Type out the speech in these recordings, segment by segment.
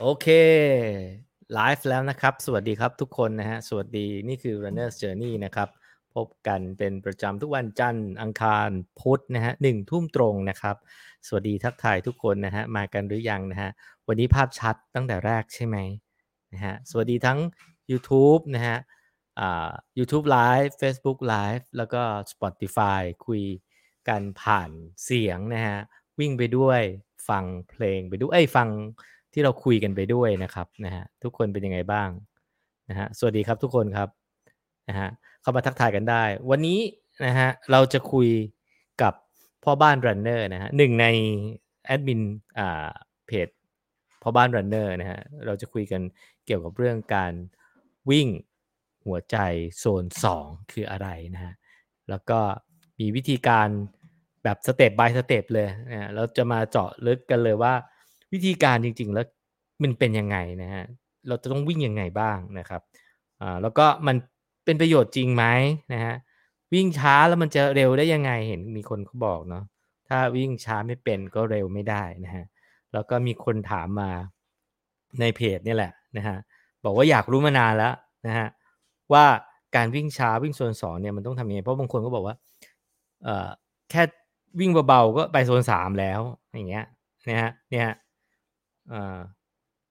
โอเคไลฟ์แล้วนะครับ สวัสดีครับทุกคนนะฮะ สวัสดีนี่คือ Runner's Journey นะครับ พบกันเป็นประจำทุกวันจันทร์อังคารพุธนะฮะหนึ่งทุ่มตรงนะครับ สวัสดีทักทายทุกคนนะฮะ มากันหรือยังนะฮะ วันนี้ภาพชัดตั้งแต่แรกใช่ไหมนะฮะ สวัสดีทั้ง YouTube นะฮะอ่า YouTube Live Facebook Live แล้วก็ Spotify คุยกันผ่านเสียงนะฮะ วิ่งไปด้วยฟังเพลงไปด้วยเอ้ยฟัง ที่เราคุยกันไปด้วยนะครับนะฮะทุกคนเป็นยังไงบ้างนะฮะสวัสดีครับทุกคนครับนะฮะเข้ามาทักทายกันได้ วันนี้นะฮะเราจะคุยกับพ่อบ้านรันเนอร์นะฮะหนึ่งในแอดมินอ่าเพจพ่อบ้านรันเนอร์นะฮะเราจะคุยกันเกี่ยวกับเรื่องการวิ่งหัวใจโซน 2 คืออะไรนะฮะแล้วก็มีวิธีการแบบสเต็ป by สเต็ปเลยนะเราจะมาเจาะลึกกันเลยว่า วิธีการจริง ๆ แล้วมันเป็นยังไงนะฮะเราจะต้องวิ่งยังไงบ้างนะครับอ่าแล้วก็มันเป็นประโยชน์จริงไหมนะฮะวิ่งช้าแล้วมันจะเร็วได้ยังไงเห็นมีคนเขาบอกเนาะถ้าวิ่งช้าไม่เป็นก็เร็วไม่ได้นะฮะแล้วก็มีคนถามมาในเพจนี่แหละนะฮะบอกว่าอยากรู้มานานแล้วนะฮะว่าการวิ่งช้าวิ่งโซนสองเนี่ยมันต้องทำยังไงเพราะบางคนก็บอกว่าเอ่อแค่วิ่งเบาๆก็ไปโซนสามแล้วอย่างเงี้ยนะฮะเนี่ย อ่า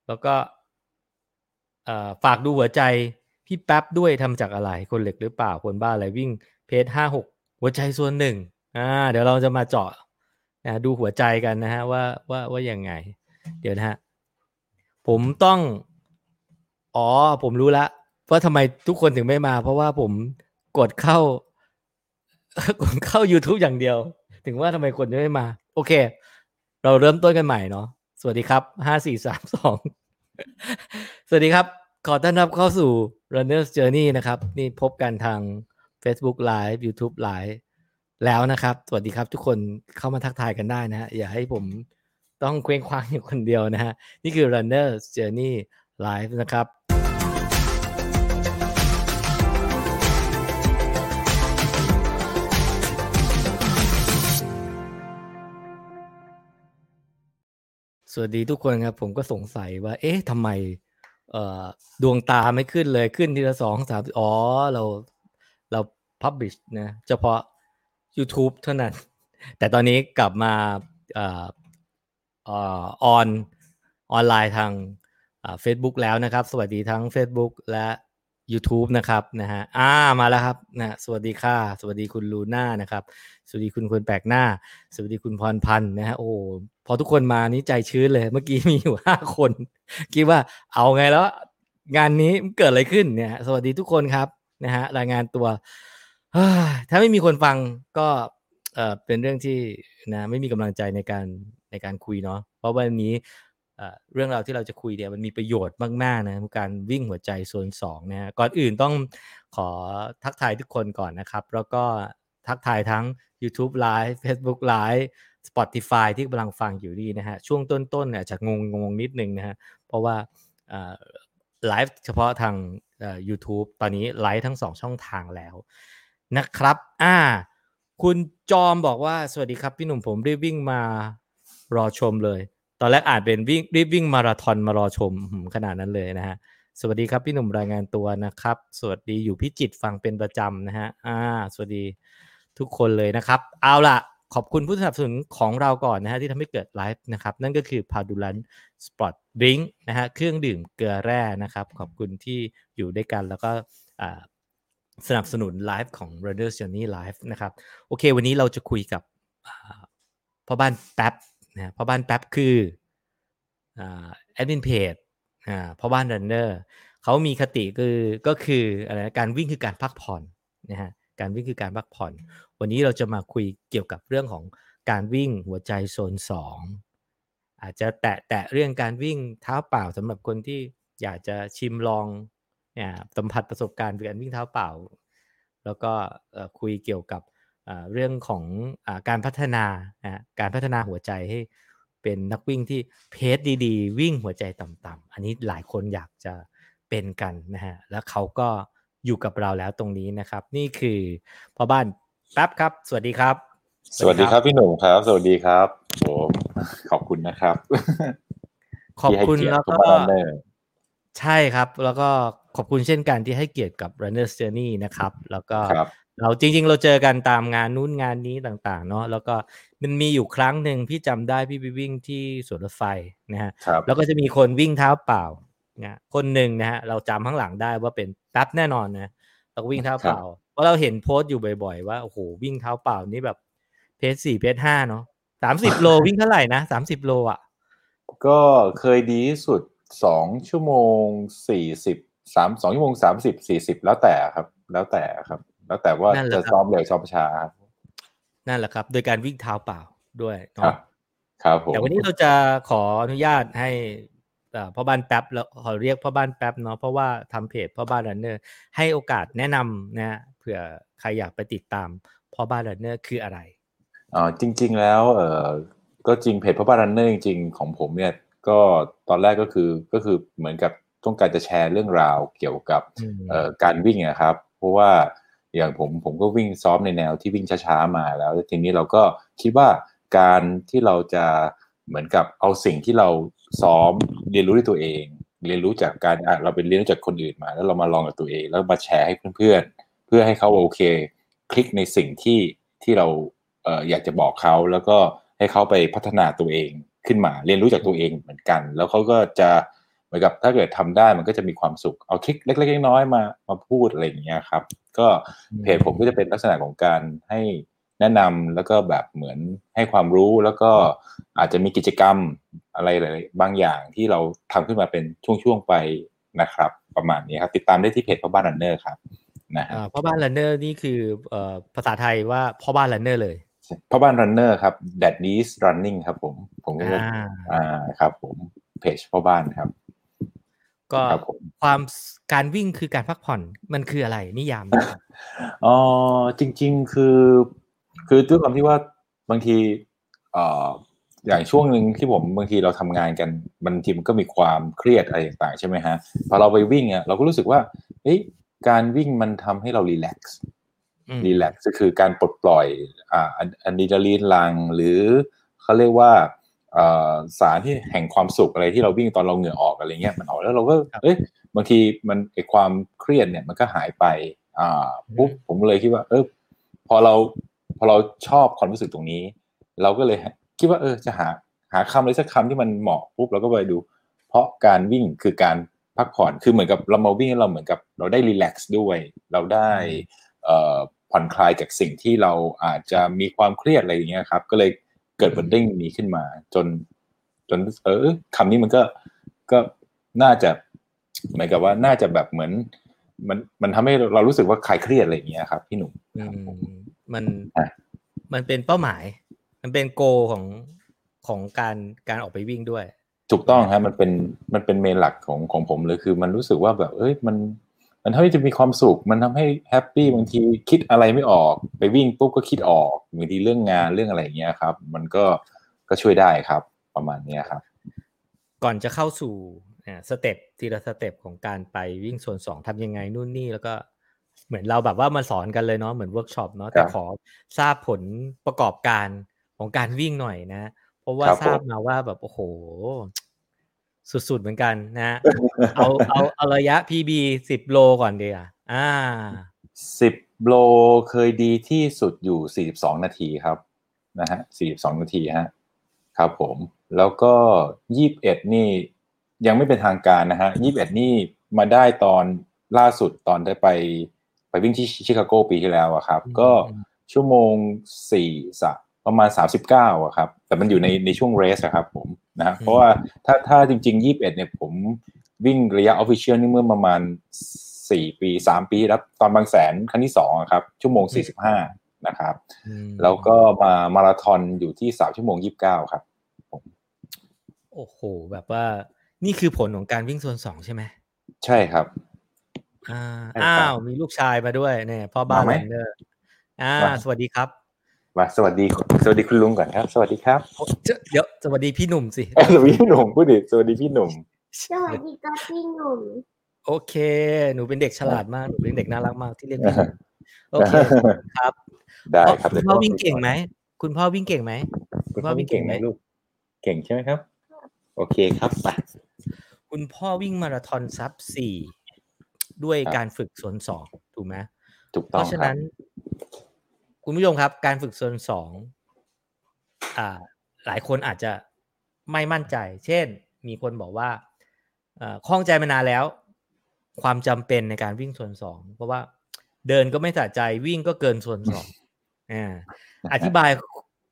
แล้วก็ฝากดูหัวใจพี่แป๊บด้วยทำจากอะไร คนเหล็กหรือเปล่าคนบ้าอะไรวิ่งเพจห้าหกหัวใจส่วนหนึ่งอ่าเดี๋ยวเราจะมาเจาะนะดูหัวใจกันนะฮะว่าว่าว่ายังไง เดี๋ยวนะฮะผมต้อง อ๋อ ผมรู้ละว่าทำไมทุกคนถึงไม่มา เพราะว่าผมกดเข้ากดเข้า YouTube อย่างเดียว ถึงว่าทำไมคนไม่มา โอเค เราเริ่มต้นกันใหม่เนาะ วัสดีครับห้าสี่สามสองสวัสดีครับ ขอต้อนรับเข้าสู่ Runner's Journey นะครับ นี่พบกันทาง Facebook Live YouTube Live แล้วนะครับ สวัสดีครับทุกคนเข้ามาทักทายกันได้นะฮะ อย่าให้ผมต้องเคว้งคว้างอยู่คนเดียวนะฮะ นี่คือ Runner's Journey Live นะครับ สวัสดีทุกคนครับ ผมก็สงสัยว่า เอ๊ะทำไม เอ่อดวงตาไม่ขึ้นเลยขึ้นทีละสองสามอ๋อ เราเราพับบิชนะเฉพาะ YouTube เท่านั้น แต่ตอนนี้กลับมาเอ่อออนออนไลน์ทางเฟซบุ๊กแล้วนะครับ สวัสดีทั้ง Facebook และ YouTube นะครับนะฮะอ่ามาแล้วครับนะสวัสดีค่ะ สวัสดีคุณลูน่านะครับ สวัสดีคุณคนแปลกหน้า สวัสดีคุณพรพันธ์นะฮะโอ้พอทุกคนมานี้ใจชื้นเลย เมื่อกี้มีอยู่ห้าคนคิดว่าเอาไงแล้ว งานนี้เกิดอะไรขึ้นเนี่ย สวัสดีทุกคนครับนะฮะรายงานตัวถ้าไม่มีคนฟังก็เออเป็นเรื่องที่นะไม่มีกำลังใจในการในการคุยเนาะเพราะวันนี้ เรื่องราวที่เราจะคุยเนี่ยมันมีประโยชน์มากๆนะการวิ่งหัวใจโซน2นะฮะก่อนอื่นต้องขอทักทายทุกคนก่อนนะครับ แล้วก็ทักทายทั้ง YouTube Live Facebook Live Spotify ที่กำลังฟังอยู่นี่นะฮะช่วงต้นๆเนี่ยจะงงงนิดนึงนะฮะเพราะว่าไลฟ์เฉพาะทาง YouTube ตอนนี้ไลฟ์ทั้ง 2 ช่องทางแล้วนะครับอ่าคุณจอมบอกว่าสวัสดีครับพี่หนุ่มผมรีบวิ่งมารอชมเลย ตอนแรกอ่านเป็นวิ่งรีบวิ่งมาราธอนมารอชมขนาดนั้นเลยนะฮะ สวัสดีครับพี่หนุ่มรายงานตัวนะครับ สวัสดีอยู่พิจิตฟังเป็นประจำนะฮะ อ่า สวัสดีทุกคนเลยนะครับ เอาล่ะ ขอบคุณผู้สนับสนุนของเราก่อนนะฮะที่ทำให้เกิดไลฟ์นะครับ นั่นก็คือพาดูลัน sport drink นะฮะ เครื่องดื่มเกลือแร่นะครับ ขอบคุณที่อยู่ด้วยกันแล้วก็สนับสนุนไลฟ์ของ r u n n e r s Journey Live นะครับ โอเค วันนี้เราจะคุยกับพ่อบ้านแป๊ป นะพ่อบ้านแป๊ปคือแอดมินเพจพ่อบ้านรันเนอร์เขามีคติคือก็คืออะไรการวิ่งคือการพักผ่อนนะฮะการวิ่งคือการพักผ่อน วันนี้เราจะมาคุยเกี่ยวกับเรื่องของการวิ่งหัวใจโซน 2 อาจจะแตะแตะเรื่องการวิ่งเท้าเปล่าสำหรับคนที่อยากจะชิมลองเนี่ยสัมผัสประสบการณ์การวิ่งเท้าเปล่า แล้วก็คุยเกี่ยวกับ เรื่องของอการพัฒนาการพัฒนาหัวใจให้เป็นนักวิ่งที่เพจดีๆ วิ่งหัวใจต่ำๆอันนี้หลายคนอยากจะเป็นกันนะฮะแล้วเขาก็อยู่กับเราแล้วตรงนี้นะครับ นี่คือพ่อบ้านแป๊บครับ สวัสดีครับ สวัสดีครับพี่หนุ่มครับ สวัสดีครับโอ้ขอบคุณนะครับ ขอบที่ให้คุณเกียรแล้ติวทุกก็บ้านเนอร์ใช่ครับ แล้วก็ขอบคุณเช่นกันที่ให้เกียรติกับ Runner's Journey นะครับ แล้วก็ครับ เราจริง ๆ เราเจอกันตามงานนู้นงานนี้ต่าง ๆ เนาะแล้วก็มันมีอยู่ครั้งหนึ่งพี่จำได้พี่ไปวิ่งที่สวนรถไฟนะฮะครับแล้วก็จะมีคนวิ่งเท้าเปล่านะคนหนึ่งนะฮะเราจำข้างหลังได้ว่าเป็นแป๊บแน่นอนนะเราก็วิ่งเท้าเปล่าเพราะเราเห็นโพสต์อยู่บ่อยๆว่าโอ้โหวิ่งเท้าเปล่านี่แบบเพจสี่เพจห้าเนาะสามสิบโลวิ่งเท่าไหร่นะสามสิบโลอะก็เคยดีที่สุดสองชั่วโมงสี่สิบสามสองชั่วโมงสามสิบสี่สิบแล้วแต่ครับ แล้วแต่ครับ แล้วแต่ว่านั่นแหละจะครับซ้อมเร็วซ้อมช้าครับนั่นแหละครับ โดยการวิ่งเท้าเปล่าด้วยครับเนาะครับผมแต่วันนี้เราจะขออนุญาตให้เอ่อพ่อบ้านแป๊ปแล้วขอเรียกพ่อบ้านแป๊ปเนาะเพราะว่าทำเพจพ่อบ้านรันเนอร์ให้โอกาสแนะนำนะฮะเผื่อใครอยากไปติดตามพ่อบ้านรันเนอร์คืออะไรอ๋อจริง ๆ แล้วเออก็จริงเพจพ่อบ้านรันเนอร์จริงๆของผมเนี่ยก็ตอนแรกก็คือก็คือเหมือนกับต้องการจะแชร์เรื่องราวเกี่ยวกับอืมเอ่อการวิ่งนะครับ เพราะว่า อย่างผมผมก็วิ่งซ้อมในแนวที่วิ่งช้าๆมาแล้วทีนี้เราก็คิดว่าการที่เราจะเหมือนกับเอาสิ่งที่เราซ้อมเรียนรู้ด้วยตัวเอง เรียนรู้จากการเราเป็นเรียนรู้จากคนอื่นมา แล้วเรามาลองกับตัวเอง แล้วมาแชร์ให้เพื่อนๆ เพื่อให้เขาโอเค คลิกในสิ่งที่ที่เราเอออยากจะบอกเขาแล้วก็ให้เขาไปพัฒนาตัวเองขึ้นมา เรียนรู้จากตัวเองเหมือนกัน แล้วเขาก็จะเหมือนกับถ้าเกิดทำได้มันก็จะมีความสุข เอา trick เล็กๆน้อยๆมามาพูดอะไรอย่างเงี้ยครับ ก็เพจผมก็จะเป็นลักษณะของการให้แนะนำแล้วก็แบบเหมือนให้ความรู้แล้วก็อาจจะมีกิจกรรมอะไรหลายๆบางอย่างที่เราทำขึ้นมาเป็นช่วงๆไปนะครับ ประมาณนี้ครับ ติดตามได้ที่เพจพ่อบ้านรันเนอร์ครับนะฮะอ่าพ่อบ้านรันเนอร์นี่คือเอ่อภาษาไทยว่าพ่อบ้านรันเนอร์เลยพ่อบ้านรันเนอร์ครับ That is running ครับผมผมก็จะอ่าอ่าครับผมเพจพ่อบ้านครับ ก็ครับผมความการวิ่งคือการพักผ่อนมันคืออะไรนิยามนะครับอ๋อจริง ๆ คือ คือด้วยความที่ว่าบางทีเอ่ออย่างช่วงหนึ่งที่ผมบางทีเราทำงานกันบางทีมันก็มีความเครียดอะไรต่างๆใช่ไหมฮะพอเราไปวิ่งอะเราก็รู้สึกว่าเอ้ยการวิ่งมันทำให้เรารีแลกซ์อืมรีแลกซ์ก็คือการปลดปล่อยอ่าอะอะดรีนาลีนหลัง หรือเขาเรียกว่าเอ่อ สารที่แห่งความสุขอะไรที่เราวิ่งตอนเราเหงื่อออกอะไรเงี้ยมันออกแล้วเราก็ครับเอ้ยบางทีมันไอความเครียดเนี่ยมันก็หายไปอ่าปุ๊บผมเลยคิดว่า เออพอเราพอเราชอบความรู้สึกตรงนี้ เราก็เลยคิดว่า เออจะหาหาคำอะไรสักคำที่มันเหมาะปุ๊บเราก็ไปดู เพราะการวิ่งคือการพักผ่อนคือเหมือนกับเรามาวิ่งแล้วเราเหมือนกับเราได้รีแลกซ์ด้วย เราได้เอ่อผ่อนคลายจากสิ่งที่เราอาจจะมีความเครียดอะไรอย่างเงี้ยครับ ก็เลย เกิดบันดิ้งนี้ขึ้นมา จน จน เออคำนี้มันก็ก็น่าจะเหมือนกับว่าน่าจะแบบเหมือน มันมันทำให้เรารู้สึกว่าคลายเครียดอะไรอย่างเงี้ยครับ พี่หนุ่มอืมมันอะมันเป็นเป้าหมาย มันเป็นโกของของการการออกไปวิ่งด้วย ถูกต้องครับมันเป็นมันเป็น main หลักของของผมเลยคือ มันรู้สึกว่าแบบ เอ้ยมัน มันทำให้จะมีความสุข มันทำให้ happy บางทีคิดอะไรไม่ออก ไปวิ่งปุ๊บก็คิดออกบางทีเรื่องงานเรื่องอะไรอย่างเงี้ยครับ มันก็ก็ช่วยได้ครับ ประมาณเนี้ยครับ ก่อนจะเข้าสู่อ่า step ทีละ step ของการไปวิ่งโซนสองทำยังไงนู่นนี่แล้วก็เหมือนเราแบบว่ามาสอนกันเลยเนาะเหมือนเวิร์กช็อปเนาะแต่ครับขอทราบผลประกอบการของการวิ่งหน่อยนะ เพราะว่าครับทราบผมมาว่าแบบโอ้โห สุดๆเหมือนกันนะเอาเอาเอาระยะ PB สิบโลก่อนดีอะอ่าสิบโลเคยดีที่สุดอยู่สี่สิบสองนาทีครับนะฮะสี่สิบสองนาทีฮะครับผมแล้วก็ยี่สิบเอ็ดนี่ยังไม่เป็นทางการนะฮะยี่สิบเอ็ดนี่มาได้ตอนล่าสุดตอนได้ไปไปวิ่งที่ชิคาโกปีที่แล้วอะครับอืมก็อืมชั่วโมงสี่สะ ประมาณสามสิบเก้าอะครับ แต่มันอยู่ในในช่วงเรสอะครับผมนะฮะเพราะว่าถ้าถ้าจริงๆยี่สิบเอ็ดเนี่ยผมวิ่งระยะออฟฟิเชียลนี่เมื่อประมาณสี่ปีสามปีแล้วตอนบางแสนครั้งที่สองอะครับ ชั่วโมงสี่สิบห้านะครับอืมแล้วก็มามาราธอนอยู่ที่สามชั่วโมงยี่สิบเก้าครับโอ้โห แบบว่านี่คือผลของการวิ่งโซนสองใช่ไหม ใช่ครับอ่าใช่ครับอ้าว มีลูกชายมาด้วยเนี่ยพ่อบ้านมาไหมรันเนอร์อ่ามาสวัสดีครับ มาสวัสดีสวัสดีคุณลุงก่อนครับ สวัสดีครับโอ้เจ้าเดี๋ยวสวัสดีพี่หนุ่มสิเอ้ยสวัสดีพี่หนุ่มพูดดิสวัสดีพี่หนุ่มสวัสดีครับพี่หนุ่มโอเค หนูเป็นเด็กฉลาดมากหนูเป็นเด็กน่ารักมากที่เรียกพี่หนุ่มโอเคครับได้พ่อครับคุณพ่อวิ่งเก่งไหมคุณพ่อวิ่งเก่งไหมคุณพ่อวิ่งเก่งไหมลูกเก่งใช่ไหมครับ โอเคครับไปคุณพ่อวิ่งมาราธอนซับสี่ด้วยครับการฝึกส่วนสองถูกไหมถูกเพต้องราะฉะครันั้บน คุณผู้ชมครับ การฝึกส่วนสองอ่าหลายคนอาจจะไม่มั่นใจ เช่น มีคนบอกว่าเอ่อข้องใจมานานแล้ว ความจำเป็นในการวิ่งส่วนสองเพราะว่าเดินก็ไม่สะใจวิ่งก็เกินส่วนสองอ่าอธิบาย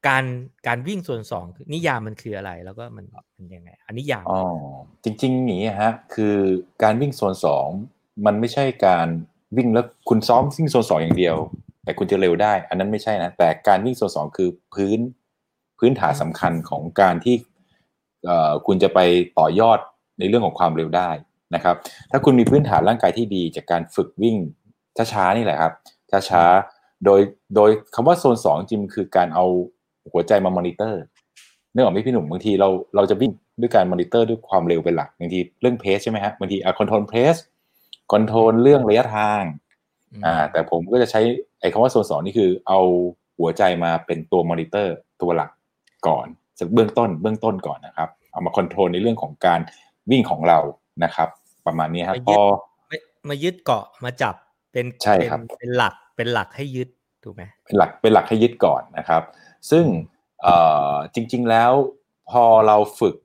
การการวิ่งส่วนสองนิยามมันคืออะไรแล้วก็มันมันยังไง อันนิยามอ๋อจริงๆอย่างนี้ฮะ คือการวิ่งโซนสองมันไม่ใช่การวิ่งแล้วคุณซ้อมวิ่งโซนสองอย่างเดียว แต่คุณจะเร็วได้ อันนั้นไม่ใช่นะ แต่การวิ่งโซนสองคือพื้นพื้นฐานสำคัญของการที่เอ่อคุณจะไปต่อยอดในเรื่องของความเร็วได้นะครับ ถ้าคุณมีพื้นฐานร่างกายที่ดีจากการฝึกวิ่งช้าๆนี่แหละครับช้าๆโดยโดยคำว่าโซนสองจริงๆคือการเอาหัวใจมามอนึกออกไหมพี่หนุ่มบางทีเราเราจะวิ่งด้วยการมอนิเตอร์ด้วยความเร็วเป็นหลักบางทีเรื่อง pace ใช่ไหมฮะบางทีอะ control pace control เรื่องระยะทางอ่าแต่ผมก็จะใช้ ไอ้คำว่าโซนสองนี่คือเอาหัวใจมาเป็นตัวมอนิเตอร์ตัวหลักก่อนสักเบื้องต้นเบื้องต้นก่อนนะครับ เอามา control ในเรื่องของการวิ่งของเรานะครับ ประมาณนี้ครับมายึพดอไม่มายึดเกาะมาจับเป็นใช่เป็นครับเป็นหลักเป็นหลักให้ยึดถูกไหมเป็นหลักเป็นหลักให้ยึดก่อนนะครับ ซึ่งเอ่อจริง ๆแล้วพอเราฝึก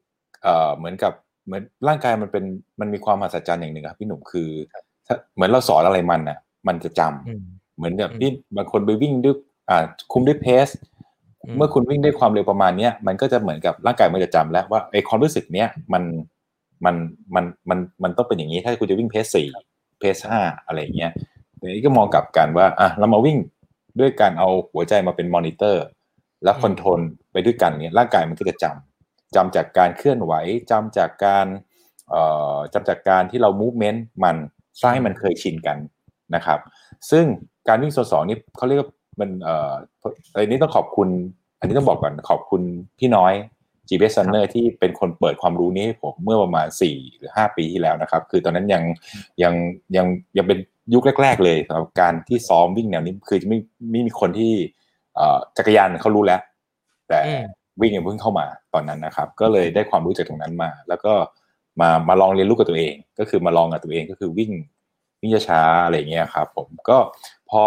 เอ่อเหมือนกับเหมือนร่างกายมันเป็นมันมีความมหัศจรรย์อย่างหนึ่งครับพี่หนุ่มคือถ้าเหมือนเราสอนอะไรมันอะ มันจะจำอืม เหมือนกับอืมที่บางคนไปวิ่งด้วยอ่าคุมด้วยเพสอืมเมื่อคุณวิ่งด้วยความเร็วประมาณเนี้ยมันก็จะเหมือนกับร่างกายมันจะจำแล้วว่าไอความรู้สึกเนี้ยมันมันมันมันมันต้องเป็นอย่างนี้ถ้าคุณจะวิ่งเพสสี่เพสห้าอะไรอย่างเงี้ยเดี๋ยวนี้ก็มองกลับกันว่าอะเรามาวิ่งด้วยการเอาหัวใจมาเป็นมอนิเตอร์ แล้วคอนโทรลไปด้วยกันเนี่ยร่างกายมันก็จะจำจำจากการเคลื่อนไหวจำจากการเอ่อจำจากการที่เรา movement มันสร้างให้มันเคยชินกันนะครับ ซึ่งการวิ่งโซนสองนี่เขาเรียกว่ามันเอ่ออันนี้ต้องขอบคุณ อันนี้ต้องบอกก่อนขอบคุณพี่น้อย g b s Runner ที่เป็นคนเปิดความรู้นี้ให้ผมเมื่อประมาณสี่หรือห้าปีที่แล้วนะครับ คือตอนนั้นยังยังยังยังเป็นยุคแรก ๆ เลยสำหรับการที่ซ้อมวิ่งแนวนี้คือจะไม่ไม่มีคนที่เอ่อจักรยานเขารู้แล้ว แต่อืมวิ่งยังเพิ่งเข้ามาตอนนั้นนะครับ ก็เลยได้ความรู้จากตรงนั้นมา แล้วก็มามาลองเรียนรู้กับตัวเอง ก็คือมาลองกับตัวเองก็คือวิ่ง วิ่งช้าๆอะไรอย่างเงี้ยครับผมก็พอ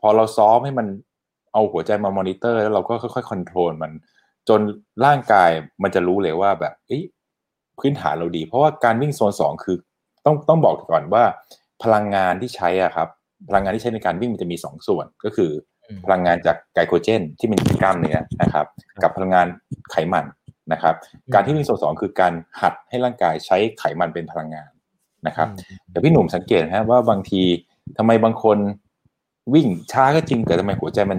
พอเราซ้อมให้มันเอาหัวใจมามอนิเตอร์ แล้วเราก็ค่อยๆ control มันจนร่างกายมันจะรู้เลยว่าแบบเอ้ยพื้นฐานเราดี เพราะว่าการวิ่งโซนสองคือต้องต้องบอกก่อนว่า พลังงานที่ใช้อะครับพลังงานที่ใช้ในการวิ่งมันจะมีสองส่วนก็คืออืมพลังงานจากไกลโคเจนที่เป็นกล้ามเนื้อนะครับ กับพลังงานไขมันนะครับ การที่วิ่งโซนสองคือการหัดให้ร่างกายใช้ไขมันเป็นพลังงาน นะครับแต่พี่หนุ่มสังเกตนะฮะว่าบางทีทำไมบางคนวิ่งช้าก็จริงแต่ทำไมหัวใจมัน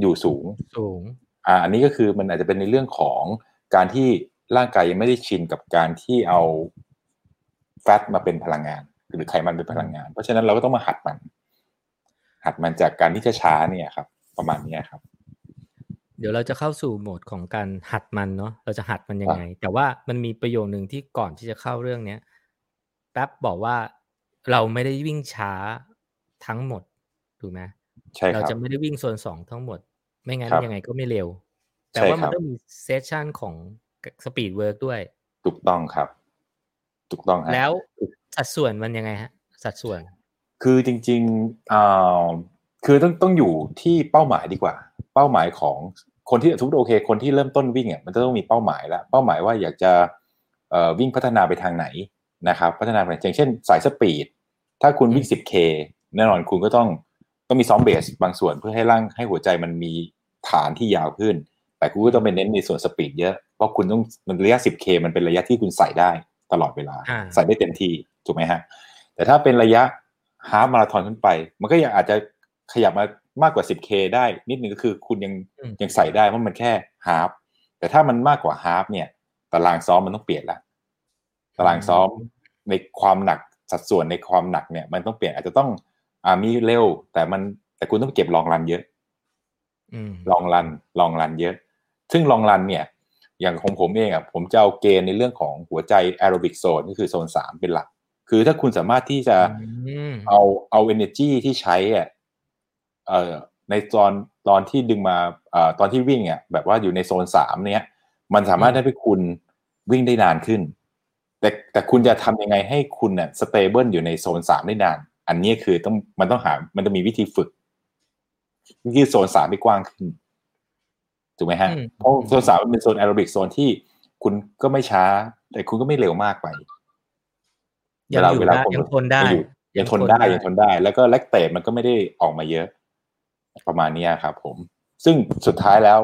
อยู่สูงสูงอ่าอันนี้ก็คือมันอาจจะเป็นในเรื่องของการที่ร่างกายยังไม่ได้ชินกับการที่เอาแฟตมาเป็นพลังงาน หรือไขมันเป็นพลังงาน เพราะฉะนั้นเราก็ต้องมาหัดมัน หัดมันจากการที่ช้าๆเนี่ยครับ ประมาณเนี้ยครับ เดี๋ยวเราจะเข้าสู่โหมดของการหัดมันเนาะเราจะหัดมันยังไง แต่ว่ามันมีประโยคหนึ่งที่ก่อนที่จะเข้าเรื่องเนี้ย แป๊บบอกว่าเราไม่ได้วิ่งช้าทั้งหมดถูกไหมใช่ครับเราจะไม่ได้วิ่งโซนสองทั้งหมด ไม่งั้นครับยังไงก็ไม่เร็ว แต่ใช่ว่ามันครับต้องมี session ของ speed work ด้วย ถูกต้องครับ ถูกต้องฮะแล้วสัดส่วนมันยังไงฮะ สัดส่วน คือจริงๆอ่าคือต้องต้องอยู่ที่เป้าหมายดีกว่า เป้าหมายของคนที่ทุกโอเค คนที่เริ่มต้นวิ่งอะมันจะต้องมีเป้าหมายแล้วเป้าหมายว่าอยากจะเอ่อวิ่งพัฒนาไปทางไหน นะครับพัฒนาไปอย่างเช่นสาย speed ถ้าคุณวิ่ง 10K แน่นอนคุณก็ต้องต้องมีซ้อม base บางส่วนเพื่อให้ร่างให้หัวใจมันมีฐานที่ยาวขึ้น แต่คุณก็ต้องไปเน้นในส่วน speed เยอะ เพราะคุณต้องมันระยะ 10K มันเป็นระยะที่คุณใส่ได้ตลอดเวลาอ่าใส่ได้เต็มที่ถูกไหมฮะ แต่ถ้าเป็นระยะ half marathon ขึ้นไป มันก็ยังอาจจะขยับมามากกว่า 10K ได้นิดนึงก็คือคุณยังอืมยังใส่ได้เพราะมันแค่half แต่ถ้ามันมากกว่า half เนี่ย ตารางซ้อมมันต้องเปลี่ยนละตารางซ้อม ในความหนักสัดส่วนในความหนักเนี่ย มันต้องเปลี่ยนอาจจะต้องอ่ามีเร็ว แต่มันแต่คุณต้องเก็บ long run เยอะอืม long run long run เยอะ ซึ่ง long run เนี่ย อย่างของผมเองอะผมจะเอาเกณฑ์ในเรื่องของหัวใจ aerobic zone ก็คือโซนสามเป็นหลัก คือถ้าคุณสามารถที่จะอืมเอาเอา energy ที่ใช้อะเอ่อในตอนตอนที่ดึงมาเอ่อตอนที่วิ่งอะแบบว่าอยู่ในโซนสามเนี้ยมันสามารถได้ไปคุณวิ่งได้นานขึ้น แต่แต่คุณจะทำยังไงให้คุณเนี่ย stable อยู่ในโซนสามได้นาน อันนี้คือต้องมันต้องหา มันจะมีวิธีฝึกที่โซนสามให้กว้างขึ้นถูกไหมฮะอืมเพราะโซนสามมันเป็นโซน aerobic zone ที่คุณก็ไม่ช้า แต่คุณก็ไม่เร็วมากไปยังอยู่เวลาได้ผมยังทนได้ยังอยู่ยังทนได้ยังทนได้ แล้วก็แลคเตตมันก็ไม่ได้ออกมาเยอะ ประมาณเนี้ยครับผม ซึ่งสุดท้ายแล้ว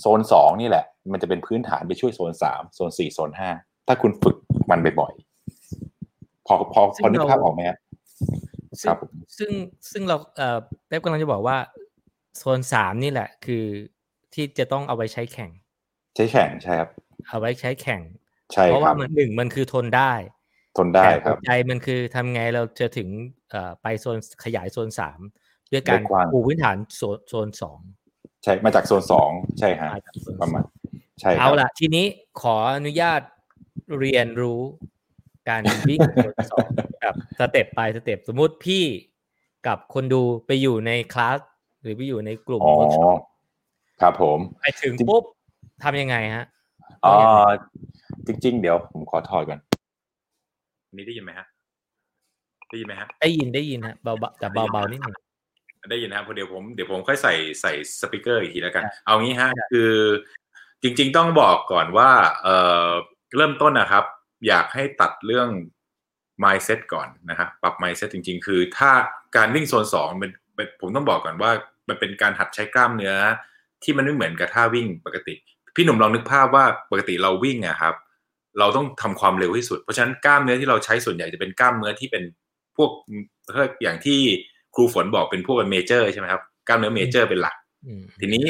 โซนสองนี่แหละ มันจะเป็นพื้นฐานไปช่วยโซนสามโซนสี่โซนห้า ถ้าคุณฝึกมันบ่อยๆพอพอพอนึกภาพออกไหมฮะคซึ่รังบผมซึ่งซึ่งเราเอ่อเป๊ปกำลังจะบอกว่าโซนสามนี่แหละ คือที่จะต้องเอาไว้ใช้แข่ง ใช้แข่งใช่ครับ เอาไว้ใช้แข่งใช่ครับเพราะว่ามันหนึ่งมันคือทนได้ ทนได้ครับแต่ครัหับวใจมันคือทำไงเราจะถึงเอ่อไปโซนขยายโซนสามด้วยการได้กว้างปูพื้นฐานโซนโซนสองใช่มาจากโซนสองใช่ฮะมาจากโซนประมาณสองใช่ครับเอาล่ะทีนี้ขออนุญาต เรียนรู้การวิ่งโซนสองแบบ step by step สมมุติพี่กับคนดูไปอยู่ในคลาสหรือไปอยู่ในกลุ่มอ๋อเวิร์กช็อปครับผมไปถึงปุ๊บทำยังไงฮะอ่าจริง ๆ เดี๋ยวผมขอถอดก่อนนี่ได้ยินไหมฮะได้ยินไหมฮะได้ยินได้ยินฮะเบาๆแต่เบาๆนิดหนึ่งได้ยินนะครับเพราะเดี๋ยวผมเดี๋ยวผมค่อยใส่ใส่สปีกเกอร์อีกทีแล้วกันได้เอางี้ฮะได้คือจริง ๆ ต้องบอกก่อนว่า เอ่อ เริ่มต้นนะครับ อยากให้ตัดเรื่อง mindset ก่อนนะฮะปรับ mindset จริง ๆ คือถ้าการวิ่งโซนสองเป็นเป็นผมต้องบอกก่อนว่ามันเป็นการหัดใช้กล้ามเนื้อ ที่มันไม่เหมือนกับท่าวิ่งปกติ พี่หนุ่มลองนึกภาพว่าปกติเราวิ่งอะครับ เราต้องทำความเร็วที่สุด เพราะฉะนั้นกล้ามเนื้อที่เราใช้ส่วนใหญ่จะเป็นกล้ามเนื้อที่เป็นพวกอย่างที่ครูฝนบอกเป็นพวกเมเจอร์ใช่ไหมครับกล้ามเนื้อเมเจอร์เป็นหลักอืมทีนี้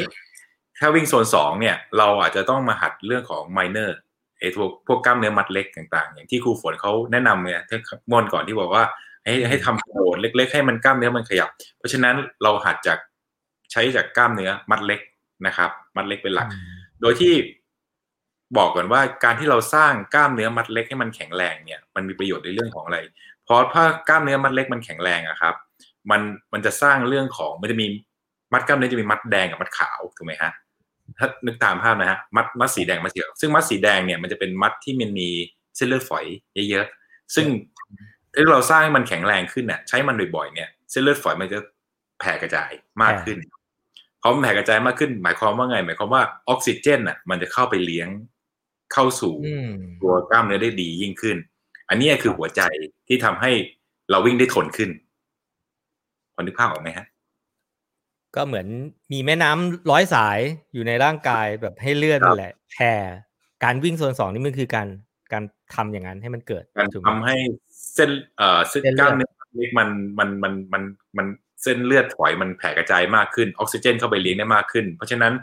ถ้าวิ่งโซนสองเนี่ย เราอาจจะต้องมาหัดเรื่องของไมเนอร์ ไอ้พวกพวกกล้ามเนื้อมัดเล็กต่างๆ อย่างที่ครูฝนเขาแนะนำเนี่ยที่มอนก่อนที่บอกว่า ให้ให้ทำโดดเล็ก ๆ ให้มันกล้ามเนื้อมันขยับ เพราะฉะนั้นเราหัดจากใช้จากกล้ามเนื้อมัดเล็กนะครับ มัดเล็กเป็นหลัก โดยที่บอกก่อนว่าการที่เราสร้างกล้ามเนื้อมัดเล็กให้มันแข็งแรงเนี่ย มันมีประโยชน์ในเรื่องของอะไร เพราะถ้ากล้ามเนื้อมัดเล็กมันแข็งแรงอะครับ มันมันจะสร้างเรื่องของมันจะมีมัดกล้ามเนื้อจะมีมัดแดงกับมัดขาวถูกไหมฮะ ถ้านึกตามภาพนะฮะมัดมัดสีแดงมัดสีขาวซึ่งมัดสีแดงเนี่ยมันจะเป็นมัดที่มันมีเส้นเลือดฝอยเยอะๆซึ่งถ้าเราสร้างให้มันแข็งแรงขึ้นเนี่ยใช้มันบ่อยๆเนี่ยเส้นเลือดฝอยมันจะแผ่กระจายมากขึ้นพอมันแผ่กระจายมากขึ้น หมายความว่าไง หมายความว่าออกซิเจนอะ มันจะเข้าไปเลี้ยงเข้าสู่อืมตัวกล้ามเนื้อได้ดียิ่งขึ้น อันนี้คือหัวใจที่ทำให้เราวิ่งได้ทนขึ้นพอนึกภาพออกไหมฮะ ก็เหมือนมีแม่น้ำร้อยสายอยู่ในร่างกายแบบให้เลือดครับนั่นแหละแผ่การวิ่งโซนสองนี่มันคือการการทำอย่างนั้นให้มันเกิดการถูกไหมทำให้เส้นเอ่อเส้นเส้นเลือดกล้ามเนื้อเล็กมันมันมันมันมันเส้นเลือดฝอยมันแผ่กระจายมากขึ้นออกซิเจนเข้าไปเลี้ยงได้มากขึ้น เพราะฉะนั้น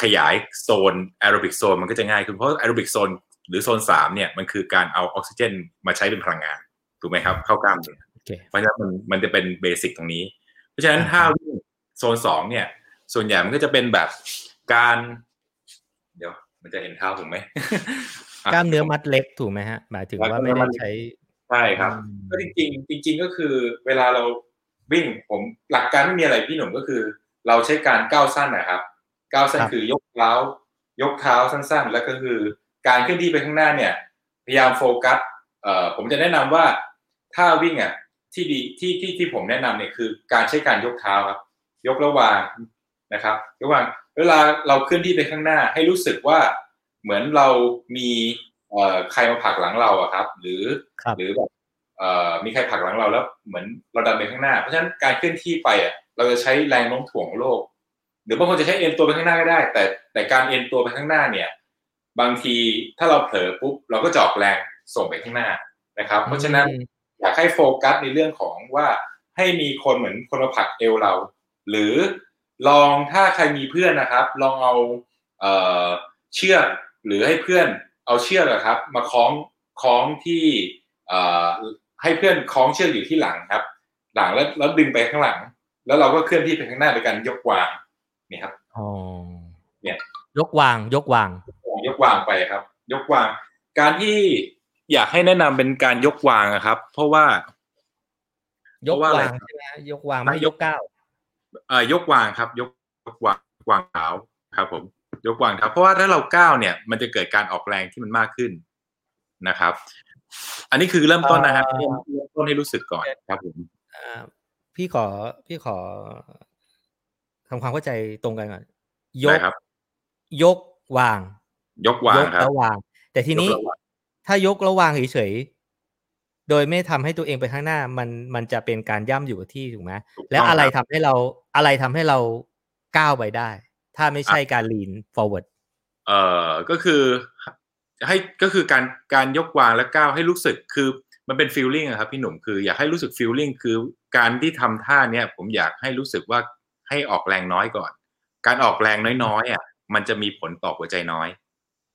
ขยายโซน aerobic zone มันก็จะง่ายขึ้นเพราะ aerobic zone หรือโซนสามเนี่ยมันคือการเอาออกซิเจนมาใช้เป็นพลังงานถูกไหมครับ เข้ากล้ามเนื้อโอเคเพราะฉะนั้นมันมันจะเป็น basic ตรงนี้ เพราะฉะนั้นอ่าถ้าวิ่ง โซนสองเนี่ย ส่วนใหญ่มันก็จะเป็นแบบการ เดี๋ยว มันจะเห็นเท้าผมไหมกล้ามเนื้อมัดเล็กถูกไหมฮะหมายถึงว่าไม่ได้ใช้ใช่ครับอืมก็จริงๆจริง ๆ ก็คือเวลาเราวิ่งผมหลักการไม่มีอะไรพี่หนุ่มก็คือ เราใช้การก้าวสั้นนะครับก้าวสั้นคือยกเท้ายกเท้าสั้นๆ แล้วก็คือ การเคลื่อนที่ไปข้างหน้าเนี่ย พยายามโฟกัสเอ่อผมจะแนะนำว่าถ้าวิ่งอะที่ดีที่ที่ที่ผมแนะนำเนี่ยคือการใช้การยกเท้าครับ ยกระหว่างนะครับยกระหว่างเวลาเราเคลื่อนที่ไปข้างหน้าให้รู้สึกว่าเหมือนเรามีเอ่อใครมาผลักหลังเราอะครับ หรือครับหรือแบบเอ่อมีใครผลักหลังเราแล้วเหมือนเราดันไปข้างหน้า เพราะฉะนั้นการเคลื่อนที่ไปอะเราจะใช้แรงโน้มถ่วงของโลก หรือบางคนจะใช้เอ็นตัวไปข้างหน้าก็ได้ แต่แต่การเอ็นตัวไปข้างหน้าเนี่ย บางทีถ้าเราเผลอปุ๊บเราก็จะออกแรงส่งไปข้างหน้านะครับ เพราะฉะนั้นอืมอยากให้โฟกัสในเรื่องของว่าให้มีคนเหมือนคนมาผลักเอวเรา หรือลองถ้าใครมีเพื่อนนะครับ ลองเอาเอ่อเชือกหรือให้เพื่อนเอาเชือกอะครับ มาคล้องคล้องที่เอ่อให้เพื่อนคล้องเชือกอยู่ที่หลังครับ หลังแล้วแล้วดึงไปข้างหลัง แล้วเราก็เคลื่อนที่ไปข้างหน้าโดยการยกวางนี่ครับอ๋อเนี่ยยกวางยกวาง ยกวางไปครับ ยกวาง การที่อยากให้แนะนำเป็นการยกวางอะครับ เพราะว่ายกเพราะว่าอะไรวางใช่ไหมฮะยกวางไม่ยกก้าว เอ่อยกวางครับยกยกวางวางเท้าครับ ผม ยกวางเท้าเพราะว่าถ้าเราก้าวเนี่ย มันจะเกิดการออกแรงที่มันมากขึ้นนะครับ อันนี้คือเริ่มต้นนะฮะเอ่อเริ่มเริ่มต้นให้รู้สึกก่อนครับผมอ่าพี่ขอพี่ขอทำความเข้าใจตรงกันก่อนยได้กครับยกวาง ยกวางยกครับแล้ววาง แต่ทีนี้ยกแล้ววางถ้ายกแล้ววางเฉยๆ โดยไม่ทำให้ตัวเองไปข้างหน้า มันมันจะเป็นการย่ำอยู่กับที่ถูกไหมถูกต้องแล้วอะไรคทำรับให้เราอะไรทำให้เราก้าวไปได้ ถ้าไม่ใช่การ lean forward เอ่อก็คือให้ก็คือการการยกวางและก้าวให้รู้สึกคือมันเป็นฟีลลิ่งอะครับพี่หนุ่มคืออยากให้รู้สึกฟีลลิ่งคือการที่ทำท่าเนี้ยผมอยากให้รู้สึกว่าให้ออกแรงน้อยก่อน การออกแรงน้อยๆอะมันจะมีผลต่อหัวใจน้อย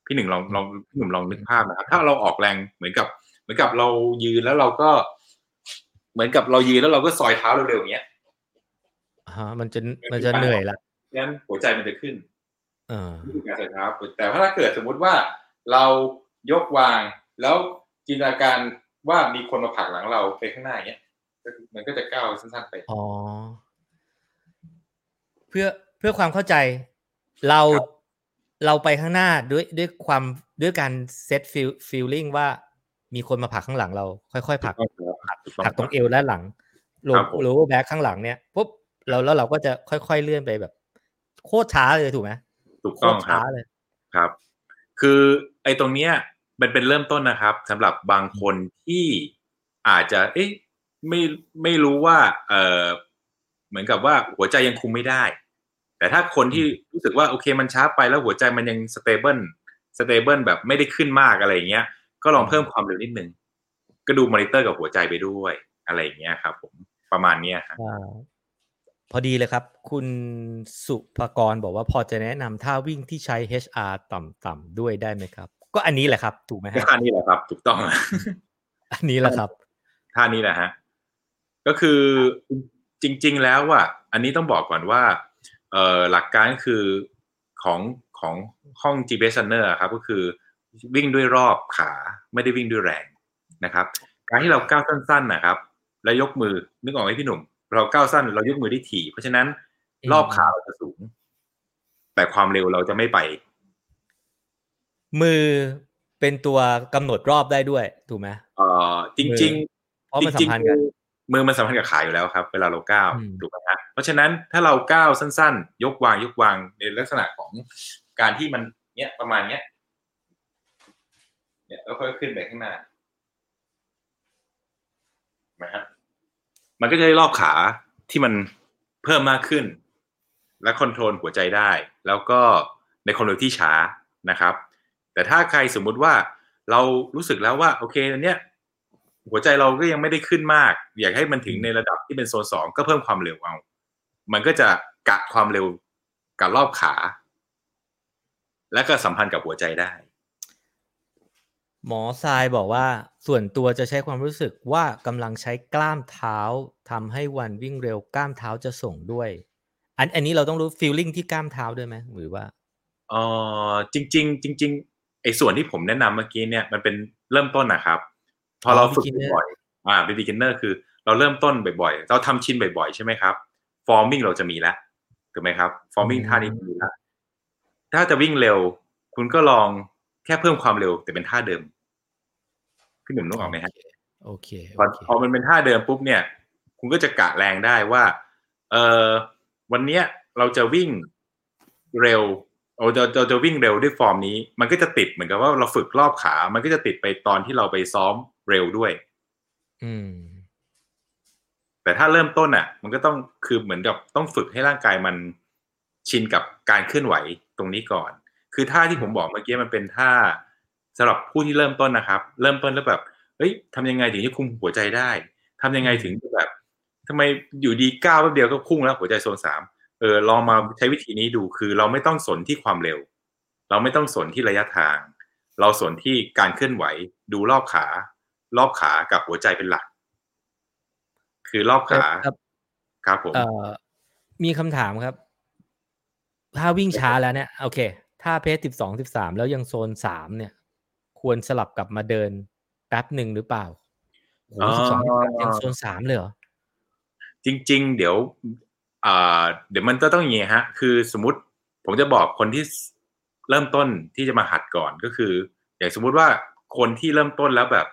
พี่หนึ่งลองลองพี่หนุ่มลองนึกภาพนะครับถ้าเราออกแรงเหมือนกับ เหมือนกับเรายืนแล้วเราก็ เหมือนกับเรายืนแล้วเราก็ซอยเท้าเร็วๆอย่างเงี้ยฮะมันจะมันจะเหนื่อยละงั้นหัวใจมันจะขึ้นเออนี่คือการใส่เท้าแต่ถ้าเกิดสมมุติว่าเรายกวางแล้วจินตนาการว่ามีคนมาผลักหลังเราไปข้างหน้าอย่างเงี้ยก็มันก็จะก้าวสั้นๆไปอ๋อเพื่อเพื่อความเข้าใจเราครับเราไปข้างหน้าด้วยด้วยความด้วยการ set feel feeling ว่า มีคนมาผลักข้างหลังเรา ค่อยๆผลักถูกต้องผลักตรงเอวและหลัง low ครับผม low back ข้างหลังเนี่ยปุ๊บเราแล้วเราก็จะค่อยๆเลื่อนไปแบบ โคตรช้าเลยถูกไหมถูกต้องครัช้าเลยครับ คือไอ้ตรงเนี้ยมันเป็นเริ่มต้นนะครับสำหรับบางคนที่อาจจะ เอ๊ะไม่ไม่รู้ว่า เออเหมือนกับว่าหัวใจยังคุมไม่ได้ แต่ถ้าคนที่รู้สึกว่าโอเคมันช้าไปแล้วหัวใจมันยัง stable stable แบบไม่ได้ขึ้นมากอะไรอย่างเงี้ย ก็ลองเพิ่มความเร็วนิดนึง ก็ดูมอนิเตอร์กับหัวใจไปด้วยอะไรอย่างเงี้ยครับผมประมาณเนี้ยครับอ่าพอดีเลยครับ คุณสุภกรบอกว่าพอจะแนะนำท่าวิ่งที่ใช้ HR ต่ำๆด้วยได้ไหมครับ ก็อันนี้แหละครับ ถูกไหมฮะท่านี้แหละครับ ถูกต้องอันนี้แหละครับท่านี้แหละฮะก็คือจริง ๆ แล้วอะอันนี้ต้องบอกก่อนว่าเอ่อหลักการก็คือของของห้อง GPS Runner อะครับ ก็คือ วิ่งด้วยรอบขาไม่ได้วิ่งด้วยแรงนะครับ การที่เราก้าวสั้นๆนะครับ แล้วยกมือนึกออกไหมพี่หนุ่ม เราก้าวสั้นเรายกมือได้ถี่ เพราะฉะนั้นอืมรอบขาเราจะสูง แต่ความเร็วเราจะไม่ไป มือเป็นตัวกำหนดรอบได้ด้วยถูกไหมเอ่อจริงๆเพราะมันสัมพันธ์กันจริงๆมือมันสัมพันธ์กับขาอยู่แล้วครับ เวลาเราก้าวอืมถูกไหมฮะเพราะฉะนั้นถ้าเราก้าวสั้น ๆ ยกวางยกวางในลักษณะของการที่มันเนี้ยประมาณเนี้ย เนี่ยแล้วค่อยขึ้นไปข้างหน้าเห็นไหมฮะมันก็จะได้รอบขาที่มันเพิ่มมากขึ้น และคอนโทรลหัวใจได้ แล้วก็ในความเร็วที่ช้านะครับ แต่ถ้าใครสมมุติว่าเรารู้สึกแล้วว่า โอเคอันเนี้ยหัวใจเราก็ยังไม่ได้ขึ้นมาก อยากให้มันถึงในระดับที่เป็นโซนสองก็เพิ่มความเร็วเอา มันก็จะกะความเร็วกับรอบขา และก็สัมพันธ์กับหัวใจได้ หมอทรายบอกว่าส่วนตัวจะใช้ความรู้สึกว่ากำลังใช้กล้ามเท้าทำให้วันวิ่งเร็วกล้ามเท้าจะส่งด้วย อันอันนี้เราต้องรู้ฟีลลิ่งที่กล้ามเท้าด้วยไหมหรือว่าเออจริงๆจริงๆไอ้ส่วนที่ผมแนะนำเมื่อกี้เนี่ยมันเป็นเริ่มต้นนะครับ พอเราฝึก beginner บ่อยๆอ่าเป็น beginner คือเราเริ่มต้นบ่อยๆ เราทำชินบ่อยๆ ใช่ไหมครับ forming เราจะมีแล้วถูกไหมครับ forming อืมท่านี้มีแล้วถ้าจะวิ่งเร็ว คุณก็ลอง แค่เพิ่มความเร็วแต่เป็นท่าเดิมพี่หนุ่มนึกออกไหมฮะโอเคพอโอเคพอมันเป็นท่าเดิมปุ๊บเนี่ย คุณก็จะกะแรงได้ว่า เออวันเนี้ยเราจะวิ่งเร็วเราจะเราจะวิ่งเร็วด้วยฟอร์มนี้ มันก็จะติดเหมือนกับว่าเราฝึกรอบขา มันก็จะติดไปตอนที่เราไปซ้อมเร็วด้วย อืม แต่ถ้าเริ่มต้นอะ มันก็ต้องคือเหมือนกับต้องฝึกให้ร่างกายมันชินกับการเคลื่อนไหวตรงนี้ก่อน คือท่าที่ผมบอกเมื่อกี้มันเป็นท่าสำหรับผู้ที่เริ่มต้นนะครับ เริ่มต้นแล้วแบบเฮ้ยทำยังไงถึงจะคุมหัวใจได้ทำยังไงถึงจะแบบทำไมอยู่ดีก้าวแป๊บเดียวก็พุ่งแล้วหัวใจโซนสามเออลองมาใช้วิธีนี้ดูคือเราไม่ต้องสนที่ความเร็ว เราไม่ต้องสนที่ระยะทาง เราสนที่การเคลื่อนไหว ดูรอบขา รอบขากับหัวใจเป็นหลัก คือรอบขาครับครับผมเอ่อมีคำถามครับ ถ้าวิ่งช้าแล้วเนี่ย โอเค ถ้าเพจสิบสองสิบสามแล้วยังโซนสามเนี่ย ควรสลับกลับมาเดินแป๊บหนึ่งหรือเปล่าโอ้สิบสองยังโซนสามเลยเหรอ จริง ๆ เดี๋ยวอ่าเดี๋ยวมันก็ต้องอย่างงี้ฮะ คือสมมติผมจะบอกคนที่เริ่มต้นที่จะมาหัดก่อนก็คือ อย่างสมมุติว่าคนที่เริ่มต้นแล้วแบบ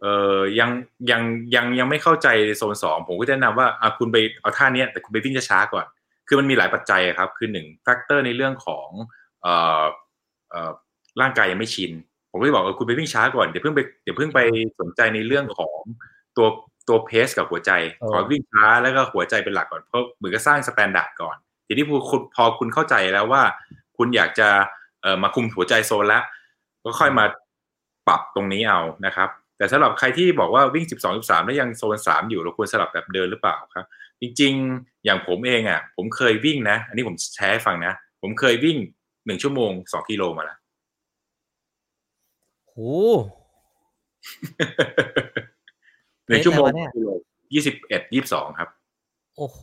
เออยังยังยังยังไม่เข้าใจโซนสองผมก็จะแนะนำว่าอะคุณไปเอาท่าเนี้ยแต่คุณไปวิ่งช้าๆก่อน คือมันมีหลายปัจจัยอะครับ คือหนึ่งแฟกเตอร์ในเรื่องของเอ่อเอ่อ ร่างกายยังไม่ชิน ผมก็จะบอกเออคุณไปวิ่งช้าก่อนเดี๋ยวเพิ่งไปเดี๋ยวเพิ่งไปสนใจในเรื่องของตัวตัว pace กับหัวใจเออขอวิ่งช้าแล้วก็หัวใจเป็นหลักก่อนเพราะเหมือนกับสร้าง standard ก่อน ทีนี้พอคุณพอคุณเข้าใจแล้วว่า คุณอยากจะเอ่อมาคุมหัวใจโซนแล้วก็ค่อยมาปรับตรงนี้เอานะครับ แต่สำหรับใครที่บอกว่าวิ่ง 12 13 แล้วยังโซน 3 อยู่เราควรสลับแบบเดินหรือเปล่าครับ จริง ๆ อย่างผมเองอะ ผมเคยวิ่งนะ อันนี้ผมแชร์ให้ฟังนะ ผมเคยวิ่ง หนึ่งชั่วโมงสองกิโลมาแล้วโหหนึ่งชั่วโมงเป๊ะเลยวะเนี่ยกิโลยี่สิบเอ็ดยี่สิบสองครับ โอ้โห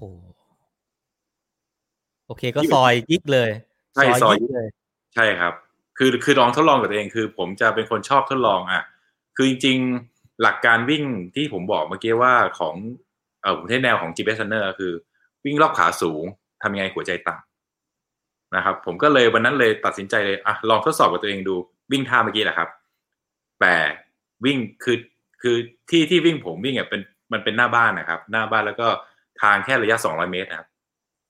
โอเคก็ซอยยิกเลย ใช่ซอยยิกเลย ใช่ครับ คือคือลองทดลองกับตัวเองคือ ผมจะเป็นคนชอบทดลองอะ คือจริง ๆ หลักการวิ่งที่ผมบอกเมื่อกี้ว่าของเออผมใช้แนวของ GPS Runner คือ วิ่งรอบขาสูงทำยังไงหัวใจต่ำ นะครับ ผมก็เลยวันนั้นเลยตัดสินใจเลยอะลองทดสอบกับตัวเองดูวิ่งท่าเมื่อกี้แหละครับ แต่วิ่งคือคือที่ที่วิ่งผมวิ่งอะเป็นมันเป็นหน้าบ้านนะครับ หน้าบ้านแล้วก็ทางแค่ระยะ 200 เมตรนะครับ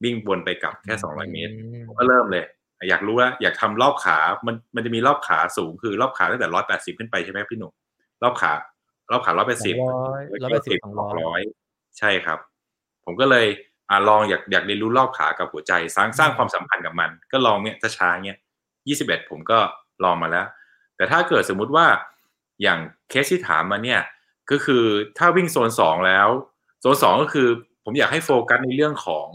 วิ่งวนไปกลับแค่ 200 เมตรผมก็เริ่มเลย อยากรู้ว่าอยากทำรอบขา มันมันจะมีรอบขาสูงคือรอบขาตั้งแต่ร้อยแปดสิบขึ้นไปใช่ไหมพี่หนุ่มรอบขารอบขาร้อยแปดสอสิบงร้อยร้อยแปดสิบสองสองร้อยร้อยใช่ครับ ผมก็เลย อ่าลองอยากอยากเรียนรู้รอบขากับหัวใจสร้างสร้างความสัมพันธ์กับมัน ก็ลองเนี่ยช้าๆเนี่ยยี่สิบเอ็ดผมก็ลองมาแล้ว แต่ถ้าเกิดสมมุติว่าอย่างเคสที่ถามมาเนี่ยก็คือถ้าวิ่งโซนสองแล้ว โซนสองก็คือผมอยากให้โฟกัสในเรื่องของ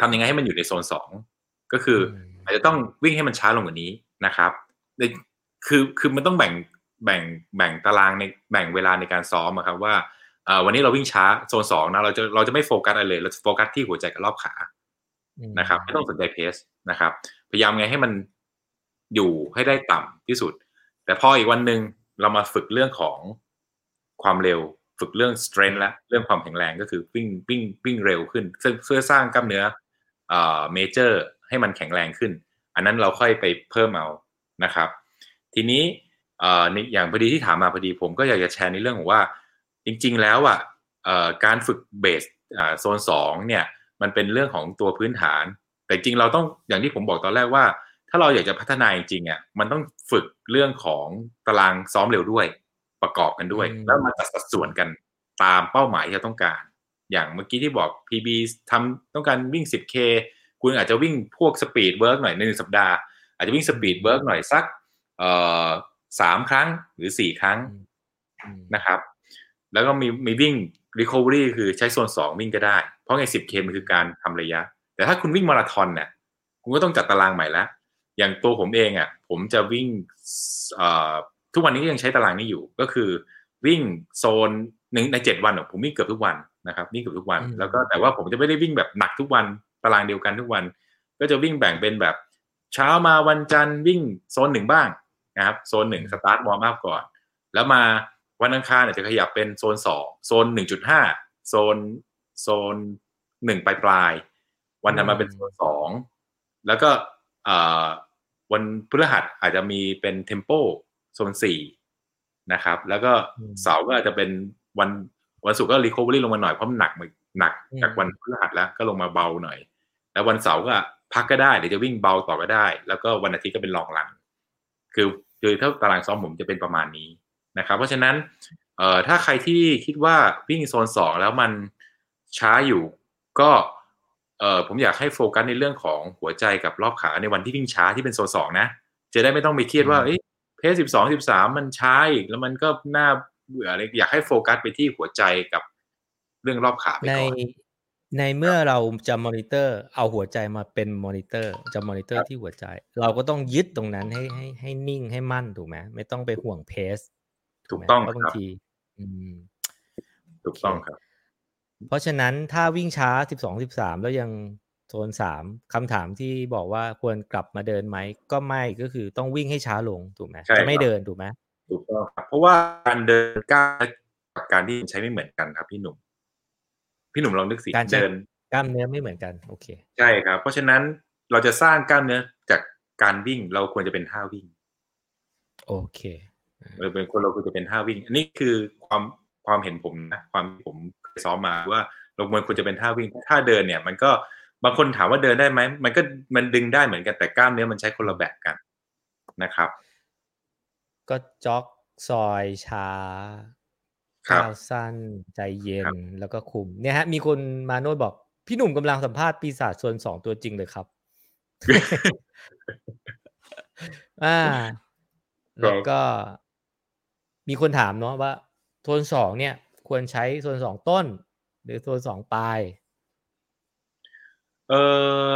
ทำยังไงให้มันอยู่ในโซนสองก็คืออมอาจจะต้องวิ่งให้มันช้าลงกว่านี้นะครับในคือคือมันต้องแบ่งแบ่งแบ่งตารางในแบ่งเวลาในการซ้อมอะครับว่าเอ่อ วันนี้เราวิ่งช้าโซนสองนะเราจะเราจะไม่โฟกัสอะไรเลยเราจะโฟกัสที่หัวใจกับรอบขาอืมนะครับ ไม่ต้องสนใจเพสนะครับ พยายามไงให้มันอยู่ให้ได้ต่ำที่สุด แต่พออีกวันหนึ่งเรามาฝึกเรื่องของความเร็ว ฝึกเรื่อง strength และเรื่องความแข็งแรงก็คือวิ่งวิ่งวิ่งเร็วขึ้นซึ่งเพื่อสร้างกล้ามเนื้อเอ่อเมเจอร์ให้มันแข็งแรงขึ้น อันนั้นเราค่อยไปเพิ่มเอานะครับ ทีนี้เอ่อในอย่างพอดีที่ถามมาพอดีผมก็อยากจะแชร์ในเรื่องของว่า จริง ๆ แล้วอะเอ่อการฝึกเบสอ่าโซนสองเนี่ยมันเป็นเรื่องของตัวพื้นฐาน แต่จริงเราต้องอย่างที่ผมบอกตอนแรกว่า ถ้าเราอยากจะพัฒนาจริงๆอะมันต้องฝึกเรื่องของตารางซ้อมเร็วด้วยประกอบกันด้วยอืมแล้วมาจัดสัดส่วนกันตามเป้าหมายที่เราต้องการ อย่างเมื่อกี้ที่บอก PB ทำต้องการวิ่ง 10K คุณอาจจะวิ่งพวก speed work หน่อยในหนึ่งสัปดาห์อาจจะวิ่ง speed work หน่อยสักเอ่อสามครั้งหรือสี่ครั้งอืมนะครับ แล้วก็มีมีวิ่ง recovery คือใช้โซนสองวิ่งก็ได้ เพราะไง 10K มันคือการทำระยะ แต่ถ้าคุณวิ่งมาราธอนเนี่ยคุณก็ต้องจัดตารางใหม่แล้วอย่างตัวผมเองอะผมจะวิ่งเอ่อทุกวันนี้ก็ยังใช้ตารางนี้อยู่ ก็คือวิ่งโซนหนึ่งในเจ็ดวันอะผมวิ่งเกือบทุกวันนะครับวิ่งเกือบทุกวันอืมแล้วก็แต่ว่าผมจะไม่ได้วิ่งแบบหนักทุกวันตารางเดียวกันทุกวัน ก็จะวิ่งแบ่งเป็นแบบเช้ามาวันจันทร์วิ่งโซนหนึ่งบ้างนะครับโซนหนึ่ง start warm up ก่อน แล้วมา วันอังคารเนี่ยจะขยับเป็นโซนสองโซนหนึ่งจุดห้าโซนโซนหนึ่งปลายปลายๆวันถัดมาเป็นโซนสองแล้วก็เอ่อวันพฤหัสอาจจะมีเป็น tempo โซนสี่นะครับ แล้วก็อืมเสาร์ก็อาจจะเป็นวันวันศุกร์ก็ recovery ลงมาหน่อยเพราะมันหนักมาหนักอืมจากวันพฤหัสแล้วก็ลงมาเบาหน่อย แล้ววันเสาร์ก็พักก็ได้หรือจะวิ่งเบาต่อก็ได้ แล้วก็วันอาทิตย์ก็เป็น long run คือคือถ้าตารางซ้อมผมจะเป็นประมาณนี้ นะครับเพราะฉะนั้นเอ่อถ้าใครที่คิดว่าวิ่งโซนสองแล้วมันช้าอยู่ก็เอ่อผมอยากให้โฟกัสในเรื่องของหัวใจกับรอบขาในวันที่วิ่งช้าที่เป็นโซนสองนะ จะได้ไม่ต้องไปเครียดว่าอืมเอ้ย pace สิบสองสิบสามมันช้าอีกแล้วมันก็น่าเบื่ออะไรอยากให้โฟกัสไปที่หัวใจกับเรื่องรอบขาไปในก่อนในเมื่อเราจะมอนิเตอร์ เอาหัวใจมาเป็นมอนิเตอร์ จะมอนิเตอร์ที่หัวใจ เราก็ต้องยึดตรงนั้นให้ให้ให้นิ่งให้มั่นถูกไหมไม่ต้องไปห่วง pace ถูกต้องเพราะครับบางทีอืมถูกต้องครับ เพราะฉะนั้นถ้าวิ่งช้าสิบสองสิบสามแล้วยังโซนสามคำถามที่บอกว่าควรกลับมาเดินไหมก็ไม่ก็คือต้องวิ่งให้ช้าลงถูกไหมใช่จะไม่ครับเดินถูกไหมถูกต้องครับเพราะว่าการเดินก้าวกับการที่ใช้ไม่เหมือนกันครับ พี่หนุ่ม พี่หนุ่มลองนึกสิการใช้เดินกล้ามเนื้อไม่เหมือนกัน โอเค ใช่ครับ เพราะฉะนั้นเราจะสร้างกล้ามเนื้อจากการวิ่งเราควรจะเป็นท่าวิ่ง โอเค เราเป็นคนเราควรจะเป็นท่าวิ่ง อันนี้คือความความเห็นผมนะความที่ผมเคยซ้อมมาว่าเราควรจะเป็นท่าวิ่งท่าเดินเนี่ย มันก็บางคนถามว่าเดินได้ไหมมันก็มันดึงได้เหมือนกันแต่กล้ามเนื้อมันใช้คนละแบบกันนะครับ ก็จ็อกซอยช้าครับก้าวสั้นใจเย็ครันบแล้วก็คุมเนี่ยฮะ มีคนมาโน้ตบอก พี่หนุ่มกำลังสัมภาษณ์ปีศาจโซนสองตัวจริงเลยครับ อ่า แล้วก็ มีคนถามเนาะว่าโซนสองเนี่ย ควรใช้โซนสองต้น หรือโซนสองปลายเอ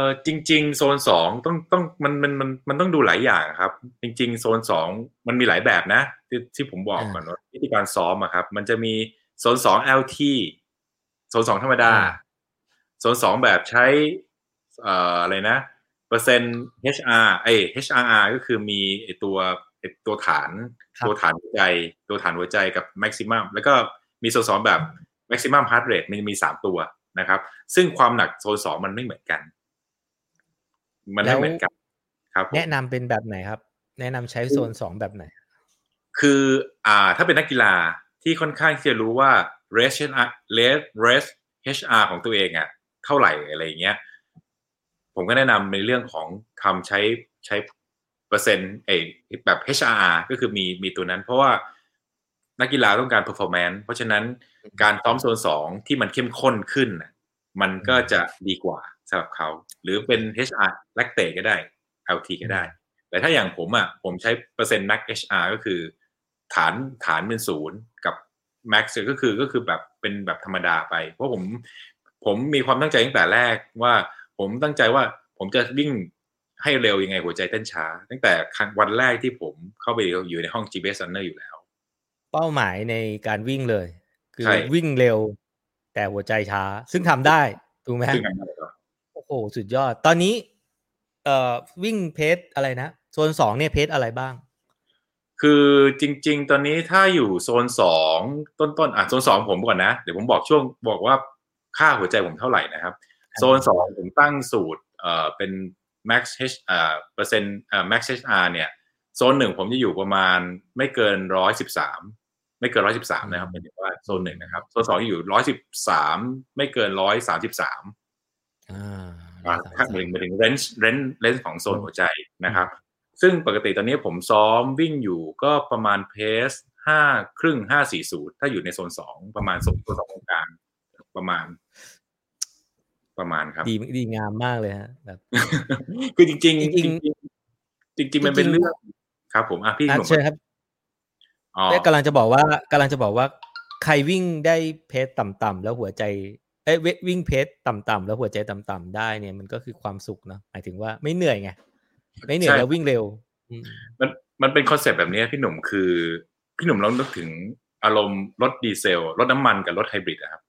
อจริง ๆ โซนสองต้องต้องมันมันมันมันต้องดูหลายอย่างครับ จริง ๆ โซนสองมันมีหลายแบบนะที่ที่ผมบอกอ่าก่อนว่าวิธีการซ้อมอะครับ มันจะมีโซนสอง LT โซนสองธรรมดาอ่าโซนสองแบบใช้เอ่ออะไรนะ เปอร์เซ็นต์ HR เอ้ย HRR ก็คือมีไอ้ตัวไอ้ ตัวฐานครับตัวฐานหัวใจ ตัวฐานหัวใจกับ maximum แล้วก็มีโซนสองแบบ maximum heart rate มันมีสามตัวนะครับ ซึ่งความหนักโซนสองมันไม่เหมือนกัน มันไม่เหมือนกันครับผมแนะนำเป็นแบบไหนครับ แนะนำใช้โซนสองแบบไหน คืออ่าถ้าเป็นนักกีฬาที่ค่อนข้างที่จะรู้ว่า rest HR rest rest HR ของตัวเองอะเท่าไหร่อะไรอย่างเงี้ย ผมก็แนะนำในเรื่องของคำใช้ใช้ เปอร์เซ็นต์เอยแบบ HRR ก็คือมีมีตัวนั้น เพราะว่านักกีฬาต้องการ performance เพราะฉะนั้นการซ้อมโซนสองที่มันเข้มข้นขึ้นน่ะมันก็จะดีกว่าสำหรับเขา หรือเป็น HR lactate ก็ได้ LT ก็ได้ แต่ถ้าอย่างผมอะผมใช้เปอร์เซ็นต์ max HR ก็คือ ฐานฐานเป็นศูนย์กับ max ก็คือก็คือแบบเป็นแบบธรรมดาไป เพราะผมผมมีความตั้งใจตั้งแต่แรกว่าผมตั้งใจว่าผมจะวิ่ง ให้เร็วยังไงหัวใจเต้นช้า ตั้งแต่ครั้งวันแรกที่ผมเข้าไปอยู่ในห้อง GPS Runner อยู่แล้ว เป้าหมายในการวิ่งเลย คือใช่วิ่งเร็ว แต่หัวใจช้า ซึ่งทำได้ถูกไหมฮะซึ่งอันนั้นก็โอ้โหสุดยอด ตอนนี้ เอ่อวิ่งเพจอะไรนะโซนสองเนี่ยเพจอะไรบ้าง คือจริง ๆ ตอนนี้ถ้าอยู่โซนสองต้นๆอะโซนสองผมก่อนนะเดี๋ยวผมบอกช่วงบอกว่าค่าหัวใจผมเท่าไหร่นะครับ โซนสองผมตั้งสูตรเอ่อเป็น max h เอ่อเปอร์เซ็นต์เอ่อ max hr เนี่ยโซนหนึ่งผมจะอยู่ประมาณไม่เกินร้อยสิบสามไม่เกินร้อยสิบสามนะครับหมายถึงว่าโซนหนึ่งนะครับโซนสองอยู่ร้อยสิบสามไม่เกินร้อยสามสิบสามอ่าอ่าสามถ้าสามหมายถึงหมายถึงเรนจ์เรนเรนของโซนหัวใจนะครับ ซึ่งปกติตอนนี้ผมซ้อมวิ่งอยู่ก็ประมาณเพสห้าครึ่งห้าสี่ศูนย์ถ้าอยู่ในโซนสองประมาณโซนตัวสองตรงกลางประมาณ ประมาณครับ ดีดีงามมากเลยฮะแบบคือจริงๆจริงจริงๆจริงๆจริงๆมันเป็นจริงๆเรื่องครับ ผมอะพี่หอะนุ่มเชิญครับอ๋อเอ้ยกำลังจะบอกว่ากำลังจะบอกว่า ใครวิ่งได้เพจต่ำๆแล้วหัวใจเอ้ยเววิ่งเพจต่ำๆแล้วหัวใจต่ำๆได้เนี่ยมันก็คือความสุขเนอะหมายถึงว่าไม่เหนื่อยไงไม่เหนื่อยแล้ววิ่งเร็วอืมมันมันเป็นคอนเซปต์แบบนี้พี่หนุ่มคือ พี่หนุ่มลองนึกถึงอารมณ์รถดีเซลรถน้ำมันกับรถไฮบริดนะครับอ่า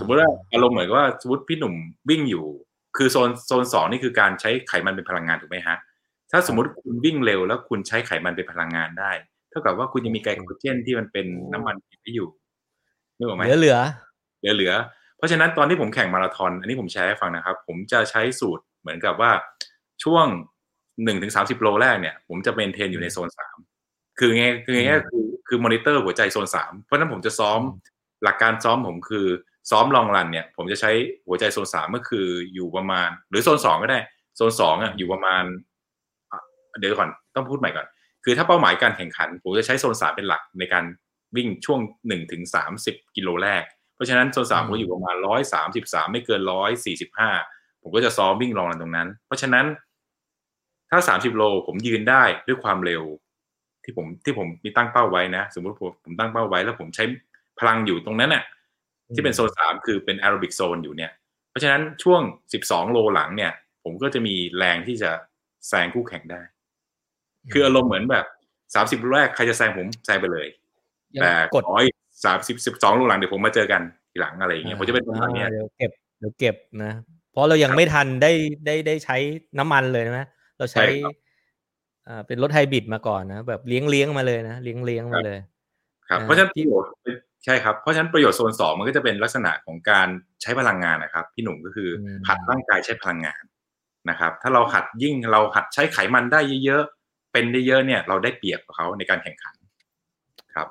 สมมติว่าอารมณ์เหมือนกับว่าสมมติพี่หนุ่มวิ่งอยู่ คือโซนโซนสองนี่คือการใช้ไขมันเป็นพลังงานถูกไหมฮะ ถ้าสมมติคุณวิ่งเร็วแล้วคุณใช้ไขมันเป็นพลังงานได้ เท่ากับว่าคุณยังมีไกลโคเจนที่มันเป็นน้ำมันเก็บไว้อยู่นึกออกไหมเหลือเหลือเหลือเหลือ เพราะฉะนั้นตอนที่ผมแข่งมาราธอนอันนี้ผมแชร์ให้ฟังนะครับ ผมจะใช้สูตรเหมือนกับว่าช่วงหนึ่งถึงสามสิบโลแรกเนี่ย ผมจะเมนเทนอยู่ในโซนสามคือไงคือไงก็คือคือมอนิเตอร์หัวใจโซนสามเพราะฉะนั้นผมจะซ้อมหลักการซ้อมผมคือ ซ้อมลองรันเนี่ย ผมจะใช้หัวใจโซนสามก็คืออยู่ประมาณ หรือโซนสองก็ได้ โซนสองอะอยู่ประมาณอะเดี๋ยวก่อนต้องพูดใหม่ก่อน คือถ้าเป้าหมายการแข่งขัน ผมจะใช้โซนสามเป็นหลักในการวิ่งช่วงหนึ่งถึงสามสิบกิโลแรก เพราะฉะนั้นโซนสามอืมผมอยู่ประมาณร้อยสามสิบสามไม่เกินร้อยสี่สิบห้าผมก็จะซ้อมวิ่งลองรันตรงนั้น เพราะฉะนั้น ถ้าสามสิบโลผมยืนได้ด้วยความเร็ว ที่ผมที่ผมมีตั้งเป้าไว้นะ สมมติผมผมตั้งเป้าไว้ แล้วผมใช้พลังอยู่ตรงนั้นน่ะ ที่เป็นโซนสามคือเป็นแอโรบิกโซนอยู่เนี่ยเพราะฉะนั้นช่วงสิบสองโลหลังเนี่ย ผมก็จะมีแรงที่จะแซงคู่แข่งได้ คืออารมณ์เหมือนแบบสามสิบแรกใครจะแซงผมแซงไปเลยยังแต่กดร้อยสามสิบสิบสองโลหลังเดี๋ยวผมมาเจอกันทีหลังอะไรอย่างเงี้ยผมจะเป็นประมาณเนี้ยอ่าเดี๋ยวเก็บเดี๋ยวเก็บนะ เพราะเรายังไม่ทันได้ได้ได้ใช้น้ำมันเลยนะเราใช้ใช่ครับอ่าเป็นรถไฮบริดมาก่อนนะแบบเลี้ยงเลี้ยงมาเลยนะเลี้ยงเลี้ยงมาเลยครับอ่าเพราะฉะนั้นปที่ระโยชน์ ใช่ครับ เพราะฉะนั้นประโยชน์โซนสองมันก็จะเป็นลักษณะของการใช้พลังงานนะครับ พี่หนุ่มก็คืออมผัดร่างกายใช้พลังงานนะครับ ถ้าเราหัดยิ่งเราหัดใช้ไขมันได้เยอะๆเป็นได้เยอะเนี่ยเราได้เปรียบกว่าเขาในการแข่งขันครับ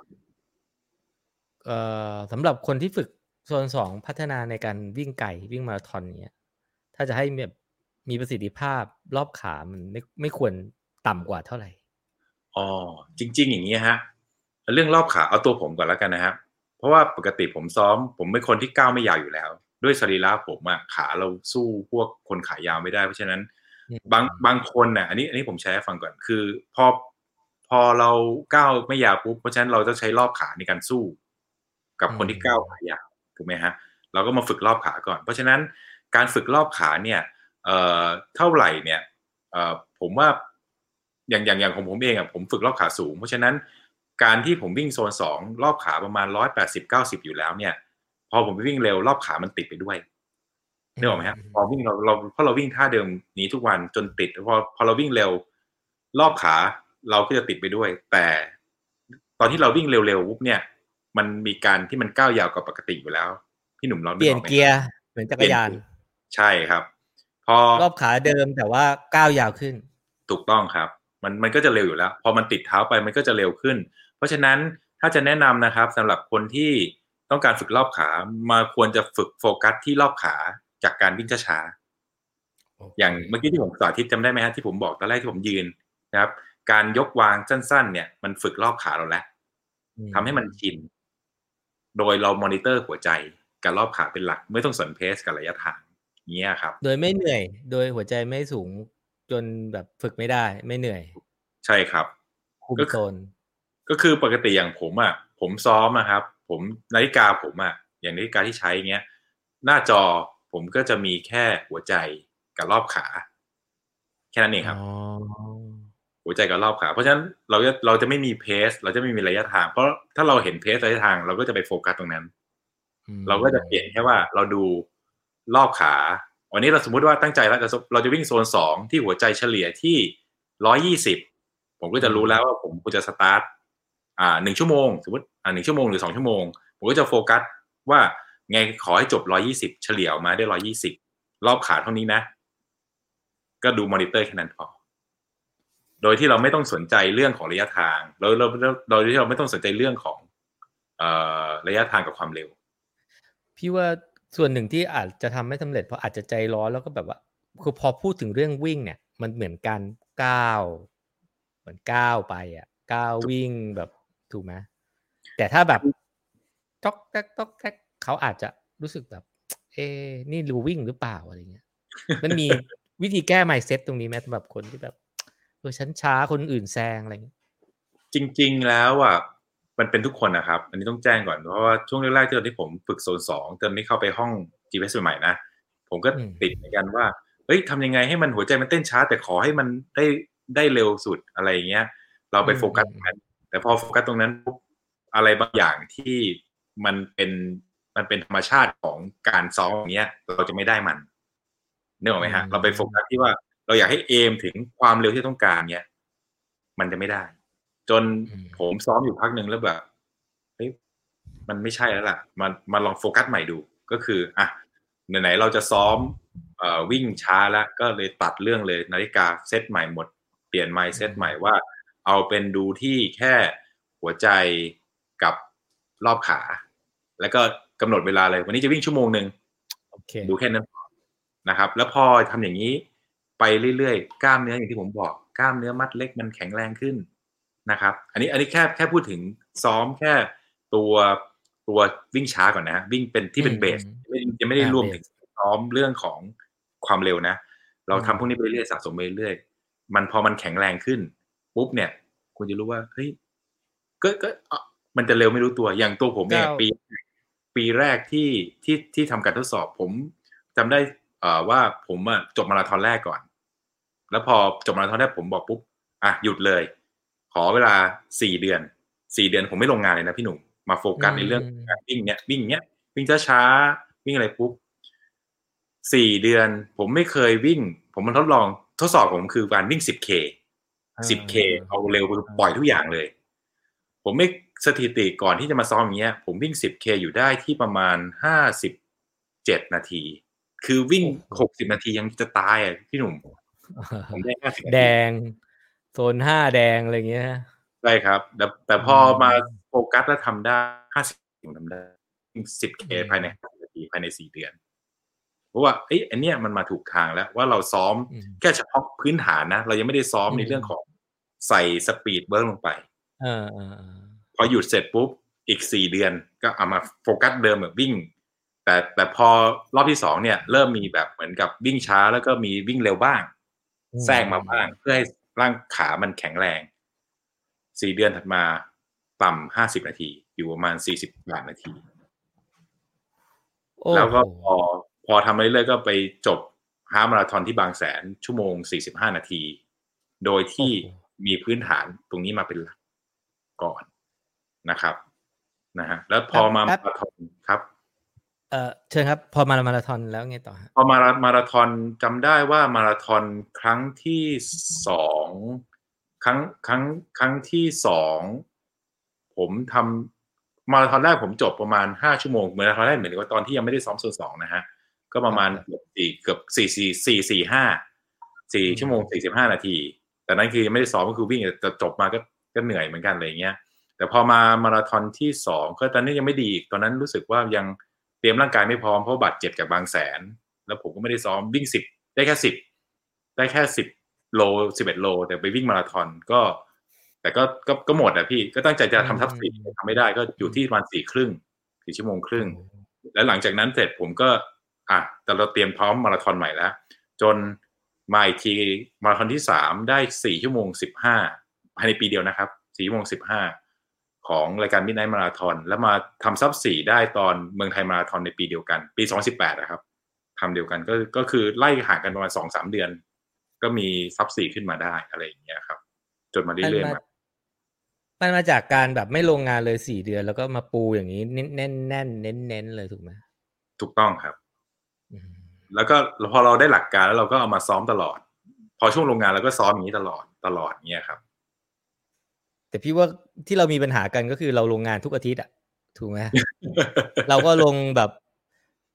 เอ่อสำหรับคนที่ฝึกโซนสองพัฒนาในการวิ่งไก่วิ่งมาราธอนเนี้ยถ้าจะให้แบบมีประสิทธิภาพรอบขามันไม่ไม่ควรต่ำกว่าเท่าไหร่อ๋อจริง ๆ อย่างนี้ฮะเรื่องรอบขาเอาตัวผมก่อนแล้วกันนะครับ เพราะว่าปกติผมซ้อม ผมเป็นคนที่ก้าวไม่ยาวอยู่แล้ว ด้วยสรีระผมอะขาเราสู้พวกคนขายาวไม่ได้ เพราะฉะนั้นอืมบางบางคนน่ะอันนี้อันนี้ผมแชร์ให้ฟังก่อนคือ พอพอเราก้าวไม่ยาวปุ๊บเพราะฉะนั้นเราจะใช้รอบขาในการสู้ กับคนที่ก้าวขายาวถูกไหมฮะ เราก็มาฝึกรอบขาก่อน เพราะฉะนั้นการฝึกรอบขาเนี่ยเอ่อเท่าไหร่เนี่ยเอ่อผมว่าอย่างอย่างอย่างของผมเองอะผมฝึกรอบขาสูง เพราะฉะนั้น การที่ผมวิ่งโซนสองรอบขาประมาณร้อยแปดสิบเก้าสิบอยู่แล้วเนี่ย พอผมไปวิ่งเร็วรอบขามันติดไปด้วยนึกออกไหมครับพอวิ่งเราเราเพราะเราวิ่งท่าเดิมนี้ทุกวันจนติดพอพอเราวิ่งเร็ว รอบขาเราก็จะติดไปด้วย แต่ตอนที่เราวิ่งเร็วๆปุ๊บเนี่ย มันมีการที่มันก้าวยาวกว่าปกติอยู่แล้ว พี่หนุ่มเราเปลี่ยนกออกไหมเกียร์เหมือนจักรยาน ใช่ครับ พอรอบขาเดิมแต่ว่าก้าวยาวขึ้น ถูกต้องครับ มันมันก็จะเร็วอยู่แล้ว พอมันติดเท้าไปมันก็จะเร็วขึ้น เพราะฉะนั้นถ้าจะแนะนำนะครับสำหรับคนที่ต้องการฝึกรอบขา มาควรจะฝึกโฟกัสที่รอบขาจากการวิ่งช้าๆอย่างเมื่อกี้ที่ผมสาธิตจำได้ไหมฮะที่ผมบอกตอนแรกที่ผมยืนนะครับ การยกวางสั้น ๆ เนี่ย มันฝึกรอบขาเราแล้วอืมทำให้มันชินโดยเรามอนิเตอร์หัวใจกับรอบขาเป็นหลัก ไม่ต้องสนเพสกับระยะทางเงี้ยครับ โดยไม่เหนื่อย โดยหัวใจไม่สูงจนแบบฝึกไม่ได้ ไม่เหนื่อย ใช่ครับ คุมก็คือโซน ก็คือปกติอย่างผมอะผมซ้อมนะครับ ผมนาฬิกาผมอะอย่างนาฬิกาที่ใช้เงี้ย หน้าจอผมก็จะมีแค่หัวใจกับรอบขา แค่นั้นเองครับอ๋อหัวใจกับรอบขา เพราะฉะนั้นเราจะเราจะไม่มีเพสเราจะไม่มีระยะทาง เพราะถ้าเราเห็นเพสระยะทาง เราก็จะไปโฟกัสตรงนั้นอืมเราก็จะเปลี่ยนแค่ว่าเราดูรอบขา วันนี้เราสมมุติว่าตั้งใจแล้วเราเราจะวิ่งโซนสองที่หัวใจเฉลี่ยที่ร้อยี่สิบผมก็จะรู้แล้วว่าผมควรจะสตาร์ท อ่าหนึ่งชั่วโมงสมมติอ่าหนึ่งชั่วโมงหรือสองชั่วโมงผมก็จะโฟกัสว่าไงขอให้จบร้อยี่สิบเฉลี่ยออกมาได้ร้อยี่สิบรอบขาเท่านี้นะ ก็ดูมอนิเตอร์แค่นั้นพอโดยที่เราไม่ต้องสนใจเรื่องของระยะทางเราเราเราโดยที่เราไม่ต้องสนใจเรื่องของเอ่อระยะทางกับความเร็ว พี่ว่าส่วนหนึ่งที่อาจจะทำไม่สำเร็จเพราะอาจจะใจร้อนแล้วก็แบบว่า คือพอพูดถึงเรื่องวิ่งเนี่ย มันเหมือนการก้าวเหมือนก้าวไปอะก้าววิ่งแบบ ถูกไหมแต่ถ้าแบบต๊อกแต๊กต๊อกแต๊กเขาอาจจะรู้สึกแบบ เอ๊ะนี่รูวิ่งหรือเปล่าอะไรเงี้ย มันมีวิธีแก้ mindset ตรงนี้ไหมสำหรับคนที่แบบเออฉันช้าคนอื่นแซงอะไรเงี้ยจริง ๆแล้วอะมันเป็นทุกคนนะครับ อันนี้ต้องแจ้งก่อน เพราะว่าช่วงแรกๆที่ตอนที่ผมฝึกโซนสองตอนนี้เข้าไปห้อง GPS ใหม่ๆนะ ผมก็ติดเหมือนกันว่า เฮ้ยทำยังไงให้มันหัวใจมันเต้นช้า แต่ขอให้มันได้ได้เร็วสุดอะไรอย่างเงี้ย เราไปโฟกัสตรงนั้น แต่พอโฟกัสตรงนั้นปุ๊บอะไรบางอย่างที่มันเป็นมันเป็นธรรมชาติของการซ้อมอย่างเงี้ย เราจะไม่ได้มันนึกออกไหมฮะ เราไปโฟกัสที่ว่าเราอยากให้เอมถึงความเร็วที่ต้องการเนี้ยมันจะไม่ได้ จนผมซ้อมอยู่พักหนึ่งแล้วแบบเฮ้ยมันไม่ใช่แล้วล่ะมันมาลองโฟกัสใหม่ดูก็คืออะไหนๆเราจะซ้อมเอ่อวิ่งช้าแล้วก็เลยตัดเรื่องเลยนาฬิกาเซตใหม่หมด เปลี่ยนไมล์เซตใหม่ว่า เอาเป็นดูที่แค่หัวใจกับรอบขา แล้วก็กำหนดเวลาเลย วันนี้จะวิ่งชั่วโมงหนึ่งโอเคดูแค่นั้นพอนะครับ แล้วพอทำอย่างนี้ไปเรื่อยๆ กล้ามเนื้ออย่างที่ผมบอก กล้ามเนื้อมัดเล็กมันแข็งแรงขึ้นนะครับ อันนี้อันนี้แค่แค่พูดถึงซ้อมแค่ตัวตัววิ่งช้าก่อนนะฮะวิ่งเป็นที่เป็นเบสไม่ยังไม่ได้รวมถึงซ้อมเรื่องของความเร็วนะ เราทำพวกนี้ไปเรื่อยสะสมไปเรื่อยมันพอมันแข็งแรงขึ้นปุ๊บเนี่ย คุณจะรู้ว่าเฮ้ยก็ก็มันจะเร็วไม่รู้ตัวอย่างตัวผมเนี่ยปี ปีแรกที่ที่ที่ทำการทดสอบ ผมจำได้เอ่อว่าผมอะจบมาราธอนแรกก่อน แล้วพอจบมาราธอนแรกผมบอกปุ๊บอะหยุดเลย ขอเวลาสี่เดือนสี่เดือนผมไม่ลงงานเลยนะพี่หนุ่มมาโฟกัสในเรื่องการวิ่งเนี้ยวิ่งเนี้ยวิ่งช้าๆวิ่งอะไรปุ๊บสี่เดือน ผมไม่เคยวิ่ง ผมมันทดลองทดสอบผมคือการวิ่งสิบเค สิบเคเอาเร็วปล่อยทุกอย่างเลย ผมไม่สถิติก่อนที่จะมาซ้อมอย่างเงี้ย ผมวิ่ง 10K อยู่ได้ที่ประมาณ 57 นาที คือวิ่งหกสิบนาทียังจะตายอะพี่หนุ่มผมได้ห้าสิบแดง โซนห้าแดงอะไรเงี้ยใช่ครับ แต่แต่พออืมมาโฟกัสแล้วทำได้ห้าสิบทำได้สิบ K อืมภายใน50นาทีภายในสี่เดือนเพราะว่าเอ้ยอันเนี้ยมันมาถูกทางแล้วว่าเราซ้อมอืมแค่เฉพาะพื้นฐานนะ เรายังไม่ได้ซ้อมอืมในเรื่องของ ใส่ speed work งไปเออเออเออพอหยุดเสร็จปุ๊บอีกสี่เดือนก็เอามาโฟกัสเดิมแบบวิ่ง แต่แต่พอรอบที่สองเนี่ย เริ่มมีแบบเหมือนกับวิ่งช้าแล้วก็มีวิ่งเร็วบ้าง แทรกมาบ้างเพื่อให้ร่างขามันแข็งแรงสี่เดือนถัดมาต่ำห้าสิบนาที อยู่ประมาณสี่สิบานาทีโอ้แล้วก็โหพอพอทำมาเรื่อยๆก็ไปจบฮาล์ฟมาราธอนที่บางแสนชั่วโมงสี่สิบห้านาที โดยที่ มีพื้นฐานตรงนี้มาเป็นหลักก่อนนะครับนะฮะแล้วพอมามาราธอนครับเออเชิญครับ พอมามาราธอนแล้วไงต่อฮะพอมารามาราธอนจำได้ว่ามาราธอนครั้งที่สองครั้งครั้งครั้งที่สองผมทำมาราธอนแรกผมจบประมาณห้าชั่วโมงมาราธอนแรกเหมือนกับตอนที่ยังไม่ได้ซ้อมโซนสองนะฮะก็ประมาณเกือบสี่เกือบสี่สี่สี่สี่ห้าสี่ชั่วโมงสี่สิบห้านาที แต่นั้นคือยังไม่ได้ซ้อมก็คือวิ่งแต่จบมาก็ก็เหนื่อยเหมือนกันอะไรอย่างเงี้ยแต่พอมามาราธอนที่สองก็ตอนนี้ยังไม่ดีอีกตอนนั้นรู้สึกว่ายังเตรียมร่างกายไม่พร้อมเพราะบาดเจ็บจากบางแสน แล้วผมก็ไม่ได้ซ้อมวิ่งสิบได้แค่สิบได้แค่สิบโลสิบเอ็ดโล แต่ไปวิ่งมาราธอนก็ แต่ก็ก็ก็หมดอะพี่ก็ตั้งใจจะทำทับสี่ทำไม่ได้ก็อยู่ที่ประมาณสี่ครึ่งสี่ชั่วโมงครึ่ง แล้วหลังจากนั้นเสร็จผมก็อะแต่เราเตรียมพร้อมมาราธอนใหม่แล้ว จน มาอีกทีมาราธอนที่สามได้สี่ชั่วโมงสิบห้าภายในปีเดียวนะครับสี่ชั่วโมงสิบห้าของรายการมิดไนท์มาราธอนแล้วมาทำ sub สี่ได้ตอนเมืองไทยมาราธอนในปีเดียวกัน ปีสองสิบแปดนะครับทำเดียวกันก็ก็คือไล่ห่างกันประมาณสองสามเดือน ก็มี sub สี่ขึ้นมาได้อะไรอย่างเงี้ยครับ จนมามันเรื่อยๆมามามันมาจากการแบบไม่ลงงานเลยสี่เดือน แล้วก็มาปูอย่างนี้ แน่นแน่นเน้นเน้นๆเลยถูกไหมถูกต้องครับอืม แล้วก็พอเราได้หลักการแล้วเราก็เอามาซ้อมตลอด พอช่วงโรงงานเราก็ซ้อมอย่างนี้ตลอดตลอดเงี้ยครับ แต่พี่ว่าที่เรามีปัญหากันก็คือเราลงงานทุกอาทิตย์อะถูกไหมเราก็ลงแบบ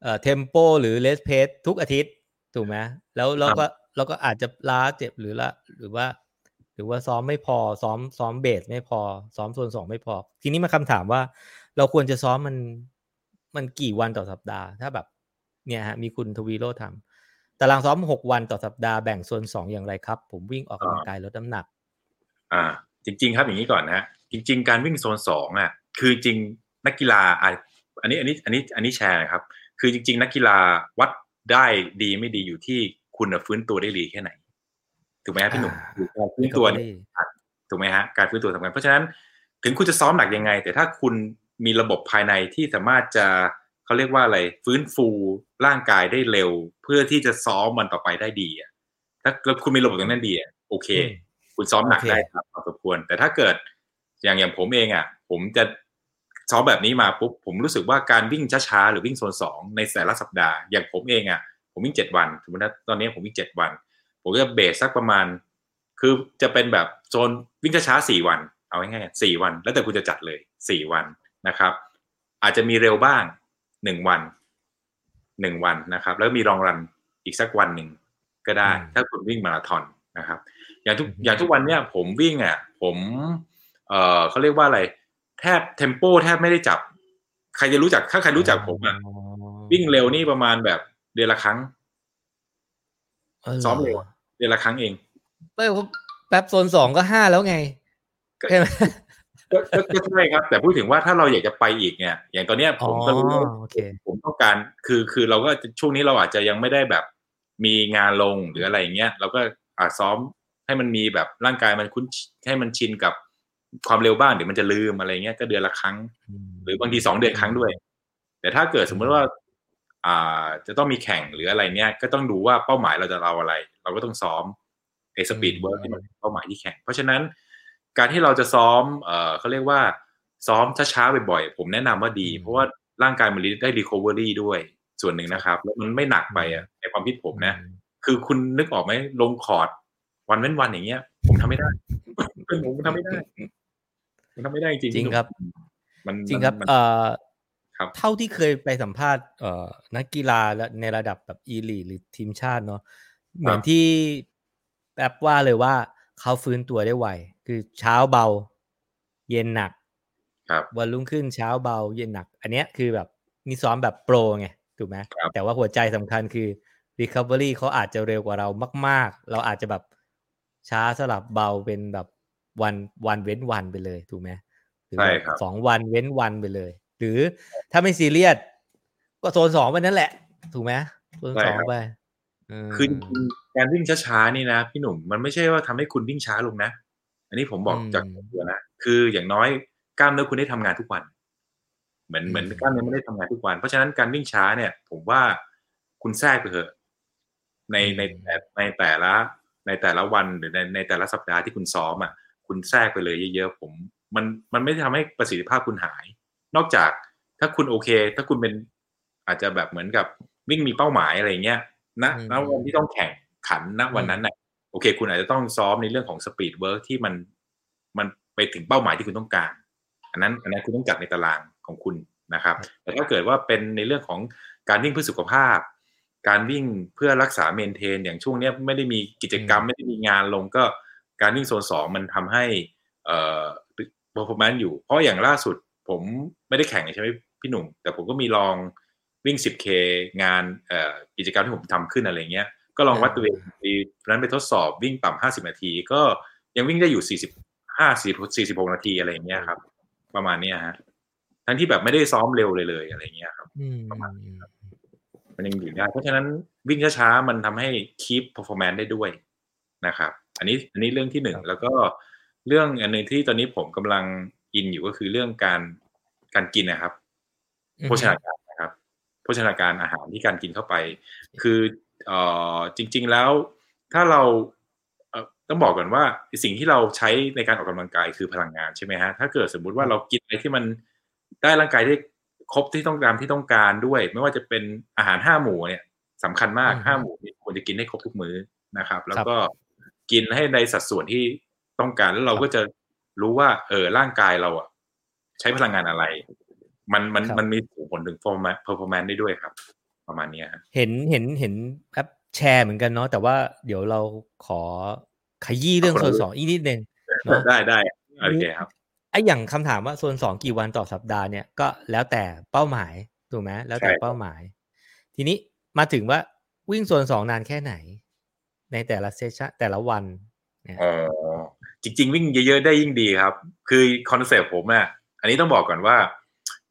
เอ่อเทมโปหรือเลสเพสทุกอาทิตย์ถูกไหมแล้วเราก็เราก็อาจจะล้าเจ็บหรือละหรือว่า หรือว่าซ้อมไม่พอซ้อมซ้อมเบสไม่พอ ซ้อมโซนสองไม่พอ ทีนี้มาคำถามว่า เราควรจะซ้อมมันมันกี่วันต่อสัปดาห์ ถ้าแบบ เนี่ยฮะมีคุณทวีโรจน์ทำตารางซ้อมหกวันต่อสัปดาห์แบ่งโซนสองอย่างไรครับ ผมวิ่งออกกำลังกายลดน้ำหนัก อ่า จริง ๆ ครับอย่างนี้ก่อนนะฮะจริง ๆ การวิ่งโซนสองอะ คือจริงนักกีฬาอะอันนี้อันนี้อันนี้อันนี้แชร์นะครับ คือจริง ๆ นักกีฬาวัดได้ดีไม่ดีอยู่ที่คุณน่ะฟื้นตัวได้ดีแค่ไหนถูกไหมฮะพี่หนุ่มอ่าคือการฟื้นตัวเนี่ยถูกไหมฮะการฟื้นตัวสำคัญเพราะฉะนั้นถึงคุณจะซ้อมหนักยังไง แต่ถ้าคุณมีระบบภายในที่สามารถจะ เขาเรียกว่าอะไรฟื้นฟูร่างกายได้เร็ว เพื่อที่จะซ้อมมันต่อไปได้ดีอะถ้าแล้วคุณมีระบบตรงนั้นดีอะโอเคอืมคุณซ้อมหนักโอเคได้ครับพอสมควร แต่ถ้าเกิดอย่างอย่างผมเองอะ ผมจะซ้อมแบบนี้มาปุ๊บผมรู้สึกว่าการวิ่งช้าๆหรือวิ่งโซนสองในแต่ละสัปดาห์อย่างผมเองอะผมวิ่งเจ็ดวันสมมติว่าตอนนี้ผมวิ่งเจ็ดวัน ผมก็จะเบสสักประมาณ คือจะเป็นแบบโซนวิ่งช้าๆสี่วัน เอาง่ายๆสี่วัน แล้วแต่คุณจะจัดเลยสี่วันนะครับ อาจจะมีเร็วบ้าง หนึ่งวันหนึ่งวันนะครับ แล้วมีรองรันอีกสักวันหนึ่งก็ได้อืมถ้าคุณวิ่งมาราธอนนะครับ อย่างทุกอือฮึอย่างทุกวันเนี้ยผมวิ่งอะผมเอ่อเขาเรียกว่าอะไร แทบเทมโปแทบไม่ได้จับ ใครจะรู้จักถ้าใครรู้จักผมอะวิ่งเร็วนี่ประมาณแบบเดือนละครั้งซ้อมเร็วเดือนละครั้งเองไม่เพราะแป๊บโซนสองก็ห้าแล้วไงก็ใช่ไหม ก็ก็ก็ใช่ครับ แต่พูดถึงว่าถ้าเราอยากจะไปอีกเนี่ย อย่างตอนเนี้ยผมก็รู้ว่าอ๋อโอเคผมต้องการคือคือเราก็จะช่วงนี้เราอาจจะยังไม่ได้แบบ มีงานลงหรืออะไรอย่างเงี้ยเราก็อาจซ้อมให้มันมีแบบร่างกายมันคุ้นให้มันชินกับความเร็วบ้างเดี๋ยวมันจะลืมอะไรเงี้ยก็เดือนละครั้ง หรือบางทีสองเดือนครั้งด้วย แต่ถ้าเกิดสมมติว่า อ่าจะต้องมีแข่งหรืออะไรเนี่ย ก็ต้องดูว่าเป้าหมายเราจะเอาอะไร เราก็ต้องซ้อมไอ้ speed work ที่มันเป็นเป้าหมายที่แข่ง เพราะฉะนั้น การที่เราจะซ้อมเอ่อเขาเรียกว่าซ้อมช้าๆบ่อยๆผมแนะนำว่าดีอืมเพราะว่าร่างกายมันได้ recovery ด้วยส่วนหนึ่งนะครับ แล้วมันไม่หนักไปอะในความคิดผมนะ คือคุณนึกออกไหมลงคอร์ดวันเว้นวันอย่างเงี้ย ผมทำไม่ได้เป็นผมทำไม่ได้ผมทำไม่ได้จริงๆจริงครับ มันจริงครับมันเอ่อครับเท่าที่เคยไปสัมภาษณ์เอ่อนักกีฬาและในระดับแบบอีลีหรือทีมชาติเนาะเหมือนที่แป๊บว่าเลยว่าเขาฟื้นตัวได้ไว คือเช้าเบา เย็นหนัก ครับวันรุ่งขึ้นเช้าเบา เย็นหนัก อันเนี้ยคือแบบนี่ซ้อมแบบโปรไงถูกไหมครับแต่ว่าหัวใจสำคัญคือ Recovery เขาอาจจะเร็วกว่าเรามาก ๆ เราอาจจะแบบช้าสลับเบาเป็นแบบวันวันเว้นวันไปเลยถูกไหมหรือใช่แบบครับสองวันเว้นวันไปเลย หรือถ้าไม่ซีเรียสก็โซนสองไปนั่นแหละ ถูกไหมโซนใช่สองครับไปเคือจริงๆการวิ่งช้าๆนี่นะพี่หนุ่มมันไม่ใช่ว่าทำให้คุณวิ่งช้าลงนะ อันนี้ผมบอกอืมจากตัวนะคืออย่างน้อยกล้ามเนื้อคุณได้ทำงานทุกวัน เหมือนเหมือนอืมกล้ามเนื้อไม่ได้ทำงานทุกวัน เพราะฉะนั้นการวิ่งช้าเนี่ย ผมว่าคุณแทรกไปเถอะในในแต่ในแต่ละในแต่ละวันหรือในในแต่ละสัปดาห์ที่คุณซ้อมอะคุณแทรกไปเลยเยอะๆผมมันมันไม่ได้ทำให้ประสิทธิภาพคุณหาย นอกจากถ้าคุณโอเค ถ้าคุณเป็นอาจจะแบบเหมือนกับวิ่งมีเป้าหมายอะไรเงี้ยณอืมณวันที่ต้องแข่งขันณวันนั้นน่ะ โอเค คุณอาจจะต้องซ้อมในเรื่องของ speed work ที่มันมันไปถึงเป้าหมายที่คุณต้องการ อันนั้นอันนั้นคุณต้องจัดในตารางของคุณนะครับ แต่ถ้าเกิดว่าเป็นในเรื่องของการวิ่งเพื่อสุขภาพ การวิ่งเพื่อรักษาเมนเทน อย่างช่วงเนี้ยไม่ได้มีกิจกรรมอืมไม่ได้มีงานลงก็การวิ่งโซนสองมันทำให้เอ่อ performance อยู่ เพราะอย่างล่าสุดผมไม่ได้แข่งใช่ไหมพี่หนุ่ม แต่ผมก็มีลองวิ่ง 10K งานเอ่อกิจกรรมที่ผมทำขึ้นอะไรเงี้ย ก็ลองวัดตัวเองปีนั้นไปทดสอบวิ่งต่ำ50นาที ก็ยังวิ่งได้อยู่45 40 46นาทีอะไรอย่างเงี้ยครับ ประมาณเนี้ยฮะทั้งที่แบบไม่ได้ซ้อมเร็วเลยเลยอะไรเงี้ยครับอืมประมาณนี้ครับมันยังอยู่ได้ เพราะฉะนั้นวิ่งช้าๆมันทำให้ keep performance ได้ด้วยนะครับ อันนี้อันนี้เรื่องที่หนึ่งครับแล้วก็เรื่องอันหนึ่งที่ตอนนี้ผมกำลังอินอยู่ก็คือเรื่องการการกินนะครับ โภชนาการนะครับ โภชนาการอาหารที่การกินเข้าไป คือเอ่อ จริง ๆแล้วถ้าเราเอ่อต้องบอกก่อนว่าสิ่งที่เราใช้ในการออกกำลังกายคือพลังงานใช่ไหมฮะถ้าเกิดสมมุติว่าเรากินอะไรที่มันได้ร่างกายได้ครบที่ต้องการที่ต้องการด้วย ไม่ว่าจะเป็นอาหารห้าหมู่เนี่ยสำคัญมากอืมห้าหมู่เนี่ยควรจะกินให้ครบทุกมื้อนะครับ แล้วก็กินให้ในสัดส่วนที่ต้องการแล้วเราก็จะรู้ว่า เออร่างกายเราอะ ใช้พลังงานอะไร มันมันครับมันมีส่งผลถึง performance performance ได้ด้วยครับ ประมาณเนี้ยฮะเห็นเห็นเห็นแอปแชร์เหมือนกันเนาะแต่ว่าเดี๋ยวเราขอขยี้เรื่องขอบโซคุณนสองอีกนิดนึงเนอะได้ได้โอเคครับไอ้อย่างคำถามว่าโซนสองกี่วันต่อสัปดาห์เนี่ยก็แล้วแต่เป้าหมายถูกไหมแล้วแต่ใช่ครับเป้าหมาย ทีนี้มาถึงว่าวิ่งโซนสองนานแค่ไหน ในแต่ละ session แต่ละวันเนี่ยอ๋อจริง ๆ วิ่งเยอะๆได้ยิ่งดีครับ คือ concept ผมอะอันนี้ต้องบอกก่อนว่า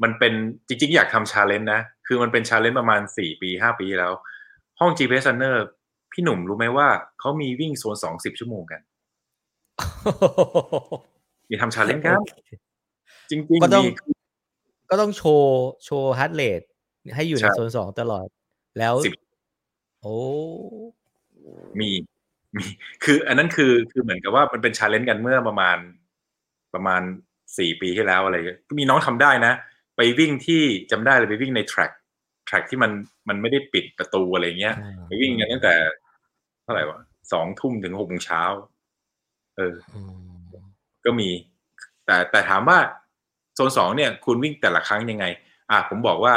มันเป็นจริง ๆ อยากทำ challenge นะ คือมันเป็น challenge ประมาณสี่ปีห้าปีแล้ว ห้อง GPS Runner พี่หนุ่มรู้ไหมว่าเขามีวิ่งโซนสองสิบชั่วโมงกัน มีทำ challenge ครับจริงๆก็ต้องมีก็ต้องโชว์โชว์ heart rate ให้อยู่ในใช่โซนสองตลอด แล้วสิบโอ้มีมีคือ อันนั้นคือคือเหมือนกับว่ามันเป็น challenge กันเมื่อประมาณประมาณสี่ปีที่แล้วอะไรเงี้ยก็มีน้องทำได้นะ ไปวิ่งที่จำได้เลยไปวิ่งในแทร็กแทร็กที่มันมันไม่ได้ปิดประตูอะไรเงี้ยอ่าไปวิ่งกันตั้งแต่เท่าไหร่วะสองทุ่มถึงหกโมงเช้าเอออืมก็มี แต่แต่ถามว่าโซนสองเนี่ย คุณวิ่งแต่ละครั้งยังไง อะผมบอกว่า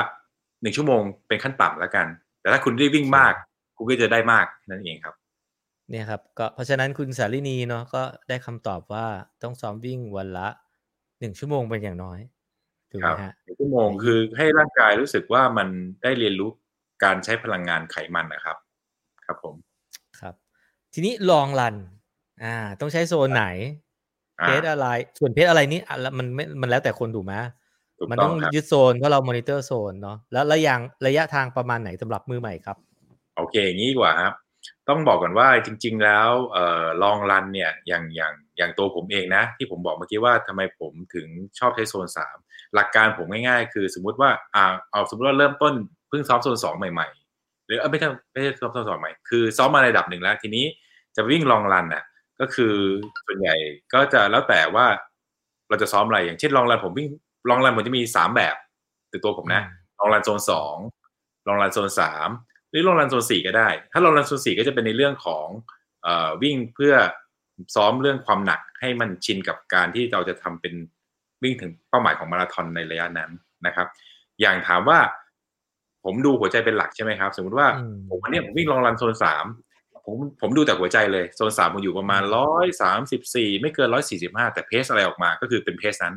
หนึ่งชั่วโมงเป็นขั้นต่ำแล้วกัน แต่ถ้าคุณได้วิ่งมาก คุณก็จะได้มากนั่นเองครับ เนี่ยครับ ก็เพราะฉะนั้นคุณสารินีเนาะก็ได้คำตอบว่าต้องซ้อมวิ่งวันละหนึ่งชั่วโมงเป็นอย่างน้อย ถูกคไหมรับฮะหนึ่งชั่วโมงคือให้ร่างกายรู้สึกว่ามันได้เรียนรู้การใช้พลังงานไขมันนะครับ ครับผมครับ ทีนี้ลองรัน อ่า ต้องใช้โซนไหนอ่าเพจอะไร ส่วนเพจอะไรนี่อะแล้วมันไม่มันแล้วแต่คนถูกไหมถูกมันต้ต้อองงครับยึดโซนเพราะเรามอนิเตอร์โซนเนาะแล้วระยะระยะทางประมาณไหนสำหรับมือใหม่ครับ โอเคอย่างนี้ดีกว่าครับ ต้องบอกก่อนว่าจริง ๆ แล้วเอ่อลองรันเนี่ยอย่างอย่างอย่างตัวผมเองนะ ที่ผมบอกเมื่อกี้ว่าทำไมผมถึงชอบใช้โซนสาม หลักการผมง่ายๆ คือสมมุติว่าอ่าเอาสมมติว่าเริ่มต้นเพิ่งซ้อมโซนสองใหม่ๆ หรือเออไม่ใช่ไม่ใช่ซ้อมโซนสองใหม่คือซ้อมมาในระดับหนึ่งแล้ว ทีนี้จะวิ่งลองรันน่ะก็คือส่วนใหญ่ก็จะแล้วแต่ว่าเราจะซ้อมอะไรอย่างเช่นลองรันผมวิ่งลองรันผมจะมีสามแบบตัวตัวผมนะลองรันโซนสองลองรันโซนสามหรือลองรันโซนสี่ก็ได้ ถ้าลองรันโซนสี่ก็จะเป็นในเรื่องของเอ่อวิ่งเพื่อซ้อมเรื่องความหนักให้มันชินกับการที่เราจะทำเป็น วิ่งถึงเป้าหมายของมาราธอนในระยะนั้นนะครับ อย่างถามว่า ผมดูหัวใจเป็นหลักใช่ไหมครับ สมมติว่าอืมผมวันเนี้ยผมวิ่งลองรันโซนสามผมผมดูแต่หัวใจเลยโซนสามผมอยู่ประมาณร้อยสามสิบสี่ไม่เกินร้อยสี่สิบห้าแต่เพสอะไรออกมาก็คือเป็นเพสนั้น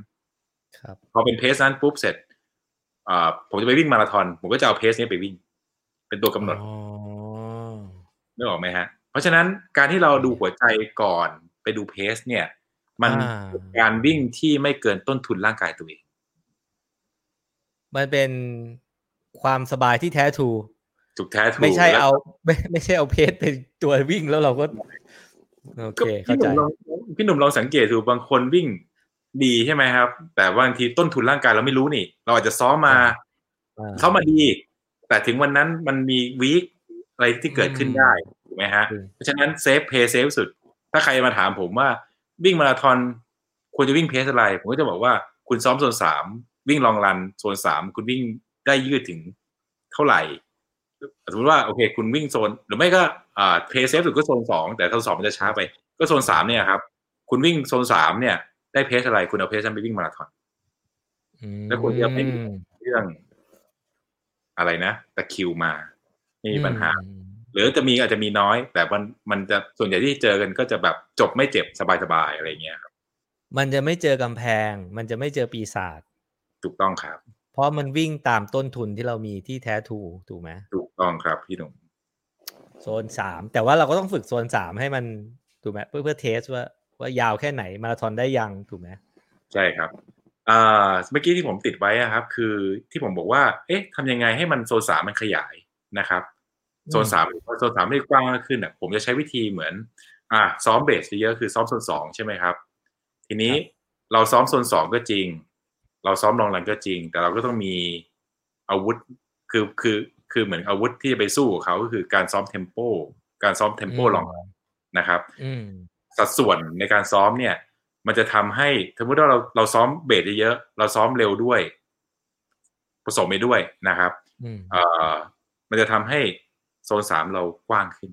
ครับพอเป็นเพสนั้นปุ๊บเสร็จอ่าผมจะไปวิ่งมาราธอนผมก็จะเอาเพสนี้ไปวิ่ง เป็นตัวกำหนดอ๋อนึกออกไหมฮะ เพราะฉะนั้นการที่เราดูหัวใจก่อนไปดูเพสเนี่ย มันอ่าเป็นการวิ่งที่ไม่เกินต้นทุนร่างกายตัวเอง มันเป็นความสบายที่แท้ทรูถูกแท้ถูกไม่ใช่แล้วเอาไม่ไม่ใช่เอาเพจเป็นตัววิ่งแล้วเราก็โอก็เคพี่เข้าหใจนุ่มลองพี่หนุ่มลองสังเกตดูบางคนวิ่งดีใช่ไหมครับ แต่บางทีต้นทุนร่างกายเราไม่รู้นี่ เราอาจจะซ้อมมาอ่าซ้อมมาดี แต่ถึงวันนั้นมันมี weak อะไรที่เกิดขึ้นได้ถูกไหมฮะอืมเพราะฉะนั้น safe pace safe สุด ถ้าใครมาถามผมว่า วิ่งมาราธอนควรจะวิ่ง pace อะไร ผมก็จะบอกว่าคุณซ้อมโซนสามวิ่ง long run โซนสามคุณวิ่งได้ยืดถึงเท่าไหร่สมมติว่าโอเค คุณวิ่งโซน หรือไม่ก็อ่าเพย์เซฟสุดก็โซนสองแต่โซนสองมันจะช้าไป ก็โซนสามเนี่ยครับ คุณวิ่งโซนสามเนี่ย ได้เพสอะไรคุณเอาเพสนั้นไปวิ่งมาราธอนแล้วคุณจะไม่มีเรื่องอะไรนะตะคิวมา มีปัญหา หรือจะมีอาจจะมีน้อย แต่มันมันจะส่วนใหญ่ที่เจอกันก็จะแบบจบไม่เจ็บสบายๆอะไรเงี้ยครับมันจะไม่เจอกำแพง มันจะไม่เจอปีศาจถูกต้องครับ เพราะมันวิ่งตามต้นทุนที่เรามีที่แท้ทรูถูกไหมถูกต้องครับพี่หนุ่มโซนสามแต่ว่าเราก็ต้องฝึกโซนสามให้มันถูกไหมเพื่อเพื่อเทสว่าว่ายาวแค่ไหนมาราธอนได้ยังถูกไหมใช่ครับอ่าเมื่อกี้ที่ผมติดไว้อะครับ คือที่ผมบอกว่า เอ๊ะทำยังไงให้มันโซนสามมันขยายนะครับ โซนสามโซนสามให้กว้างมากขึ้นอะผมจะใช้วิธีเหมือน อ่าซ้อมเบสเยอะๆคือซ้อมโซนสองใช่ไหมครับ ทีนี้เราซ้อมโซนสองก็จริง เราซ้อมลองรันก็จริง แต่เราก็ต้องมีอาวุธคือคือคือเหมือนอาวุธที่จะไปสู้กับเขาก็คือการซ้อมเทมโปการซ้อมเทมโปลองนะครับอืมสัดส่วนในการซ้อมเนี่ย มันจะทำให้สมมติว่าเราเราซ้อมเบสเยอะๆเราซ้อมเร็วด้วย ผสมไปด้วยนะครับอืมเอ่อมันจะทำให้ โซนสามเรากว้างขึ้น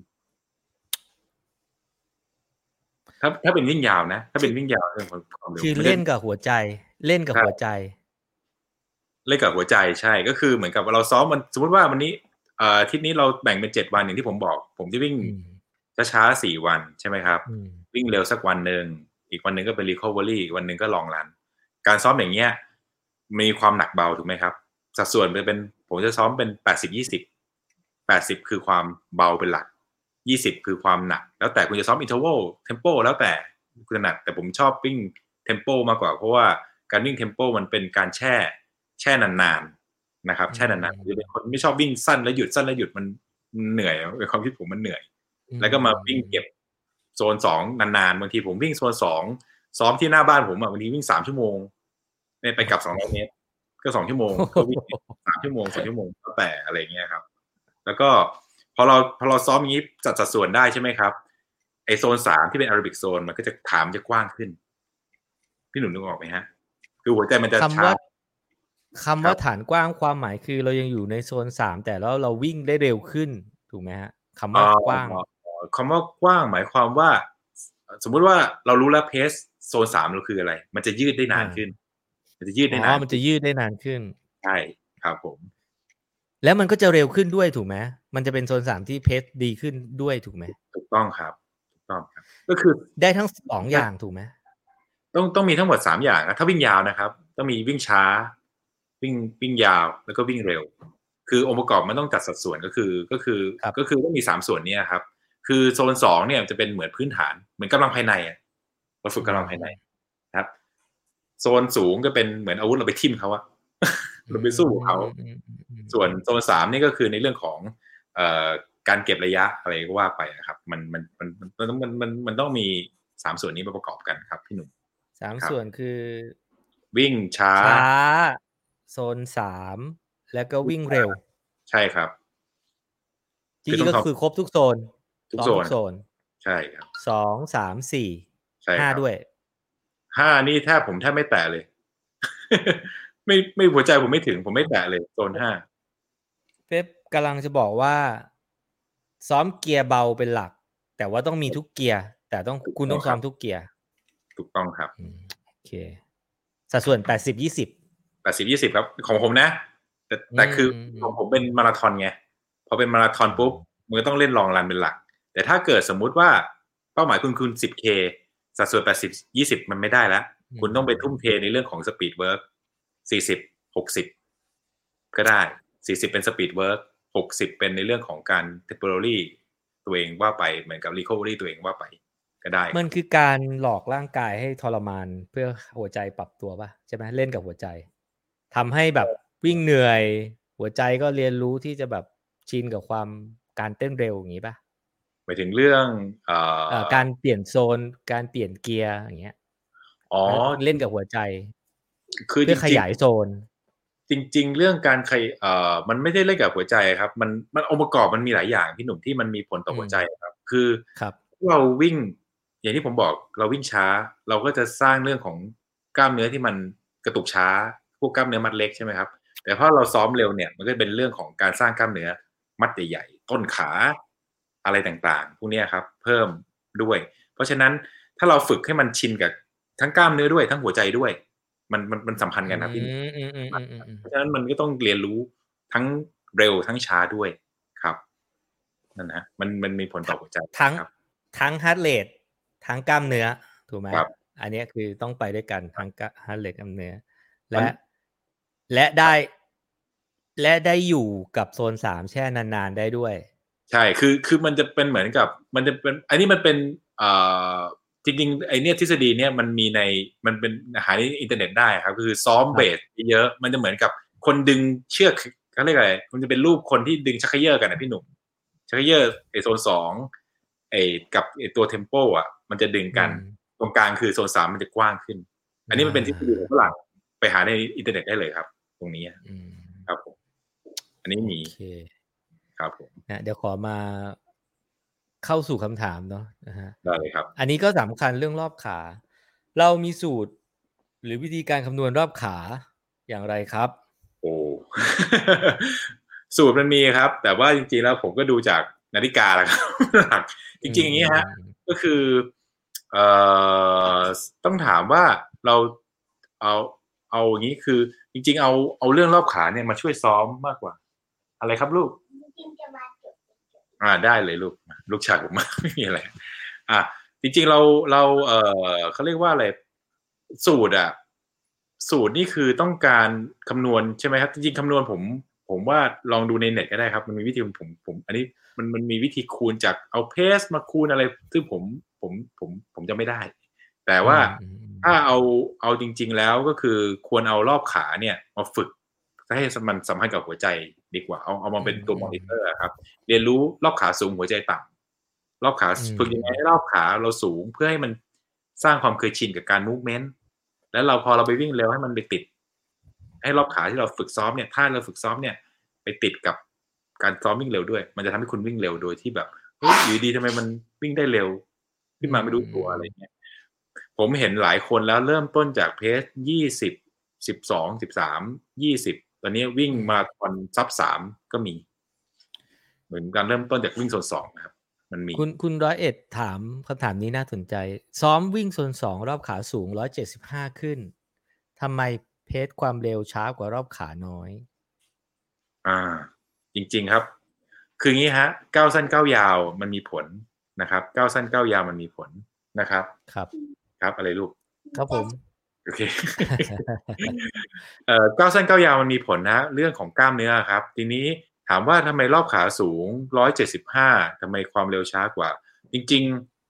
ถ้าถ้าเป็นวิ่งยาวนะ ถ้าเป็นวิ่งยาวเรื่องของความเร็วคือมัจะเล่นกับหัวใจ เล่นกับครับหัวใจ เล่นกับหัวใจใช่ก็คือเหมือนกับเราซ้อมมันสมมติว่าวันนี้เอ่ออาทิตย์นี้เราแบ่งเป็นเจ็ดวันอย่างที่ผมบอก ผมจะวิ่งอืมช้าๆสี่วันใช่ไหมครับอืมวิ่งเร็วสักวันหนึ่งอีกวันหนึ่งก็เป็น recovery อีกวันหนึ่งก็ลองรัน การซ้อมอย่างเงี้ยมีความหนักเบาถูกไหมครับ สัดส่วนเป็นเป็นผมจะซ้อมเป็นแปดสิบยี่สิบ แปดสิบคือความเบาเป็นหลักยี่สิบคือความหนัก แล้วแต่คุณจะซ้อม interval tempo แล้วแต่คุณถนัดแต่ผมชอบวิ่ง tempo มากกว่า เพราะว่าการวิ่ง tempo มันเป็นการแช่แช่นานๆนะครับ แช่นานๆผมจะเป็นคนไม่ชอบวิ่งสั้นแล้วหยุดสั้นแล้วหยุดมันเหนื่อยในความคิดผมมันเหนื่อย แล้วก็มาวิ่งเก็บโซนสองนานๆบางทีผมวิ่งโซนสองซ้อมที่หน้าบ้านผมอะบางทีวิ่งสามชั่วโมงเนี่ยไปกลับสองร้อยเมตรก็สองชั่วโมงก็วิ่งสามชั่วโมงสองชั่วโมงแล้วแต่อะไรเงี้ยครับ แล้วก็พอเราพอเราซ้อมอย่างนี้จัดสัดส่วนได้ใช่ไหมครับไอโซนสามที่เป็นอาราบิกโซนมันก็จะถามจะกว้างขึ้น พี่หนุ่มนึกออกไหมฮะ คือหัวใจมันจะคำช้าว่าคำว่าครับฐานกว้างความหมายคือเรายังอยู่ในโซนสามแต่แล้วเราวิ่งได้เร็วขึ้นถูกไหมฮะคำว่ากว้างอ๋อคำว่ากว้างหมายความว่า สมมุติว่าเรารู้แล้วเพสโซนสามเราคืออะไร มันจะยืดได้นานอ่าขึ้น มันจะยืดได้อ๋นาอนมันจะยืดได้นานขึ้นใช่ครับผม แล้วมันก็จะเร็วขึ้นด้วยถูกไหมมันจะเป็นโซนสามที่เพสดีขึ้นด้วยถูกไหมถูกต้องครับถูกต้องครับ ก็คือได้ทั้งสองอย่างถูกไหมต้องต้องมีทั้งหมดสามอย่างนะถ้าวิ่งยาวนะครับ ต้องมีวิ่งช้า วิ่งวิ่งยาวแล้วก็วิ่งเร็ว คือองค์ประกอบมันต้องจัดสัดส่วนก็คือก็คือก็คือต้องมีสามส่วนเนี้ครับ คือโซนสองเนี่ยจะเป็นเหมือนพื้นฐานเหมือนกำลังภายในอะเราฝึกกำลังภายในนะครับ โซนสูงก็เป็นเหมือนอาวุธเราไปทิ่มเขาอะ เราไปสู้กับเขาอืมอืมอืมส่วนโซนสามนี่ก็คือในเรื่องของเอ่อการเก็บระยะอะไรก็ว่าไปอะครับ มันมันมันมันมันมันมันต้องมีสามส่วนนี้มาประกอบกันครับ พี่หนุ่มสามครับส่วนคือ วิ่งช้าช้าโซนสามแล้วก็วิ่งเร็ว ใช่ครับจคือริงต้องๆก็ทำคือครบทุกโซนทุกซ้อมโซนโซน ใช่ครับสองสามสี่ใช่ห้าครับด้วยห้านี่แทบผมแทบไม่แตะเลย ไม่ไม่หัวใจผมไม่ถึง ผมไม่แตะเลยโซนห้าเป๊ปกำลังจะบอกว่า ซ้อมเกียร์เบาเป็นหลัก แต่ว่าต้องมีทุกเกียร์ แต่ต้องคุณต้องซ้อมทุกเกียร์ ถูกต้องครับอืมโอเคสัดส่วนแปดสิบยี่สิบแปดสิบยี่สิบครับ ของผมนะ แต่แต่คือมของผมเป็นมาราธอนไงพอเป็นมาราธอนปุ๊บมันก็ต้องเล่น long run เป็นหลัก แต่ถ้าเกิดสมมุติว่าเป้าหมายคุณคุณ 10k สัดส่วน80 20มันไม่ได้แล้ว คุณต้องไปทุ่มเทในเรื่องของ speed work 40 60ก็ได้40เป็น speed work 60เป็นในเรื่องของการเทม p อรี่ตัวเองว่าไปเหมือนกับ recovery ตัวเองว่าไปก็ได้ มันคือการหลอกร่างกายให้ทรมานเพื่อหัวใจปรับตัวป่ะใช่ไหมเล่นกับหัวใจทำให้แบบวิ่งเหนื่อย หัวใจก็เรียนรู้ที่จะแบบชินกับความการเต้นเร็วอย่างนี้ป่ะไปถึงเรื่องเอ่อเอ่อการเปลี่ยนโซน การเปลี่ยนเกียร์อย่างเงี้ยอ๋อเล่นกับหัวใจ คือจเพื่อริงๆขยายโซน จริง ๆ เรื่องการขยเอ่อมันไม่ได้เล่นกับหัวใจครับ มันมันองค์ประกอบมันมีหลายอย่างพี่หนุ่มที่มันมีผลต่อหัวใจครับ คือครับเราวิ่ง อย่างที่ผมบอกเราวิ่งช้า เราก็จะสร้างเรื่องของกล้ามเนื้อที่มันกระตุกช้า พวกกล้ามเนื้อมัดเล็กใช่ไหมครับแต่พอเราซ้อมเร็วเนี่ยมันก็เป็นเรื่องของการสร้างกล้ามเนื้อมัดใหญ่ๆต้นขาอะไรต่างๆ พวกเนี้ยครับ เพิ่มด้วย เพราะฉะนั้นถ้าเราฝึกให้มันชินกับทั้งกล้ามเนื้อด้วยทั้งหัวใจด้วย มันมันมันสัมพันธ์กันนะพี่อืมอืมอืมอืมอืมอืมเพราะฉะนั้นมันก็ต้องเรียนรู้ทั้งเร็วทั้งช้าด้วยครับนั่นนะมันมันมีผลต่อหัวใจทั้งครับทั้ง heart rate ทั้งกล้ามเนื้อถูกไหมครับอันเนี้ยคือต้องไปด้วยกันทั้ง heart rate กล้ามเนื้อมัและนและได้และได้อยู่กับโซนสามแช่นานๆได้ด้วย ใช่คือคือมันจะเป็นเหมือนกับ มันจะเป็น อันนี้มันเป็นเอ่อ จริงๆไอเนี้ยทฤษฎีเนี้ยมันมีในมันเป็นหาในอินเทอร์เน็ตได้ครับคือซ้อมครับ base เยอะมันจะเหมือนกับคนดึงเชือกเขาเรียกอะไรมันจะเป็นรูปคนที่ดึงชักเย่อกันนะพี่หนุ่มชักเย่อไอโซนสองไอกับไอตัว tempo อะ มันจะดึงกันอืมตรงกลางคือโซนสามมันจะกว้างขึ้น อันนี้มันเป็นทฤษฎีของฝรั่งไปหาในอินเทอร์เน็ตได้เลยครับ ตรงนี้อืมครับผมอันนี้มีโอเคครับผมนะเดี๋ยวขอมา เข้าสู่คำถามเนาะนะฮะได้เลยครับ อันนี้ก็สำคัญเรื่องรอบขา เรามีสูตร หรือวิธีการคำนวณรอบขาอย่างไรครับ โอ้สูตรมันมีครับ แต่ว่าจริงๆแล้วผมก็ดูจากนาฬิกาแหละครับหลักจริงๆอย่างนี้ฮะก็คือเอ่อต้องถามว่าเราเอาเอาอย่างนี้คือ จริง ๆ เอาเอาเรื่องรอบขาเนี่ยมาช่วยซ้อมมากกว่า อะไรครับลูกจริงจะมาจบ อ่าได้เลยลูกลูกชายผมมากไม่มีอะไร อะจริงๆเราเราเออเขาเรียกว่าอะไรสูตรอะสูตรนี่คือต้องการคำนวณใช่ไหมครับ จริงๆคำนวณผม ผมว่าลองดูในเน็ตก็ได้ครับ มันมีวิธีผมผม อันนี้มันมันมีวิธีคูณจากเอาเพสมาคูณอะไร ซึ่งผมผมผมผมจะไม่ได้ แต่ว่าอืมอืมถ้าเอาเอาจริง ๆ แล้วก็คือควรเอารอบขาเนี่ยมาฝึกให้มันสัมพันธ์กับหัวใจ ดีกว่าเอาเอามาเป็นตัวมอนิเตอร์ครับ เรียนรู้รอบขาสูงหัวใจต่ำรอบขาฝึกยังไงให้รอบขาเราสูงเพื่อให้มันสร้างความเคยชินกับการมูฟเมนต์แล้วเราพอเราไปวิ่งเร็วให้มันไปติด ให้รอบขาที่เราฝึกซ้อมเนี่ยถ้าเราฝึกซ้อมเนี่ย ไปติดกับการซ้อมวิ่งเร็วด้วย มันจะทำให้คุณวิ่งเร็วโดยที่แบบเฮ้ยอยู่ดีทำไมมันวิ่งได้เร็ว ขึ้นมาไม่รู้ตัวอะไรเงี้ยผมเห็นหลายคนแล้วเริ่มต้นจากเพจยี่สิบสิบสองสิบสามยี่สิบ ตอนนี้วิ่งมาตอนซับสามก็มี เหมือนการเริ่มต้นจากวิ่งโซนสองนะครับ มันมีคุณคุณร้อยเอ็ดถามคำถามนี้น่าสนใจ ซ้อมวิ่งโซนสองรอบขาสูงร้อยเจ็ดสิบห้าขึ้นทำไมเพจความเร็วช้ากว่ารอบขาน้อย อ่า จริง ๆครับ คืองี้ฮะก้าวสั้นก้าวยาวมันมีผลนะครับก้าวสั้นก้าวยาวมันมีผลนะครับ ครับ ครับอะไรลูกครับผม โอเคเอ่อก้าวสั้นก้าวยาวมันมีผลนะเรื่องของกล้ามเนื้อครับ ทีนี้ถามว่าทำไมรอบขาสูงร้อยเจ็ดสิบห้าทำไมความเร็วช้ากว่า จริง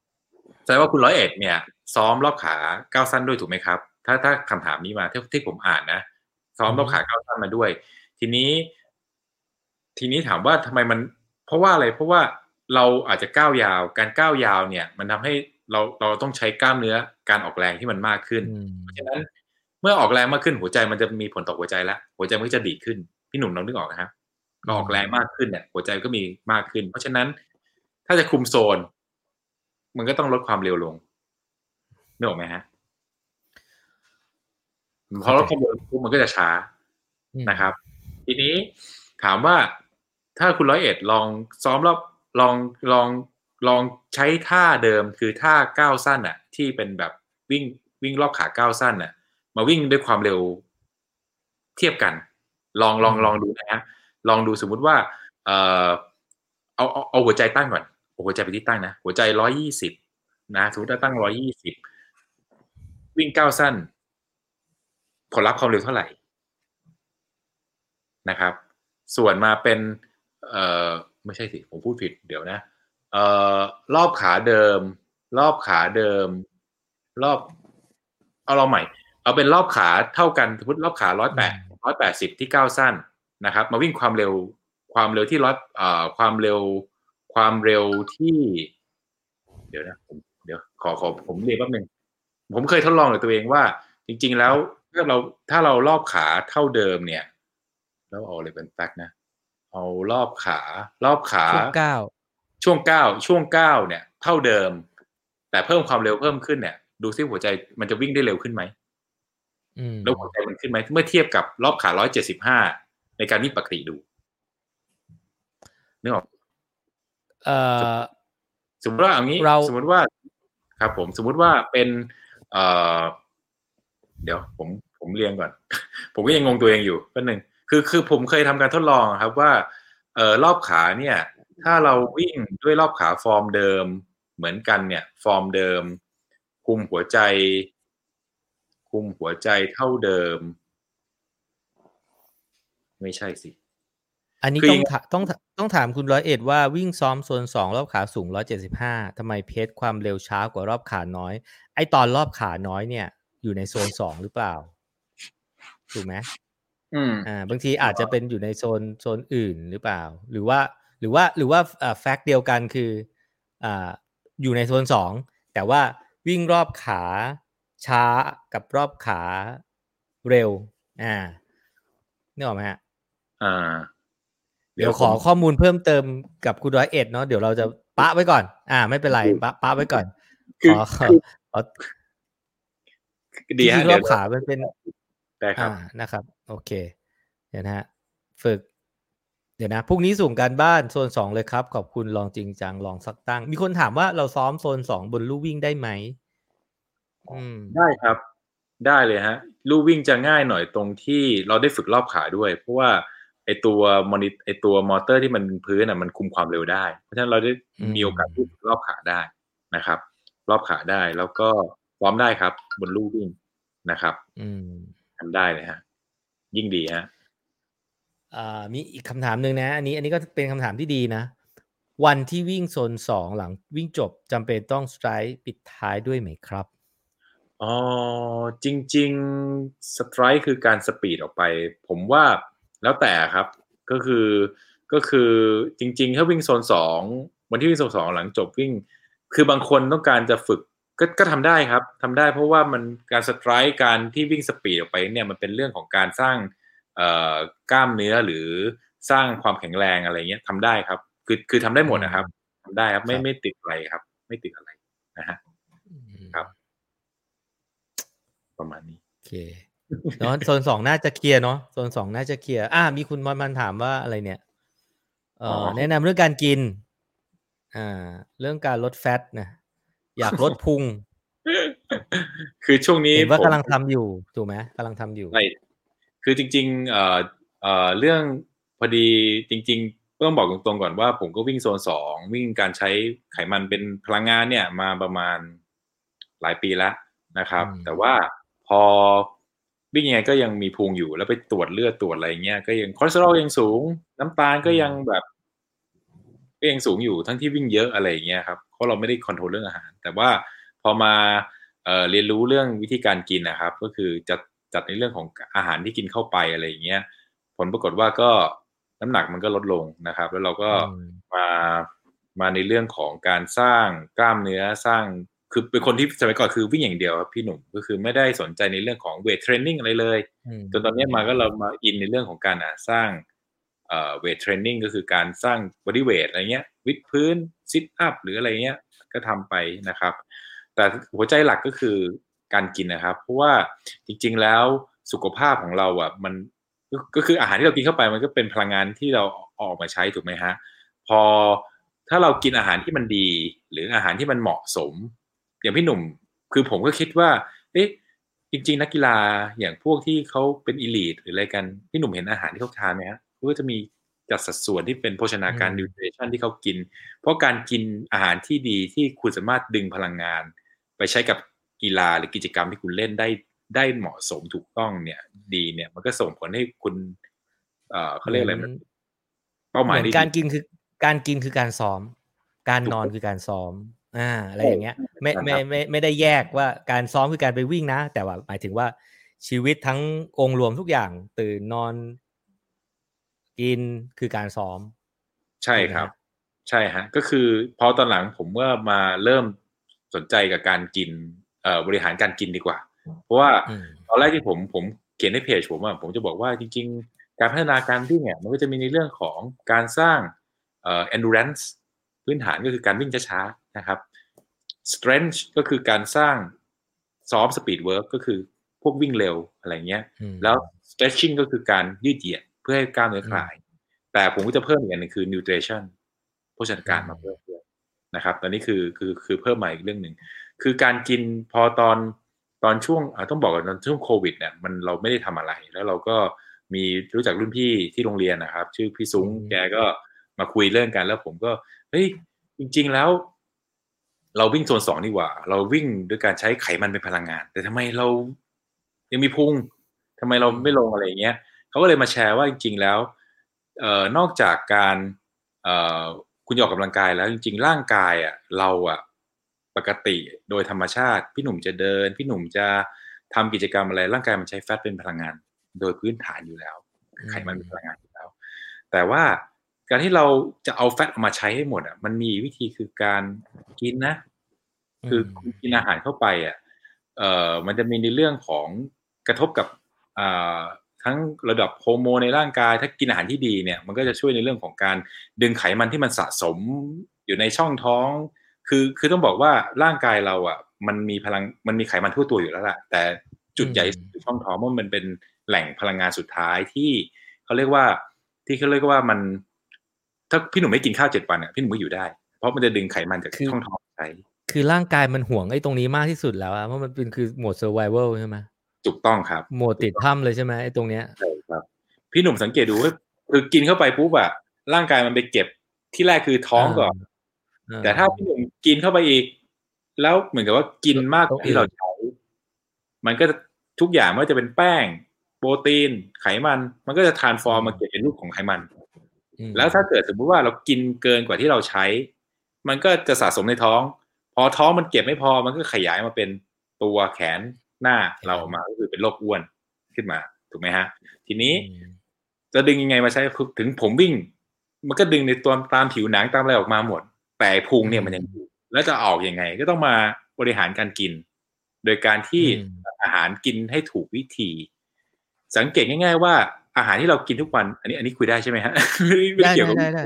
ๆแสดงว่าคุณร้อยเอ็ดเนี่ย ซ้อมรอบขาก้าวสั้นด้วยถูกไหมครับ ถ้าถ้าคำถามนี้มาที่ที่ผมอ่านนะซ้อมรอบขาก้าวสั้นมาด้วย ทีนี้ ทีนี้ถามว่าทำไมมัน เพราะว่าอะไรเพราะว่าเราอาจจะก้าวยาว การก้าวยาวเนี่ย มันทำให้ เราเราต้องใช้กล้ามเนื้อการออกแรงที่มันมากขึ้นอืมเพราะฉะนั้นเมื่อออกแรงมากขึ้นหัวใจมันจะมีผลต่อหัวใจแล้วหัวใจมันก็จะดีดขึ้น พี่หนุ่มลองนึกออกนะครับก็ออกแรงมากขึ้นเนี่ย หัวใจก็มีมากขึ้น เพราะฉะนั้นถ้าจะคุมโซน มันก็ต้องลดความเร็วลงนึกออกไหมฮะพอลดความเร็วปุ๊บมันก็จะช้าอืมนะครับ ทีนี้ถามว่าถ้าคุณร้อยเอ็ดลองซ้อมรอบลองลอง ลองใช้ท่าเดิมคือท่าก้าวสั้นอะที่เป็นแบบวิ่งวิ่งรอบขาก้าวสั้นอะมาวิ่งด้วยความเร็วเทียบกัน ลองลองลองดูนะฮะลองดูสมมุติว่า เออเอาเอาเอาหัวใจตั้งก่อนเอาหัวใจไปที่ตั้งนะหัวใจร้อยี่สิบนะสมมติว่าตั้งร้อยี่สิบวิ่งก้าวสั้น ผลลัพธ์ความเร็วเท่าไหร่นะครับ ส่วนมาเป็น เอ่อไม่ใช่สิ ผมพูดผิดเดี๋ยวนะเอ่อรอบขาเดิม รอบขาเดิม รอบ เอาเราใหม่ เอาเป็นรอบขาเท่ากันสมมติรอบขาร้อยแปดร้อยแปดสิบที่ก้าวสั้นนะครับ มาวิ่งความเร็วความเร็วที่ร้อยเอ่อความเร็ว ความเร็วที่ เดี๋ยวนะผมเดี๋ยวขอขอผมเรียนแป๊บนึงผมเคยทดลองกับตัวเองว่า จริง ๆ แล้วถ้าเราถ้าเรารอบขาเท่าเดิมเนี่ย แล้วเอาอะไรเป็นแฟกต์นะ เอารอบขารอบขาช่วงเก้า ช่วงเก้าช่วงเก้าเนี่ย เท่าเดิม แต่เพิ่มความเร็วเพิ่มขึ้นเนี่ย ดูซิหัวใจมันจะวิ่งได้เร็วขึ้นไหมอืมแล้วหัวใจมันขึ้นไหมเมื่อเทียบกับรอบขาร้อยเจ็ดสิบห้าในการวิ่งปกติดูนึกออกเอ่อสมมติว่าอย่างนี้เราสมมติว่า ครับ ผมสมมุติว่าเป็นเอ่อเดี๋ยว ผมผมเรียงก่อน ผมก็ยังงงตัวเองอยู่แป๊บนึงคือคือผมเคยทำการทดลองครับว่า เอ่อรอบขาเนี่ย ถ้าเราวิ่งด้วยรอบขาฟอร์มเดิมเหมือนกันเนี่ย ฟอร์มเดิม คุมหัวใจ คุมหัวใจเท่าเดิม ไม่ใช่สิ อันนี้คือต้องถาต้องต้องถามคุณร้อยเอ็ดว่าวิ่งซ้อมโซนสองรอบขาสูงร้อยเจ็ดสิบห้าทำไมเพจความเร็วช้ากว่ารอบขาน้อย ไอตอนรอบขาน้อยเนี่ย อยู่ในโซนสองหรือเปล่า ถูกไหมอืมอ่า บางทีอาจจะเป็นอยู่ในโซนโซนอื่นหรือเปล่า หรือว่า หรือว่าหรือว่าอ่าแฟกต์เดียวกันคืออ่าอยู่ในโซนสองแต่ว่าวิ่งรอบขาช้ากับรอบขาเร็ว อ่านี่ออกไหมฮะอ่า เดี๋ยวขอข้อมูลเพิ่มเติมกับคุณร้อยเอ็ดเนาะเดี๋ยวเราจะปะไว้ก่อน อ่า ไม่เป็นไรปะปะไว้ก่อนคือขอขอคือขอดีจฮะริงๆรเดี๋อยบวขามันเป็นได้ครับอ่านะครับ โอเค เดี๋ยวนะฮะฝึก เดี๋ยวนะพรุ่งนี้ส่งการบ้านโซนสองเลยครับ ขอบคุณลองจริงจังลองสักตั้ง มีคนถามว่าเราซ้อมโซนสองบนลู่วิ่งได้ไหมอืมได้ครับ ได้เลยฮะลู่วิ่งจะง่ายหน่อยตรงที่เราได้ฝึกรอบขาด้วย เพราะว่าไอตัวมอนิไอตัวมอเตอร์ที่มันพื้นอะมันคุมความเร็วได้ เพราะฉะนั้นเราได้อืมมีโอกาสที่ฝึกรอบขาได้นะครับ รอบขาได้แล้วก็ซ้อมได้ครับ บนลู่วิ่งนะครับ อืมทำได้เลยฮะ ยิ่งดีฮะอ่า มีอีกคำถามหนึ่งนะ อันนี้ อันนี้ก็เป็นคำถามที่ดีนะ วันที่วิ่งโซนสองหลังวิ่งจบจำเป็นต้อง stride ปิดท้ายด้วยไหมครับอ๋อจริง ๆ stride คือการ speed ออกไป ผมว่าแล้วแต่ครับก็คือก็คือจริง ๆ ถ้าวิ่งโซนสองวันที่วิ่งโซนสองหลังจบวิ่ง คือบางคนต้องการจะฝึกก็ก็ทำได้ครับทำได้เพราะว่ามันการ stride การที่วิ่ง speed ออกไปเนี่ยมันเป็นเรื่องของการสร้าง กล้ามเนื้อหรือสร้างความแข็งแรงอะไรเงี้ยทำได้ครับ คือคือทำได้หมดนะครับทำได้ครับ ไม่ครับไม่ติดอะไรครับ ไม่ติดอะไรนะฮะครับ ประมาณนี้โอเคเนาะโซนสองน่าจะเคลียร์เนาะโซนสองน่าจะเคลียร์อ่ามีคุณมอนมันถามว่าอะไรเนี่ยเอ่อออแนะนำเรื่องการกิน อ่า เรื่องการลดแฟตนะอยากลดพุง คือช่วงนี้เห็นว่าผมกำลังทำอยู่ถูกไหมกำลังทำอยู่ใช่ คือจริงๆเอ่อเอ่อเรื่องพอดีจริง ๆ ต้องบอกตรงๆก่อนว่าผมก็วิ่งโซนสองวิ่งการใช้ไขมันเป็นพลังงานเนี่ยมาประมาณหลายปีแล้วนะครับอืมแต่ว่าพอวิ่งยังไงก็ยังมีพุงอยู่แล้วไปตรวจเลือดตรวจอะไรเงี้ยก็ยังคอเลสเตอรอลยังสูง น้ำตาลก็ยังแบบก็ยังสูงอยู่ทั้งที่วิ่งเยอะอะไรอย่างเงี้ยครับเพราะเราไม่ได้ control เรื่องอาหาร แต่ว่าพอมาเอ่อเรียนรู้เรื่องวิธีการกินนะครับ ก็คือจัด จัดในเรื่องของอาหารที่กินเข้าไปอะไรอย่างเงี้ย ผลปรากฏว่าก็น้ำหนักมันก็ลดลงนะครับ แล้วเราก็อืมมามาในเรื่องของการสร้างกล้ามเนื้อสร้างคือเป็นคนที่สมัยก่อนคือวิ่งอย่างเดียวครับพี่หนุ่มก็คือไม่ได้สนใจในเรื่องของ weight training อะไรเลยอืมจนตอนนี้มาก็เรามา in ในเรื่องของการอะสร้างเอ่อ weight training ก็คือการสร้าง body weight อะไรเงี้ย วิดพื้น sit-up หรืออะไรเงี้ยก็ทำไปนะครับ แต่หัวใจหลักก็คือ การกินนะครับ เพราะว่าจริง ๆ แล้วสุขภาพของเราอะมันก็ก็คืออาหารที่เรากินเข้าไปมันก็เป็นพลังงานที่เราเอาออกมาใช้ถูกไหมฮะพอถ้าเรากินอาหารที่มันดี หรืออาหารที่มันเหมาะสม อย่างพี่หนุ่มคือผมก็คิดว่าเอ๊ะจริง ๆ นักกีฬาอย่างพวกที่เขาเป็นอีลีทหรืออะไรกันพี่หนุ่มเห็นอาหารที่เขาทานไหมฮะก็จะมีจัดสัดส่วนที่เป็นโภชนาการนิวทริชั่นที่เขากิน เพราะการกินอาหารที่ดีที่คุณสามารถดึงพลังงาน ไปใช้กับ กีฬาหรือกิจกรรมที่คุณเล่นได้ได้เหมาะสมถูกต้องเนี่ย ดีเนี่ยมันก็ส่งผลให้คุณ เอ่อเขาเรียกอะไรมัน เป้าหมายเหมือนการกินคือการกินคือการซ้อม การนอนคือการซ้อม อ่า อะไรอย่างเงี้ย ไม่ไม่ไม่ไม่ได้แยกว่าการซ้อมคือการไปวิ่งนะ แต่ว่าหมายถึงว่าชีวิตทั้งองค์รวมทุกอย่าง ตื่นนอน กินคือการซ้อม ใช่ครับ ใช่ฮะ ก็คือพอตอนหลังผมเมื่อมาเริ่มสนใจกับการกินเอ่อ บริหารการกินดีกว่า เพราะว่าอืมตอนแรกที่ผมผมเขียนในเพจผมอะผมจะบอกว่าจริง ๆ การพัฒนาการวิ่งเนี่ยมันก็จะมีในเรื่องของการสร้างเอ่อ endurance พื้นฐานก็คือการวิ่งช้าๆนะครับ strength ก็คือการสร้างซ้อม speed work ก็คือพวกวิ่งเร็วอะไรเงี้ยอืมแล้ว stretching ก็คือการยืดเหยียดเพื่อให้กล้ามเนื้อคลาย แต่ผมก็จะเพิ่มอีกอันหนึงคือ nutrition โภชนาการมาเพิ่มด้วยนะครับ ตอนนี้คือคือคือเพิ่มมาอีกเรื่องหนึ่ง คือการกินพอตอนตอนช่วงอะต้องบอกก่อนตอนช่วงโควิดเนี่ยมันเราไม่ได้ทำอะไร แล้วเราก็มีรู้จักรุ่นพี่ที่โรงเรียนนะครับ ชื่อพี่ซุ้งอืมแกก็มาคุยเรื่องกัน แล้วผมก็เฮ้ยจริง ๆแล้ว เราวิ่งโซนสองดีกว่า เราวิ่งด้วยการใช้ไขมันเป็นพลังงาน แต่ทำไมเรายังมีพุงทำไมเราไม่ลงอะไรอย่างเงี้ยเขาก็เลยมาแชร์ว่าจริง ๆ แล้วเอ่อนอกจากการเอ่อคุณจะออกกำลังกายแล้วจริง ๆ ร่างกายอะเราอะ ปกติโดยธรรมชาติ พี่หนุ่มจะเดิน พี่หนุ่มจะทำกิจกรรมอะไรร่างกายมันใช้แฟตเป็นพลังงาน โดยพื้นฐานอยู่แล้วไขมันเป็นพลังงานอยู่แล้ว แต่ว่าการที่เราจะเอาแฟตออกมาใช้ให้หมดอะมันมีวิธีคือการกินนะ คือคุณกินอาหารเข้าไปอะเอ่อมันจะมีในเรื่องของกระทบกับอ่าทั้งระดับฮอร์โมนในร่างกาย ถ้ากินอาหารที่ดีเนี่ย มันก็จะช่วยในเรื่องของการดึงไขมันที่มันสะสมอยู่ในช่องท้อง คือคือต้องบอกว่าร่างกายเราอะ มันมีพลังมันมีไขมันทั่วตัวอยู่แล้วล่ะ แต่จุดใหญ่สุดคือช่องท้องเพราะมันเป็นแหล่งพลังงานสุดท้ายที่เขาเรียกว่าที่เขาเรียกว่ามัน ถ้าพี่หนุ่มไม่กินข้าวเจ็ดวันอะพี่หนุ่มก็อยู่ได้ เพราะมันจะดึงไขมันจากคือช่องท้องใช้คือร่างกายมันห่วงไอ้ตรงนี้มากที่สุดแล้วอะเพราะมันเป็นคือโหมด survival ใช่ไหมถูกต้องครับโหมดติดถ้ำเลยใช่ไหมไอ้ตรงเนี้ยใช่ครับ พี่หนุ่มสังเกตดูว่าคือกินเข้าไปปุ๊บอะร่างกายมันไปเก็บที่แรกคือท้องก่อนเออ แต่ถ้าพี่หนุ่มกินเข้าไปอีก แล้วเหมือนกับว่ากินมากกว่าที่เราใช้ มันก็จะทุกอย่างไม่ว่าจะเป็นแป้ง โปรตีน ไขมัน มันก็จะทานฟอร์มมาเก็บเป็นรูปของไขมันอืมแล้วถ้าเกิดสมมุติว่าเรากินเกินกว่าที่เราใช้ มันก็จะสะสมในท้อง พอท้องมันเก็บไม่พอ มันก็ขยายมาเป็นตัวแขนหน้าเราออกมาก็คือเป็นโรคอ้วนขึ้นมา ถูกไหมฮะ ทีนี้อืมจะดึงยังไงมาใช้ถึงผมวิ่ง มันก็ดึงในตัวตามผิวหนังตามอะไรออกมาหมด แต่พุงเนี่ยมันยังอยู่แล้วจะออกยังไง ก็ต้องมาบริหารการกิน โดยการที่อาหารกินให้ถูกวิธี สังเกตง่าย ๆ ว่าอาหารที่เรากินทุกวัน อันนี้อันนี้คุยได้ใช่ไหมฮะไม่ได้เกี่ยวกับได้ได้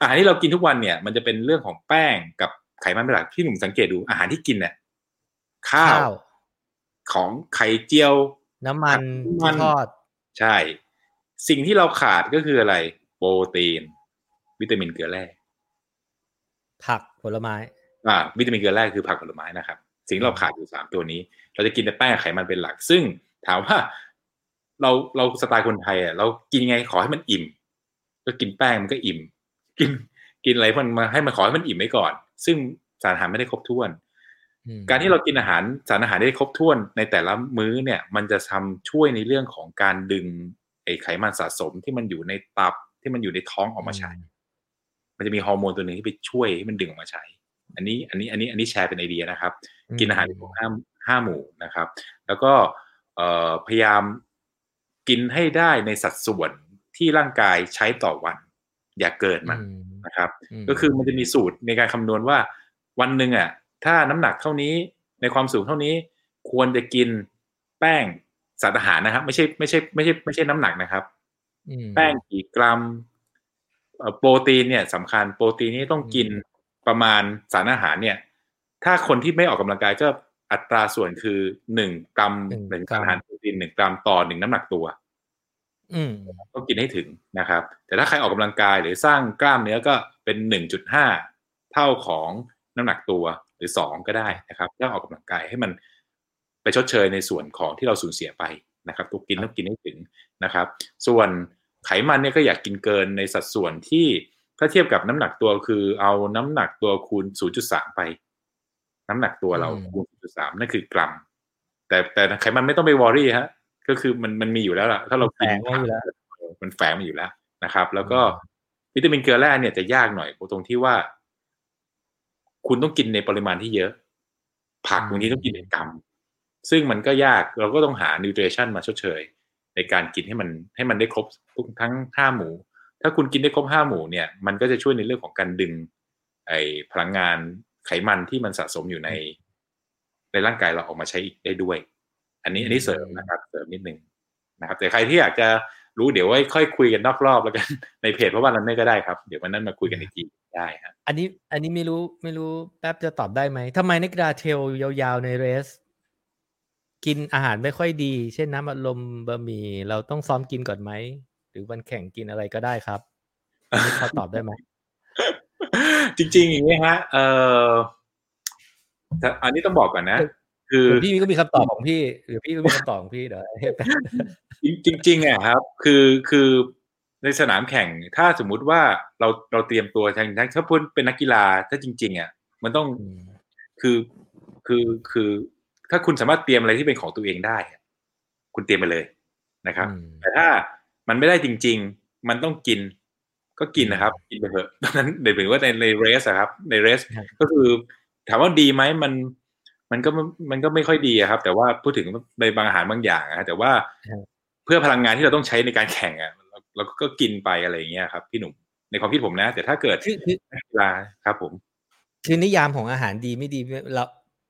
อาหารที่เรากินทุกวันเนี่ย มันจะเป็นเรื่องของแป้งกับไขมันเป็นหลักที่หนุ่มสังเกตดูอาหารที่กินเนี่ยข้าข้าววของไข่เจียว น้ำมันน้ำมันที่ทอด ใช่ สิ่งที่เราขาดก็คืออะไร โปรตีน วิตามินเกลือแร่ ผักผลไม้ อ่า วิตามินเกลือแร่คือผักผลไม้นะครับ สิ่งที่เราขาดอยู่สามตัวนี้ เราจะกินแต่แป้งกับไขมันเป็นหลัก ซึ่งถามว่าเราเราสไตล์คนไทยอะเรากินยังไงขอให้มันอิ่ม ก็กินแป้งมันก็อิ่ม กินกินอะไรมันมาให้มันขอให้มันอิ่มไว้ก่อน ซึ่งสารอาหารไม่ได้ครบถ้วนอืมการที่เรากินอาหารสารอาหารได้ครบถ้วนในแต่ละมื้อเนี่ย มันจะทำช่วยในเรื่องของการดึงไอ้ไขมันสะสมที่มันอยู่ในตับที่มันอยู่ในท้องออกมาใช้ มันจะมีฮอร์โมนตัวหนึงที่ไปช่วยให้มันดึงออกมาใช้ อันนี้อันนี้อันนี้อันนี้แชร์เป็นไอเดียนะครับ กินอาหารที่ครบห้าห้าหมู่นะครับ แล้วก็เอ่อพยายามกินให้ได้ในสัดส่วนที่ร่างกายใช้ต่อวัน อย่าเกินมันอืมนะครับมก็คือมันจะมีสูตรในการคำนวณว่าวันหนึ่งอะถ้าน้ำหนักเท่านี้ในความสูงเท่านี้ ควรจะกินแป้งสารอาหารนะครับ ไม่ใช่ไม่ใช่ไม่ใช่ไม่ใช่น้ำหนักนะครับอืมแป้งกี่กรัมเอ่อ โปรตีนเนี่ยสำคัญโปรตีนนี่ต้องกินประมาณสารอาหารเนี่ย ถ้าคนที่ไม่ออกกำลังกายก็อัตราส่วนคือหนึ่งกรัมหนึ่งสารอาหารโปรตีนหนึ่งกรัมต่อหนึ่งน้ำหนักตัวอืมต้องกินให้ถึงนะครับ แต่ถ้าใครออกกำลังกายหรือสร้างกล้ามเนื้อก็เป็นหนึ่งจุดห้าเท่าของน้ำหนักตัวหรือสองก็ได้นะครับถ้าออกกำลังกายให้มันไปชดเชยในส่วนของที่เราสูญเสียไปนะครับตัวกินต้องกินให้ถึงนะครับ ส่วน ไขมันเนี่ยก็อยากกินเกินในสัดส่วนที่ถ้าเทียบกับน้ำหนักตัวคือเอาน้ำหนักตัวคูณ 0.3 ไป น้ำหนักตัวเราอืมคูณ 0.3 นั่นคือกรัม แต่แต่ไขมันไม่ต้องไปวอรี่ฮะ ก็คือมันมันมีอยู่แล้วล่ะ ถ้าเรากินแฝงไว้อยู่แล้วมันแฝงมาอยู่แล้วนะครับ แล้วก็วิตามินเกลือแร่เนี่ยจะยากหน่อยตรงที่ว่า คุณต้องกินในปริมาณที่เยอะ ผักอืมบางทีต้องกินเป็นกรัมซึ่งมันก็ยากเราก็ต้องหานิวทริชั่นมาชดเชย ในการกินให้มันให้มันได้ครบทุกทั้งห้าหมู่ ถ้าคุณกินได้ครบห้าหมู่เนี่ยมันก็จะช่วยในเรื่องของการดึงไอ้พลังงานไขมันที่มันสะสมอยู่ใน ในร่างกายเราออกมาใช้อีกได้ด้วย อันนี้อันนี้เสริมนะครับเสริมนิดนึงนะครับแต่ใครที่อยากจะรู้เดี๋ยวไว้ค่อยคุยกันนอกรอบแล้วกันในเพจเพราะว่าเราไม่ก็ได้ครับ เดี๋ยววันนั้นมาคุยกันอีกทีได้ฮะอันนี้อันนี้ไม่รู้ไม่รู้แป๊บจะตอบได้ไหมทำไมนักกีฬาเทรลยาวๆในเรส กินอาหารไม่ค่อยดี เช่นน้ำอัดลมบะหมี่เราต้องซ้อมกินก่อนไหม หรือวันแข่งกินอะไรก็ได้ครับอันนี้พอตอบได้ไหม จริง ๆ อย่างนี้ฮะ เออแต่อันนี้ต้องบอกก่อนนะ คือหรือพี่ก็มีคำตอบของพี่ หรือพี่ก็มีคำตอบของพี่เดี๋ยวให้แป๊บจริงจริงๆอะครับ คือคือในสนามแข่งถ้าสมมุติว่าเราเราเตรียมตัวทางถ้าพูดเป็นนักกีฬาถ้าจริง ๆอะมันต้องอืมคือคือคือ ถ้าคุณสามารถเตรียมอะไรที่เป็นของตัวเองได้อะคุณเตรียมไปเลยนะครับอืมแต่ถ้ามันไม่ได้จริง ๆ มันต้องกิน ก็กินนะครับ กินไปเถอะดังนั้นเดี๋ยวถึงว่าในในเรสอะครับ ในเรสครับก็คือ ถามว่าดีไหมมัน มันก็มันก็ไม่ค่อยดีอะครับ แต่ว่าพูดถึงในบางอาหารบางอย่างอะแต่ว่าครับเพื่อพลังงานที่เราต้องใช้ในการแข่งอะเราเราก็กินไปอะไรอย่างเงี้ยครับพี่หนุ่มในความคิดผมนะ แต่ถ้าเกิดคือคือนักกีฬาครับผม คือนิยามของอาหารดีไม่ดีเรา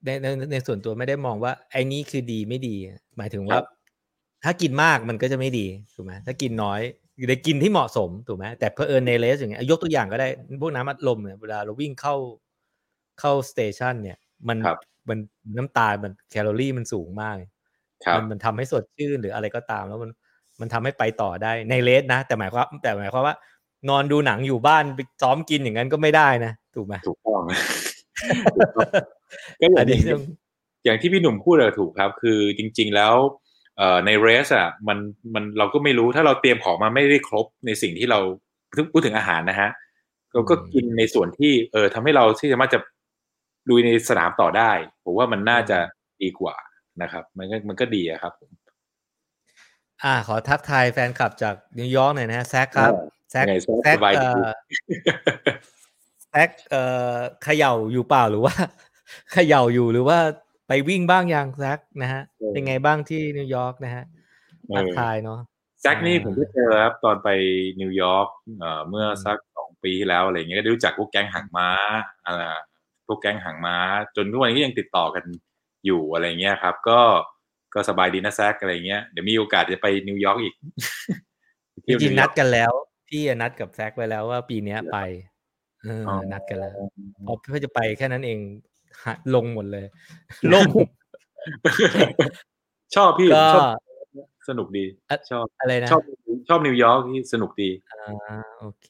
ในในในส่วนตัวไม่ได้มองว่า ไอ้นี้คือดีไม่ดี หมายถึงคว่ารับถ้ากินมากมันก็จะไม่ดีถูกไหมถ้ากินน้อยอยู่ในกินที่เหมาะสมถูกไหมแต่เพอเอิญในเลสอย่างเงี้ยยกตัวอย่างก็ได้พวกน้ำอัดลมเนี่ยเวลาเราวิ่งเข้าเข้าสเตชันเนี่ย มันครับมันน้ำตาลมันแคลอรี่มันสูงมากครับมันมันทำให้สดชื่นหรืออะไรก็ตาม แล้วมันมันทำให้ไปต่อได้ในเลสนะ แต่หมายความแต่หมายความว่า นอนดูหนังอยู่บ้านไปซ้อมกินอย่างนั้นก็ไม่ได้นะถูกไหมถูกต้องถู กต้องก็ออัย่านงนี้ที่ต้องอย่างที่พี่หนุ่มพูดเลยถูกครับ คือจริง ๆแล้วเอ่อในเรสอะมันมันเราก็ไม่รู้ถ้าเราเตรียมของมาไม่ได้ครบในสิ่งที่เราพูดถึงอาหารนะฮะเราก็กินในส่วนที่เออทำให้เราที่สามารถจะลุยในสนามต่อได้ผมว่ามันน่าจะดีกว่านะครับ มันก็มันก็ดีอะครับผมอ่า ขอทักทายแฟนคลับจากนิวยอร์กหน่อยนะฮะแซคครับแซคยังไงแซคแซคสบายเอ่ดีอ แซคเอ่อเขย่าอยู่เปล่าหรือว่าเขย่าอยู่หรือว่าไปวิ่งบ้างยังแซคนะฮะเออเป็นไงบ้างที่นิวยอร์กนะฮะเออทักทายเนาะแซคนี่อ่าผมก็เจอครับตอนไปนิวยอร์กเอ่อเมื่อสักสองปีที่แล้วอะไรเงี้ยก็ได้รู้จักพวกแก๊งหางม้าอ่าพวกแก๊งหางม้า จนทุกวันนี้ก็ยังติดต่อกันอยู่อะไรเงี้ยครับ ก็ก็สบายดีนะแซคอะไรเงี้ยเดี๋ยวมีโอกาสจะไปนิวยอร์กอีกจริงๆนัดกันแล้ว พี่อะนัดกับแซคไว้แล้วว่าปีเนี้ยไป เอออ๋อนัดกันแล้วพอเพื่อจะไปแค่นั้นเองหะลงหมดเลยล่มชอบพี่ก็ชอบสนุกดีอะชอบอะไรนะชอบชอบนิวยอร์กที่สนุกดีอ่าโอเค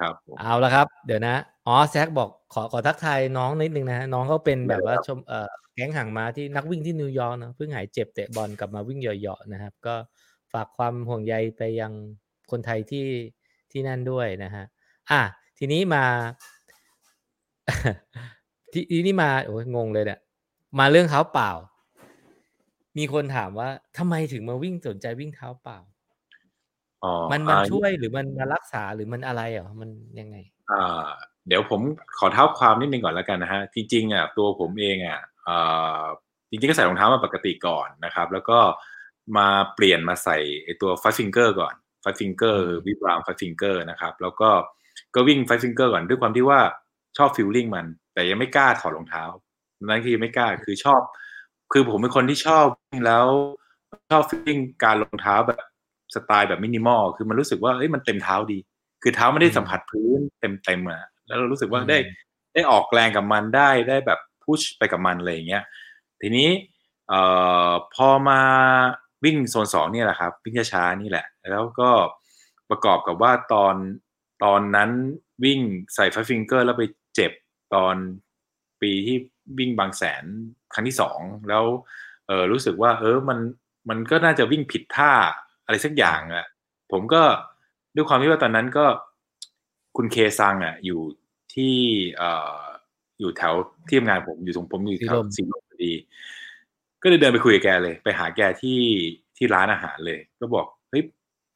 ครับผมเอาละครับ เดี๋ยวนะอ๋อแซคบอกขอขอทักทายน้องนิดนึงนะฮะน้องเขาเป็นแบบว่าชมเอ่อแก๊งหางม้าที่นักวิ่งที่นิวยอร์กนะเพิ่งหายเจ็บเตะบอลกลับมาวิ่งเหยาะๆนะครับ ก็ฝากความห่วงใยไปยังคนไทยที่ที่นั่นด้วยนะฮะ อะ ทีนี้มาทีทีนี้มาโอ้ยงงเลยเนี่ยมาเรื่องเท้าเปล่า มีคนถามว่าทำไมถึงมาวิ่งสนใจวิ่งเท้าเปล่าอ๋อมันมันอ่าช่วยหรือมันมารักษาหรือมันอะไรเหรอมันยังไง อ่า เดี๋ยวผมขอเท้าความนิดนึงก่อนแล้วกันนะฮะจริงๆอะตัวผมเองอะอ่าจริงๆก็ใส่รองเท้ามาปกติก่อนนะครับ แล้วก็มาเปลี่ยนมาใส่ไอตัว five finger ก่อน five finger อืมวิบราม five finger นะครับ แล้วก็ ก็วิ่ง five finger ก่อนด้วยความที่ว่าชอบ feeling มัน แต่ยังไม่กล้าถอดรองเท้านั่นคือยังไม่กล้าคือชอบ คือผมเป็นคนที่ชอบวิ่งแล้วชอบ feeling การรองเท้าแบบสไตล์แบบมินิมอลคือมันรู้สึกว่าเอ้ยมันเต็มเท้าดี คือเท้าไม่ได้สัมผัสพื้นเต็มๆอะแล้วเรารู้สึกว่าอืมได้ได้ออกแรงกับมันได้ได้แบบพุชไปกับมันอะไรอย่างเงี้ยทีนี้เอ่อพอมาวิ่งโซนสองเนี่ยแหละครับวิ่งช้าๆนี่แหละ แล้วก็ประกอบกับว่าตอน ตอนนั้นวิ่งใส่ไฟฟิงเกอร์แล้วไปเจ็บตอนปีที่วิ่งบางแสนครั้งที่สองแล้วเออรู้สึกว่า เออมันมันก็น่าจะวิ่งผิดท่าอะไรสักอย่างอะ่ะ ผมก็ด้วยความที่ว่าตอนนั้นก็คุณเคซังอะ อยู่ที่เอ่ออยู่แถวที่ทำงานผมอยู่ตรงผมอยู่แถวสีลมพอดีก็เลยเดินไปคุยกับแกเลย ไปหาแกที่ที่ร้านอาหารเลย ก็บอกเฮ้ย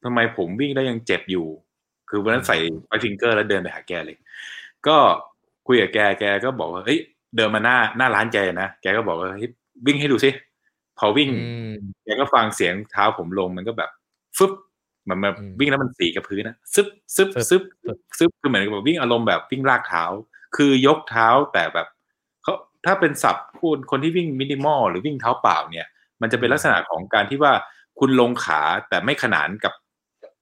ทำไมผมวิ่งได้ยังเจ็บอยู่ คือวันนั้นใส่ไฟฟิงเกอร์แล้วเดินไปหาแกเลย ก็คุยกับแกแกก็บอกว่าเฮ้ยเดินมาหน้าหน้าร้านแกนะแกก็บอกว่าเฮ้ยวิ่งให้ดูสิพอวิ่งอืมแกก็ฟังเสียงเท้าผมลงมันก็แบบฟึบมันมาอืมวิ่งแล้วมันสีกับพื้นนะซึบซึบฟึบซึบฟึบซึบคือเหมือนกับวิ่งอารมณ์แบบวิ่งลากเท้า คือยกเท้าแต่แบบเขาถ้าเป็นศัพท์พูดคนที่วิ่งมินิมอลหรือวิ่งเท้าเปล่าเนี่ย มันจะเป็นลักษณะของการที่ว่าคุณลงขาแต่ไม่ขนานกับ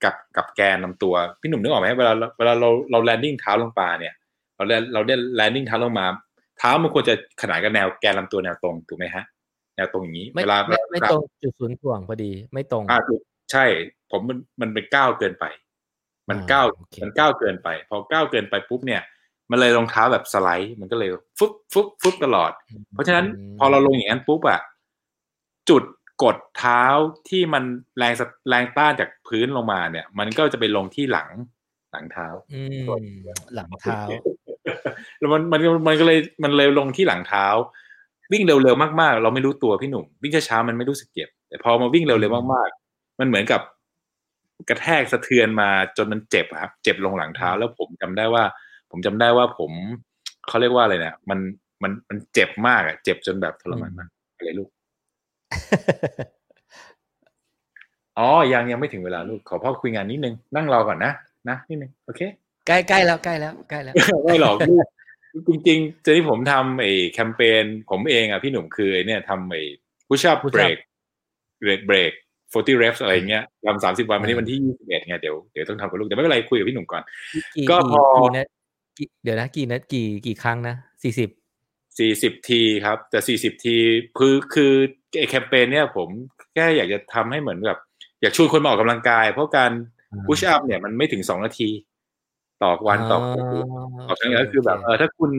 กับกับแกนลำตัว พี่หนุ่มนึกออกไหมเวลาเวลาเราเรา landing เท้าลงมาเนี่ย เราได้เราได้ landing เท้าลงมา เท้ามันควรจะขนานกับแนวแกนลำตัวแนวตรงถูกไหมฮะ แนวตรงอย่างนี้ไม่เวลาไม่ไม่เวลาตรงจุดศูนย์ถ่วงพอดี ไม่ตรงอ่าถูกใช่ ผมมันมันเป็นก้าวเกินไป มันอ่าก้าวโอเคมันก้าวเกินไป พอก้าวเกินไปปุ๊บเนี่ยมันเลยรองเท้าแบบสไลด์ มันก็เลยฟึบฟึบฟึบตลอด เพราะฉะนั้นพอเราลงอย่างนั้นปุ๊บอะจุด กดเท้าที่มันแรงสะแรงต้านจากพื้นลงมาเนี่ย มันก็จะไปลงที่หลังหลังเท้าอืมหลังเท้าแล้วมันมันมันก็เลยมันเลยลงที่หลังเท้า วิ่งเร็วๆมากๆ เราไม่รู้ตัวพี่หนุ่ม วิ่งช้าๆมันไม่รู้สึกเจ็บ แต่พอมาวิ่งเร็วๆมากๆ มันเหมือนกับกระแทกสะเทือนมาจนมันเจ็บอะครับ เจ็บลงหลังเท้า แล้วผมจำได้ว่า ผมจำได้ว่าผมเขาเรียกว่าอะไรเนี่ยมันมันมันเจ็บมากอะเจ็บจนแบบทรมานมากอะไรลูก อ๋อ ยังยังไม่ถึงเวลาลูก ขอพ่อคุยงานนิดนึง นั่งรอก่อนนะ นะนิดนึง โอเค ใกล้ใกล้แล้วใกล้แล้วใกล้แล้ว ไม่หรอกลูกจริงๆจะที่ผมทำไอ้แคมเปญผมเองอะพี่หนุ่มคือไอ้เนี่ยทำไอ้ push up push up break break break 40 reps อะไรเงี้ยทำสามสิบวันวันนี้วันที่ยี่สิบเอ็ดไงเดี๋ยวเดี๋ยวต้องทำกับลูกแต่ไม่เป็นไรคุยกับพี่หนุ่มก่อนกี่ก็กี่พอกี่นะกี่เดี๋ยวนะกี่นะกี่กี่ครั้งนะสี่สิบ สี่สิบทีครับ แต่สี่สิบทีคือคือไอ้แคมเปญเนี่ยผมแค่อยากจะทำให้เหมือนแบบอยากชวนคนมาออกกำลังกาย เพราะการ push up เนี่ยมันไม่ถึงสองนาที ต่อวันต่อคนต่อครั้งก็คือแบบเออถ้าคุณ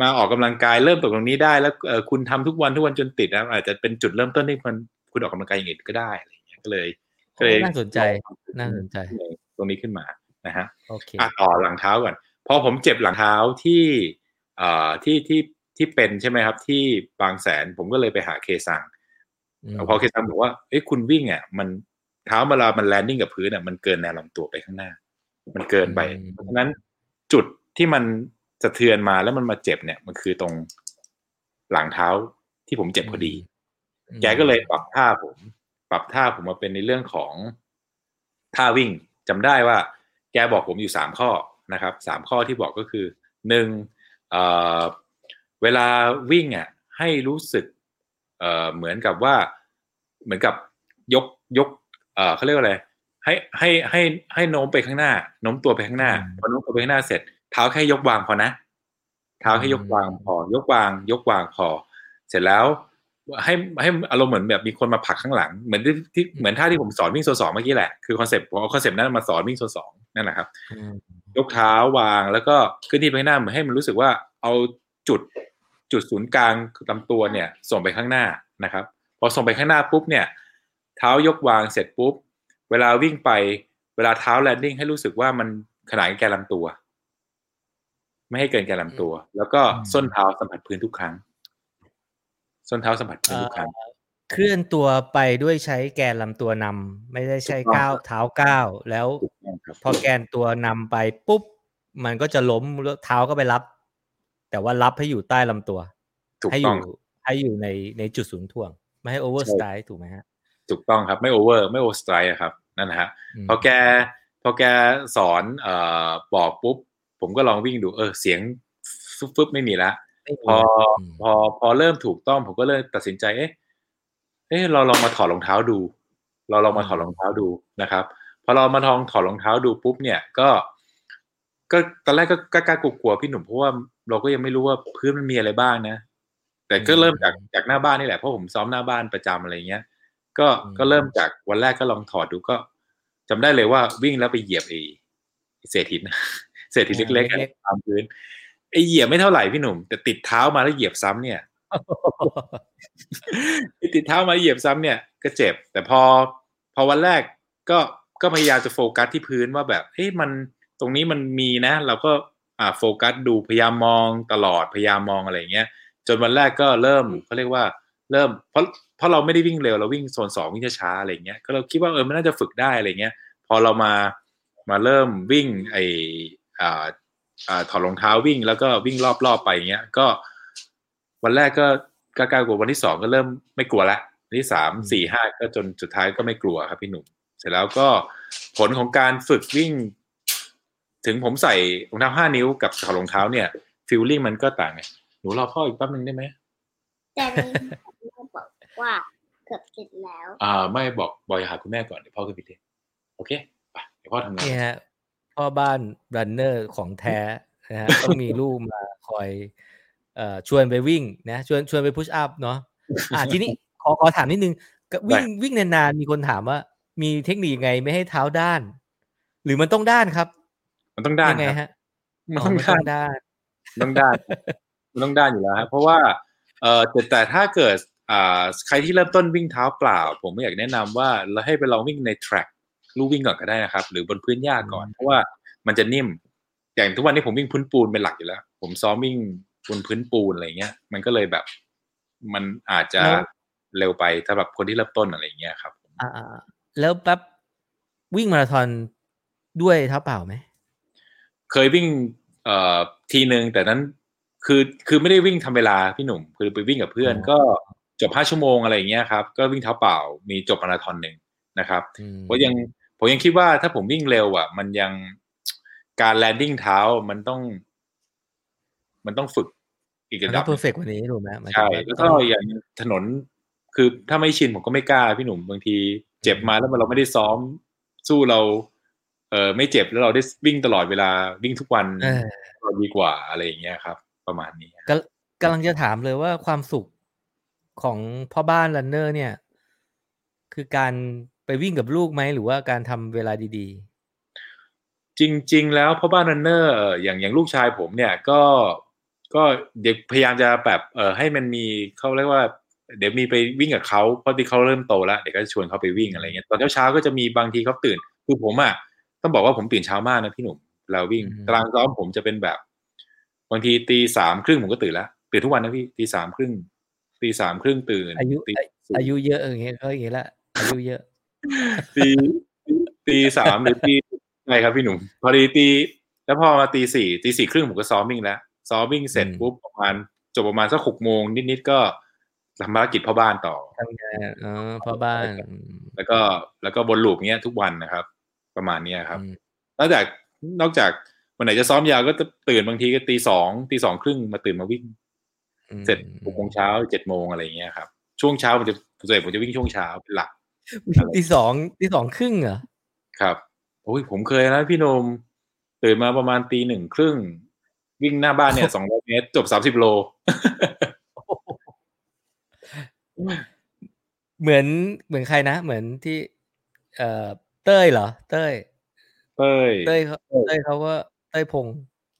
มาออกกำลังกายเริ่มตรงนี้ได้แล้วเออคุณทำทุกวันทุกวันจนติดนะอาจจะเป็นจุดเริ่มต้นที่คุณคุณออกกำลังกายอย่างอื่นก็ได้อะไรอย่างเงี้ยก็เลยก็เลยน่าสนใจน่าสนใจ ตรงนี้ขึ้นมานะฮะโอเคอะต่อหลังเท้าก่อนพอผมเจ็บหลังเท้าที่เอ่อที่ที่ ที่เป็นใช่ไหมครับ ที่บางแสนผมก็เลยไปหาเคซังอืมพอเคซังบอกว่าเอ้ยคุณวิ่งอะมันเท้าเวลามันแลนดิ้งกับพื้นอะมันเกินแนวลำตัวไปข้างหน้า มันเกินไป เพราะฉะนั้นจุดที่มันสะเทือนมาแล้วมันมาเจ็บเนี่ย มันคือตรงหลังเท้าที่ผมเจ็บพอดี แกก็เลยปรับท่าผม ปรับท่าผมมาเป็นในเรื่องของท่าวิ่งจำได้ว่า แกบอกผมอยู่สามข้อนะครับสามข้อที่บอกก็คือหนึ่ง เอ่อเวลาวิ่งอะให้รู้สึกเอ่อเหมือนกับว่าเหมือนกับยกยกเอ่อเขาเรียกว่าอะไรให้ให้ให้ให้โน้มไปข้างหน้าโน้มตัวไปข้างหน้าอืมพอโน้มตัวไปข้างหน้าเสร็จ เท้าแค่ยกวางพอนะ เท้าแค่ยกวางพอ ยกวาง ยกวางพอ เสร็จแล้ว ให้ให้อารมณ์เหมือนแบบมีคนมาผลักข้างหลังเหมือนที่ที่เหมือนท่าที่ผมสอนวิ่งโซนสองเมื่อกี้แหละคือ concept ผมเอา concept นั้นมาสอนวิ่งโซนสองนั่นแหละครับอืมยกเท้าวางแล้วก็ขึ้นที่ไปข้างหน้าเหมือนให้มันรู้สึกว่าเอาจุด จุดศูนย์กลางลำตัวเนี่ยส่งไปข้างหน้านะครับพอส่งไปข้างหน้าปุ๊บเนี่ยเท้ายกวางเสร็จปุ๊บ เวลาวิ่งไปเวลาเท้า landing ให้รู้สึกว่ามันขนานกับแกนลำตัว ไม่ให้เกินแกนลำตัว แล้วก็ส้นเท้าสัมผัสพื้นทุกครั้ง ส้นเท้าสัมผัสพื้นทุกครั้งเคลื่อนตัวไปด้วยใช้แกนลำตัวนำไม่ได้ใช้ถูกต้องก้าวเท้าก้าวแล้วถูกต้องครับพอแกนตัวนำไปปุ๊บ มันก็จะล้มแล้วเท้าก็ไปรับ แต่ว่ารับให้อยู่ใต้ลำตัวถูกต้องให้อยู่ให้อยู่ในในจุดศูนย์ถ่วง ไม่ให้ over ใช่ stride ถูกไหมฮะ ถูกต้องครับไม่ over ไม่ overstride ครับ นั่นนะฮะอืมพอแกพอแกสอนเอ่อบอกปุ๊บ ผมก็ลองวิ่งดู เออ เสียงฟึบฟึบไม่มีละไม่มีพออืมพอพอเริ่มถูกต้องผมก็เลยตัดสินใจ เอ๊ะเอ๊ะเราลองมาถอดรองเท้าดู เราลองมาถอดรองเท้าดูนะครับพอเรามาลองถอดรองเท้าดูปุ๊บเนี่ยก็ ก็ตอนแรกก็กล้ากลัวๆพี่หนุ่มเพราะว่าเราก็ยังไม่รู้ว่าพื้นมันมีอะไรบ้างนะ แต่ก็เริ่มจากจากหน้าบ้านนี่แหละเพราะผมซ้อมหน้าบ้านประจำอะไรเงี้ย ก็ก็เริ่มจากวันแรกก็ลองถอดดูก็จำได้เลยว่าวิ่งแล้วไปเหยียบไอ้เศษหินเศษหินเล็กๆอะตามพื้นไอ้เหยียบไม่เท่าไหร่พี่หนุ่ม แต่ติดเท้ามาแล้วเหยียบซ้ำเนี่ยติดเท้ามาเหยียบซ้ำเนี่ย ก็เจ็บ แต่พอ พอวันแรกก็ก็พยายามจะโฟกัสที่พื้นว่าแบบเฮ้ยมัน ตรงนี้มันมีนะ เราก็อ่าโฟกัสดูพยายามมองตลอดพยายามมองอะไรเงี้ยจนวันแรกก็เริ่มเขาเรียกว่าเริ่มเพราะเพราะเราไม่ได้วิ่งเร็วเราวิ่งโซนสองวิ่งช้าๆอะไรเงี้ยก็เราคิดว่าเออมันน่าจะฝึกได้อะไรเงี้ยพอเรามามาเริ่มวิ่งไออ่าอ่าถอดรองเท้าวิ่งแล้วก็วิ่งรอบๆไปเงี้ยก็ วันแรกก็กล้ากลัววันที่สองก็เริ่มไม่กลัวละวันที่สามสี่ห้าก็จนสุดท้ายก็ไม่กลัวครับพี่หนุ่มเสร็จแล้วก็ผลของการฝึกวิ่ง ถึงผมใส่รองเท้าห้านิ้วกับถอดรองเท้าเนี่ยฟิลลิ่งมันก็ต่างไงหนูรอพ่ออีกแป๊บนึงได้ไหมแต่ในแม่บอกว่าเกือบเสร็จแล้ว อ่า ไม่บอกบอยหาคุณแม่ก่อนเดี๋ยวพ่อขึ้นไปเรียนโอเคไปเดี๋ยวพ่อทำงานนี่ฮะพ่อบ้านรันเนอร์ของแท้นะฮะต้องมีลูกมาคอยเอ่อชวนไปวิ่งนะชวนชวนไปพุชอัพเนาะอ่าทีนี้ขอขอถามนิดนึงก็วิ่งวิ่งนานๆมีคนถามว่า มีเทคนิคยังไงไม่ให้เท้าด้าน หรือมันต้องด้านครับ มันต้องด้านยังไงครับฮะมันต้องอ๋อด้านด้านต้องด้าน มันต้องด้านอยู่แล้วครับเพราะว่าเอ่อแต่แต่ถ้าเกิดอ่าใครที่เริ่มต้นวิ่งเท้าเปล่า ผมไม่อยากแนะนำว่าเราให้ไปลองวิ่งใน track ลู่วิ่งก่อนก็ได้นะครับ หรือบนพื้นหญ้าก่อน เพราะว่ามันจะนิ่ม อย่างทุกวันนี้ผมวิ่งพื้นปูนเป็นหลักอยู่แล้ว ผมซ้อมวิ่งบนพื้นปูนอะไรเงี้ย มันก็เลยแบบ มันอาจจะแล้วเร็วไปสำหรับคนที่เริ่มต้นอะไรเงี้ยครับ อ่าๆแล้วแป๊บวิ่งมาราธอนด้วยเท้าเปล่าไหม เคยวิ่งเอ่อทีหนึ่งแต่นั้นคือคือไม่ได้วิ่งทำเวลาพี่หนุ่ม คือไปวิ่งกับเพื่อนอ๋อก็จบห้าชั่วโมงอะไรอย่างเงี้ยครับ ก็วิ่งเท้าเปล่ามีจบมาราธอนหนึ่งนะครับอืมผมยังผมยังคิดว่าถ้าผมวิ่งเร็วอะ มันยังการ landing เท้ามันต้อง มันต้องฝึกอีกมันระต้ดัอบงเพอร์เฟกกว่านี้ถูกไหมหมายถึงใช่ว่าต้องแล้วต้ก็องอย่างถนนคือถ้าไม่ชินผมก็ไม่กล้าพี่หนุ่มบางที เจ็บมาแล้วเราไม่ได้ซ้อมสู้เรา เออไม่เจ็บแล้วเราได้วิ่งตลอดเวลาวิ่งทุกวันเออเราดีกว่าอะไรอย่างเงี้ยครับ ประมาณนี้กำกำลังจะถามเลยว่าความสุขของพ่อบ้านรันเนอร์เนี่ย คือการไปวิ่งกับลูกไหมหรือว่าการทำเวลาดีจริง ๆ แล้วพ่อบ้านรันเนอร์เอ่ออย่างอย่างลูกชายผมเนี่ยก็ก็เด็กพยายามจะแบบเออให้มันมีเขาเรียกว่า เดี๋ยวมีไปวิ่งกับเขาเพราะที่เขาเริ่มโตแล้วเด็กก็จะชวนเขาไปวิ่งอะไรเงี้ยตอนเช้าๆก็จะมีบางทีเขาตื่นคือผมอะ ต้องบอกว่าผมตื่นเช้ามากนะพี่หนุ่มเราวิ่งตารางซ้อมผมจะเป็นแบบบางทีตีสามครึ่งผมก็ตื่นแล้วตื่นทุกวันนะพี่ตีสามครึ่งตีสามครึ่งตื่นๆอายุตีอายุเยอะอย่างเงี้ยก็อย่างเงี้ยแหละอายุเยอะตีตีสามหรือตีไงครับพี่หนุ่มพอดีตี แล้วพอมาตีสี่ตีสี่ครึ่งผมก็ซ้อมวิ่งแล้วซ้อมวิ่งเสร็จอืมปุ๊บประมาณจบประมาณสักหกโมงนิดๆก็ทำภารกิจพ่อบ้านต่อทำงานอ๋อพ่อบ้านอืมแล้วก็แล้วก็บนลูปเงี้ยทุกวันนะครับ ประมาณเนี้ยครับอืมนอกจากนอกจากวันไหนจะซ้อมยาวก็จะตื่นบางทีก็ตีสองตีสองครึ่งมาตื่นมาวิ่งอืมเสร็จหกโมงเช้าเจ็ดโมงอะไรอย่างเงี้ยครับ ช่วงเช้าผมจะส่วนใหญ่ผมจะวิ่งช่วงเช้าเป็นหลักวิ่งตีสองตีสองครึ่งเหรอครับโอ้ยผมเคยนะพี่โนมตื่นมาประมาณตีหนึ่งครึ่งวิ่งหน้าบ้านเนี่ยสองร้อยเมตรจบสามสิบโล เหมือนเหมือนใครนะ เหมือนที่ เอ่อ เต้ยเหรอ เต้ย เต้ย เต้ยเขาเต้ยเขาก็เต้ยพงษ์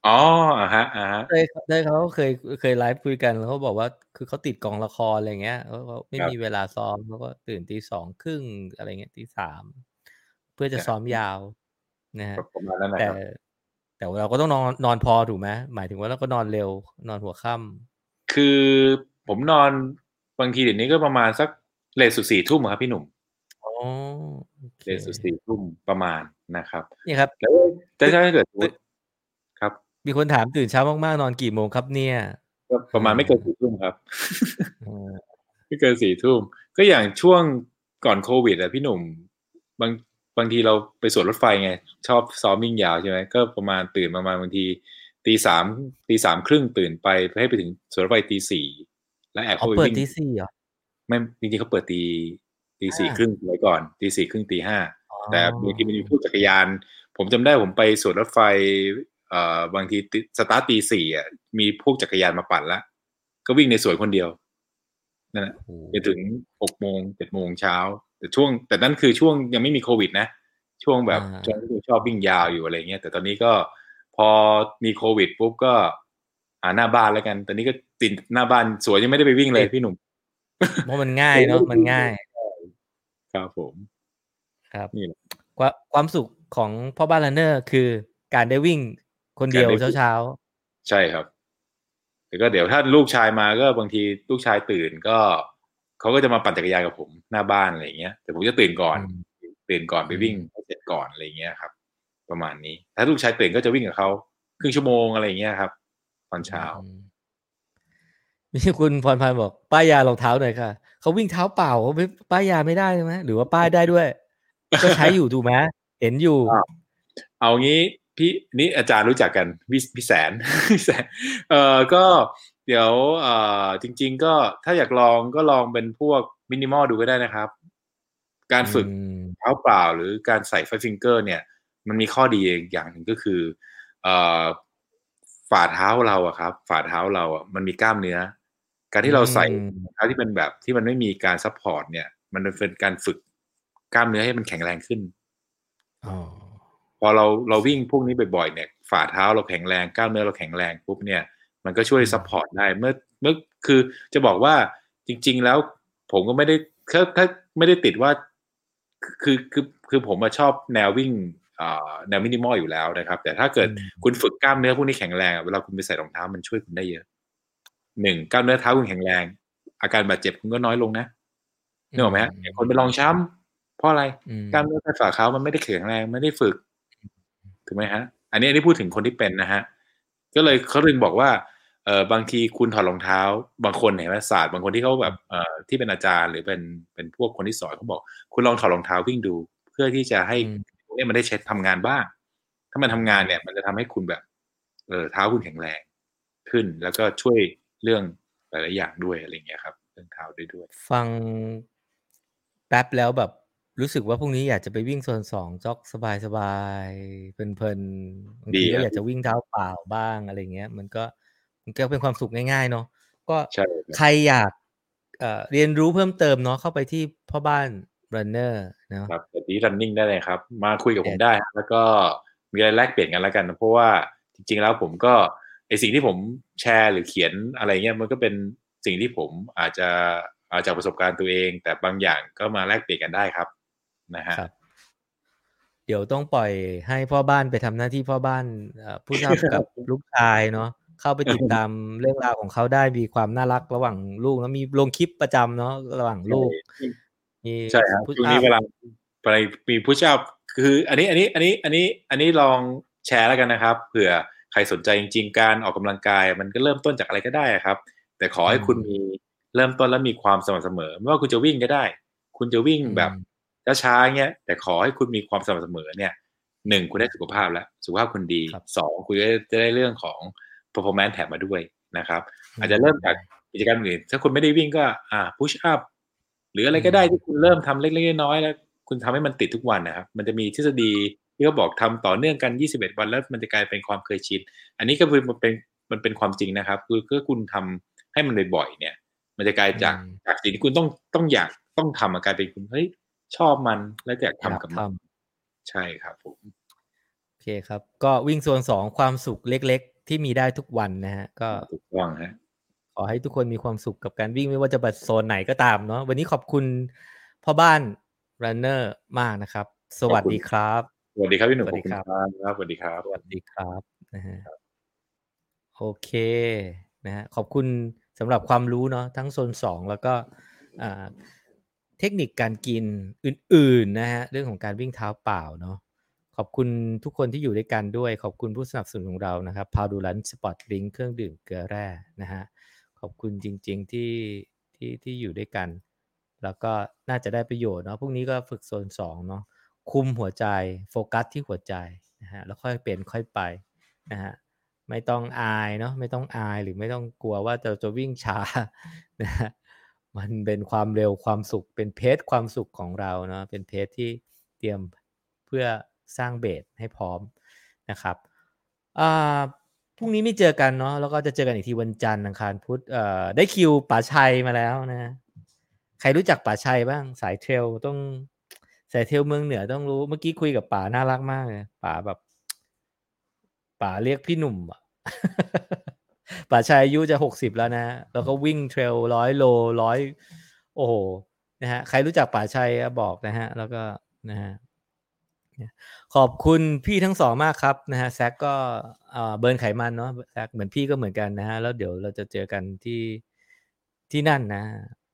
อ๋ออ่าฮะอ่าฮะเต้ยเต้ยเขาก็เคยเคยไลฟ์คุยกันแล้วเขาบอกว่า คือเขาติดกองละครอะไรเงี้ยเขาเขาไม่ครับมีเวลาซ้อมเขาก็ตื่นตีสองครึ่งอะไรเงี้ยตีสามเพื่อจะซ้อมยาวนะฮะประมาณนั้นนะแต่ครับแต่เราก็ต้องนอนนอนพอถูกไหมหมายถึงว่าเราก็นอนเร็วนอนหัวค่ำคือผมนอนบางทีเดี๋ยวนี้ก็ประมาณสักเลทสุดสี่ทุ่มอะครับพี่หนุ่มอ๋อโอ เคเลทสุดสี่ทุ่มประมาณนะครับ นี่ครับแล้วแต่ถ้าเกิดสมมุติครับ มีคนถามตื่นเช้ามากๆ นอนกี่โมงครับเนี่ย ก็ประมาณไม่เกินสี่ทุ่มครับอืมไม่เกินสี่ทุ่ม ก็อย่างช่วงก่อนโควิดอะพี่หนุ่ม บางบางทีเราไปสวนรถไฟไง ชอบซ้อมวิ่งยาวใช่ไหมก็ประมาณตื่นประมาณบางทีตีสามตีสามครึ่งตื่นไปเพื่อให้ไปถึงสวนรถไฟตีสี่แล้วแอบเขาเข้าไปเปิดวิ่งตีสี่เหรอไม่จริงๆเขาเปิดตี ตีสี่อ่าครึ่งไว้ก่อนตีสี่ครึ่งตีห้าอ๋อแต่บางทีมันมีพวกจักรยาน ผมจำได้ผมไปสวนรถไฟเอ่อบางทีติสตาร์ทตีสี่อะมีพวกจักรยานมาปั่นละก็วิ่งในสวนคนเดียวนั่นแหละโอ้โหไปถึงหกโมงเจ็ดโมงเช้า แต่ช่วง แต่นั่นคือช่วงยังไม่มีโควิด นะ ช่วงแบบช่วงที่ชอบวิ่งยาวอยู่อะไรเงี้ยแต่ตอนนี้ก็พอมีโควิดปุ๊บก็อ่าหน้าบ้านแล้วกัน ตอนนี้ก็ติดหน้าบ้านสวยยังไม่ได้ไปวิ่งเลยพี่หนุ่มเพราะมันง่ายเนาะมันง่าย ครับผม ครับนี่แหละความความสุขของพ่อบ้านรันเนอร์คือการได้วิ่งคนเดียวการได้วิ่งเช้าใช่ครับแต่ก็เดี๋ยวถ้าลูกชายมาก็บางทีลูกชายตื่นก็เขาก็จะมาปั่นจักรยานกับผมหน้าบ้านอะไรอย่างเงี้ย แต่ผมจะตื่นก่อน ตื่นก่อนไปวิ่งให้เสร็จก่อนอะไรอย่างเงี้ยครับ ประมาณนี้ ถ้าลูกชายตื่นก็จะวิ่งกับเขาครึ่งชั่วโมงอะไรอย่างเงี้ยครับ ตอนๆเช้า อืมมีคุณพรพันธ์บอก ป้ายยารองเท้าหน่อยค่ะเขาวิ่งเท้าเปล่าเขาไม่ป้ายยาไม่ได้ใช่ไหมหรือว่าป้ายได้ด้วย ก็ใช้อยู่ถูกไหมเห็นอยู่อ่าเอางี้พี่นี่อาจารย์รู้จักกันพี่พี่แสนพี่แสนเอ่อก็เดี๋ยวเอ่อจริง ๆ ก็ถ้าอยากลองก็ลองเป็นพวกมินิมอลดูก็ได้นะครับ การฝึกอืมเท้าเปล่าหรือการใส่ FiveFingers เนี่ย มันมีข้อดีอย่างหนึ่งก็คือ เอ่อฝ่าเท้าเราอะครับ ฝ่าเท้าเราอะมันมีกล้ามเนื้อ การที่เราใส่อืมรองเท้าที่เป็นแบบที่มันไม่มีการ support เนี่ย มันเป็นการฝึกกล้ามเนื้อให้มันแข็งแรงขึ้นอ๋อพอเราเราวิ่งพวกนี้บ่อยๆเนี่ย ฝ่าเท้าเราแข็งแรงกล้ามเนื้อเราแข็งแรงปุ๊บเนี่ย มันก็ช่วย support ได้เมื่อเมื่อคือจะบอกว่าจริง ๆ แล้วผมก็ไม่ได้ถ้าถ้าไม่ได้ติดว่า คือคือคือผมมาชอบแนววิ่งอ่าแนวมินิมอลอยู่แล้วนะครับ แต่ถ้าเกิดอืมคุณฝึกกล้ามเนื้อพวกนี้แข็งแรงอะเวลาคุณไปใส่รองเท้ามันช่วยคุณได้เยอะ หนึ่งกล้ามเนื้อเท้าคุณแข็งแรง อาการบาดเจ็บคุณก็น้อยลงนะนึกออกไหมฮะอย่างคนไปลองช้ำเพราะอะไรอืมกล้ามเนื้อใต้ฝ่าเท้ามันไม่ได้แข็งแรงไม่ได้ฝึกถูกไหมฮะ อันนี้อันนี้พูดถึงคนที่เป็นนะฮะก็เลยเขาถึงบอกว่าเออบางทีคุณถอดรองเท้า บางคนเห็นไหมศาสตร์บางคนที่เขาแบบเอ่อที่เป็นอาจารย์หรือเป็นเป็นพวกคนที่สอนเขาบอก คุณลองถอดรองเท้าวิ่งดู เพื่อที่จะให้อืมพวกนี้มันได้ใช้ทำงานบ้าง ถ้ามันทำงานเนี่ย มันจะทำให้คุณแบบ เออเท้าคุณแข็งแรงขึ้น แล้วก็ช่วย เรื่องหลาย ๆ อย่างด้วยอะไรอย่างเงี้ยครับเรื่องเท้าด้วยด้วย ฟังแป๊บแล้วแบบรู้สึกว่าพรุ่งนี้อยากจะไปวิ่งโซนสองจ็อกสบายๆเพลินๆบางดีทีก็ครับอยากจะวิ่งเท้าเปล่าบ้างอะไรเงี้ย มันก็มันก็เป็นความสุขง่าย ๆ เนาะก็ใช่ครับใครอยากเอ่อเรียนรู้เพิ่มเติมเนาะเข้าไปที่พ่อบ้าน runner เนาะครับแบบนี้ running ได้เลยครับ มาคุยกับผมเด็ดได้ฮะแล้วก็มีอะไรแลกเปลี่ยนกันแล้วกันนะเพราะว่าจริง ๆ แล้วผมก็ ไอสิ่งที่ผมแชร์หรือเขียนอะไรเงี้ยมันก็เป็นสิ่งที่ผมอาจจะอาจจากประสบการณ์ตัวเอง แต่บางอย่างก็มาแลกเปลี่ยนกันได้ครับนะฮะครับเดี๋ยวต้องปล่อยให้พ่อบ้านไปทำหน้าที่พ่อบ้านเอ่อผู้นำกับลูกชายเนาะเข้าไปติดตามเรื่องราวของเขาได้มีความน่ารักระหว่างลูกแล้วมีลงคลิปประจำเนาะระหว่างลูกมีใช่ครับพุชช่วงนี้อัพเวลาไปมีพุชอัพคือ อันนี้อันนี้อันนี้อันนี้อันนี้ลองแชร์แล้วกันนะครับเผื่อ ใครสนใจจริงๆ การออกกำลังกาย มันก็เริ่มต้นจากอะไรก็ได้ครับ แต่ขอให้คุณมีเริ่มต้นแล้วมีความสม่ำเสมอ ไม่ว่าคุณจะวิ่งก็ได้ คุณจะวิ่งแบบช้าๆเงี้ย แต่ขอให้คุณมีความสม่ำเสมอเนี่ยหนึ่งคุณได้สุขภาพแล้ว สุขภาพคุณดีครับสองคุณจะได้จะได้เรื่องของ performance แถมมาด้วยนะครับ อาจจะเริ่มจากกิจกรรมอื่น ถ้าคุณไม่ได้วิ่งก็อ่า push up หรืออะไรก็ได้ที่คุณเริ่มทำเล็กๆน้อยๆแล้ว คุณทำให้มันติดทุกวันนะครับ มันจะมีทฤษฎี ที่เขาบอกทำต่อเนื่องกัน 21 วันแล้วมันจะกลายเป็นความเคยชิน อันนี้ก็คือมันเป็นมันเป็นความจริงนะครับ คือคือคุณทำให้มันบ่อยๆเนี่ย มันจะกลายจากอืมจากสิ่งที่คุณต้องต้องอยากต้องทำมากลายเป็นคุณเฮ้ยชอบมันแล้วอยากทำกับมันทำใช่ครับผมโอเคครับ ก็วิ่งโซนสองความสุขเล็ก ๆ ที่มีได้ทุกวันนะฮะ ก็ถูกต้องฮะขอให้ทุกคนมีความสุขกับการวิ่งไม่ว่าจะวิ่งโซนไหนก็ตามเนาะวันนี้ขอบคุณพ่อบ้าน runner มากนะครับ สวัสดีครับส วัสดีครับพี่หนุ่มสวัสดีครับขอณครับสวัสดีครับสวัสดีครับนะฮะโอเคนะฮะขอบคุณสำหรับความรู้เนาะทั้งโซนสองแล้วก็อ่าเทคนิคการกินอื่นๆนะฮะเรื่องของการวิ่งเท้าเปล่าเนาะขอบคุณทุกคนที่อยู่ด้วยกันด้วย ขอบคุณผู้สนับสนุนของเรานะครับพาวดูลันสปอร์ตดริ๊งก์เครื่องดื่มเกลือแร่นะฮะขอบคุณจริง ๆที่ที่ที่อยู่ด้วยกัน แล้วก็น่าจะได้ประโยชน์เนาะพรุ่งนี้ก็ฝึกโซนสองเนาะ คุมหัวใจโฟกัสที่หัวใจนะฮะแล้วค่อยเป็นค่อยไปนะฮะไม่ต้องอายเนาะไม่ต้องอายหรือไม่ต้องกลัวว่าจะจะวิ่งช้านะฮะมันเป็นความเร็วความสุขเป็นเพจความสุขของเราเนาะเป็นเพจที่เตรียมเพื่อสร้างเบสให้พร้อมนะครับอ่าพรุ่งนี้ไม่เจอกันเนาะแล้วก็จะเจอกันอีกทีวันจันทร์อังคารพุธเอ่อได้คิวป๋าชัยมาแล้วนะ ใครรู้จักป๋าชัยบ้างสายเทรลต้อง สายเทรลเมืองเหนือต้องรู้เมื่อกี้คุยกับป๋าน่ารักมากเลยป๋าแบบป๋าเรียกพี่หนุ่มอะป่าชัยอายุจะหกสิบแล้วนะ แล้วก็วิ่งเทรลร้อยโลร้อยโอ้โหนะฮะใครรู้จักป่าชัยบอกนะฮะ แล้วก็นะฮะขอบคุณพี่ทั้งสองมากครับนะฮะแซกก็เบิร์นไขมันเนาะแซกเหมือนพี่ก็เหมือนกันนะฮะ แล้วเดี๋ยวเราจะเจอกันที่ที่นั่นนะ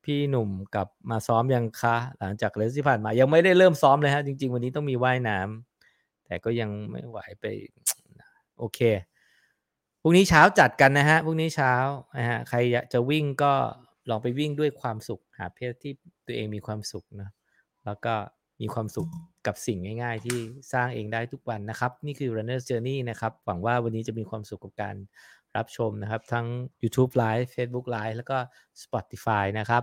พี่หนุ่มกับมาซ้อมยังคะ หลังจากเลสที่ผ่านมา ยังไม่ได้เริ่มซ้อมเลยฮะ จริง ๆ วันนี้ต้องมีว่ายน้ำแต่ก็ยังไม่ไหวไปโอเคพรุ่งนี้เช้าจัดกันนะฮะพรุ่งนี้เช้านะฮะใครจะวิ่งก็ลองไปวิ่งด้วยความสุขหาเพศที่ตัวเองมีความสุขนะแล้วก็มีความสุขกับสิ่งง่ายๆ ที่สร้างเองได้ทุกวันนะครับ นี่คือ Runner's Journey นะครับ หวังว่าวันนี้จะมีความสุขกับการ รับชมนะครับ ทั้ง YouTube Live Facebook Live แล้วก็ Spotify นะครับ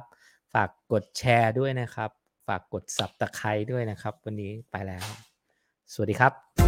ฝากกดแชร์ด้วยนะครับ ฝากกด s ับตะไคร้ด้วยนะครับ วันนี้ไปแล้ว สวัสดีครับ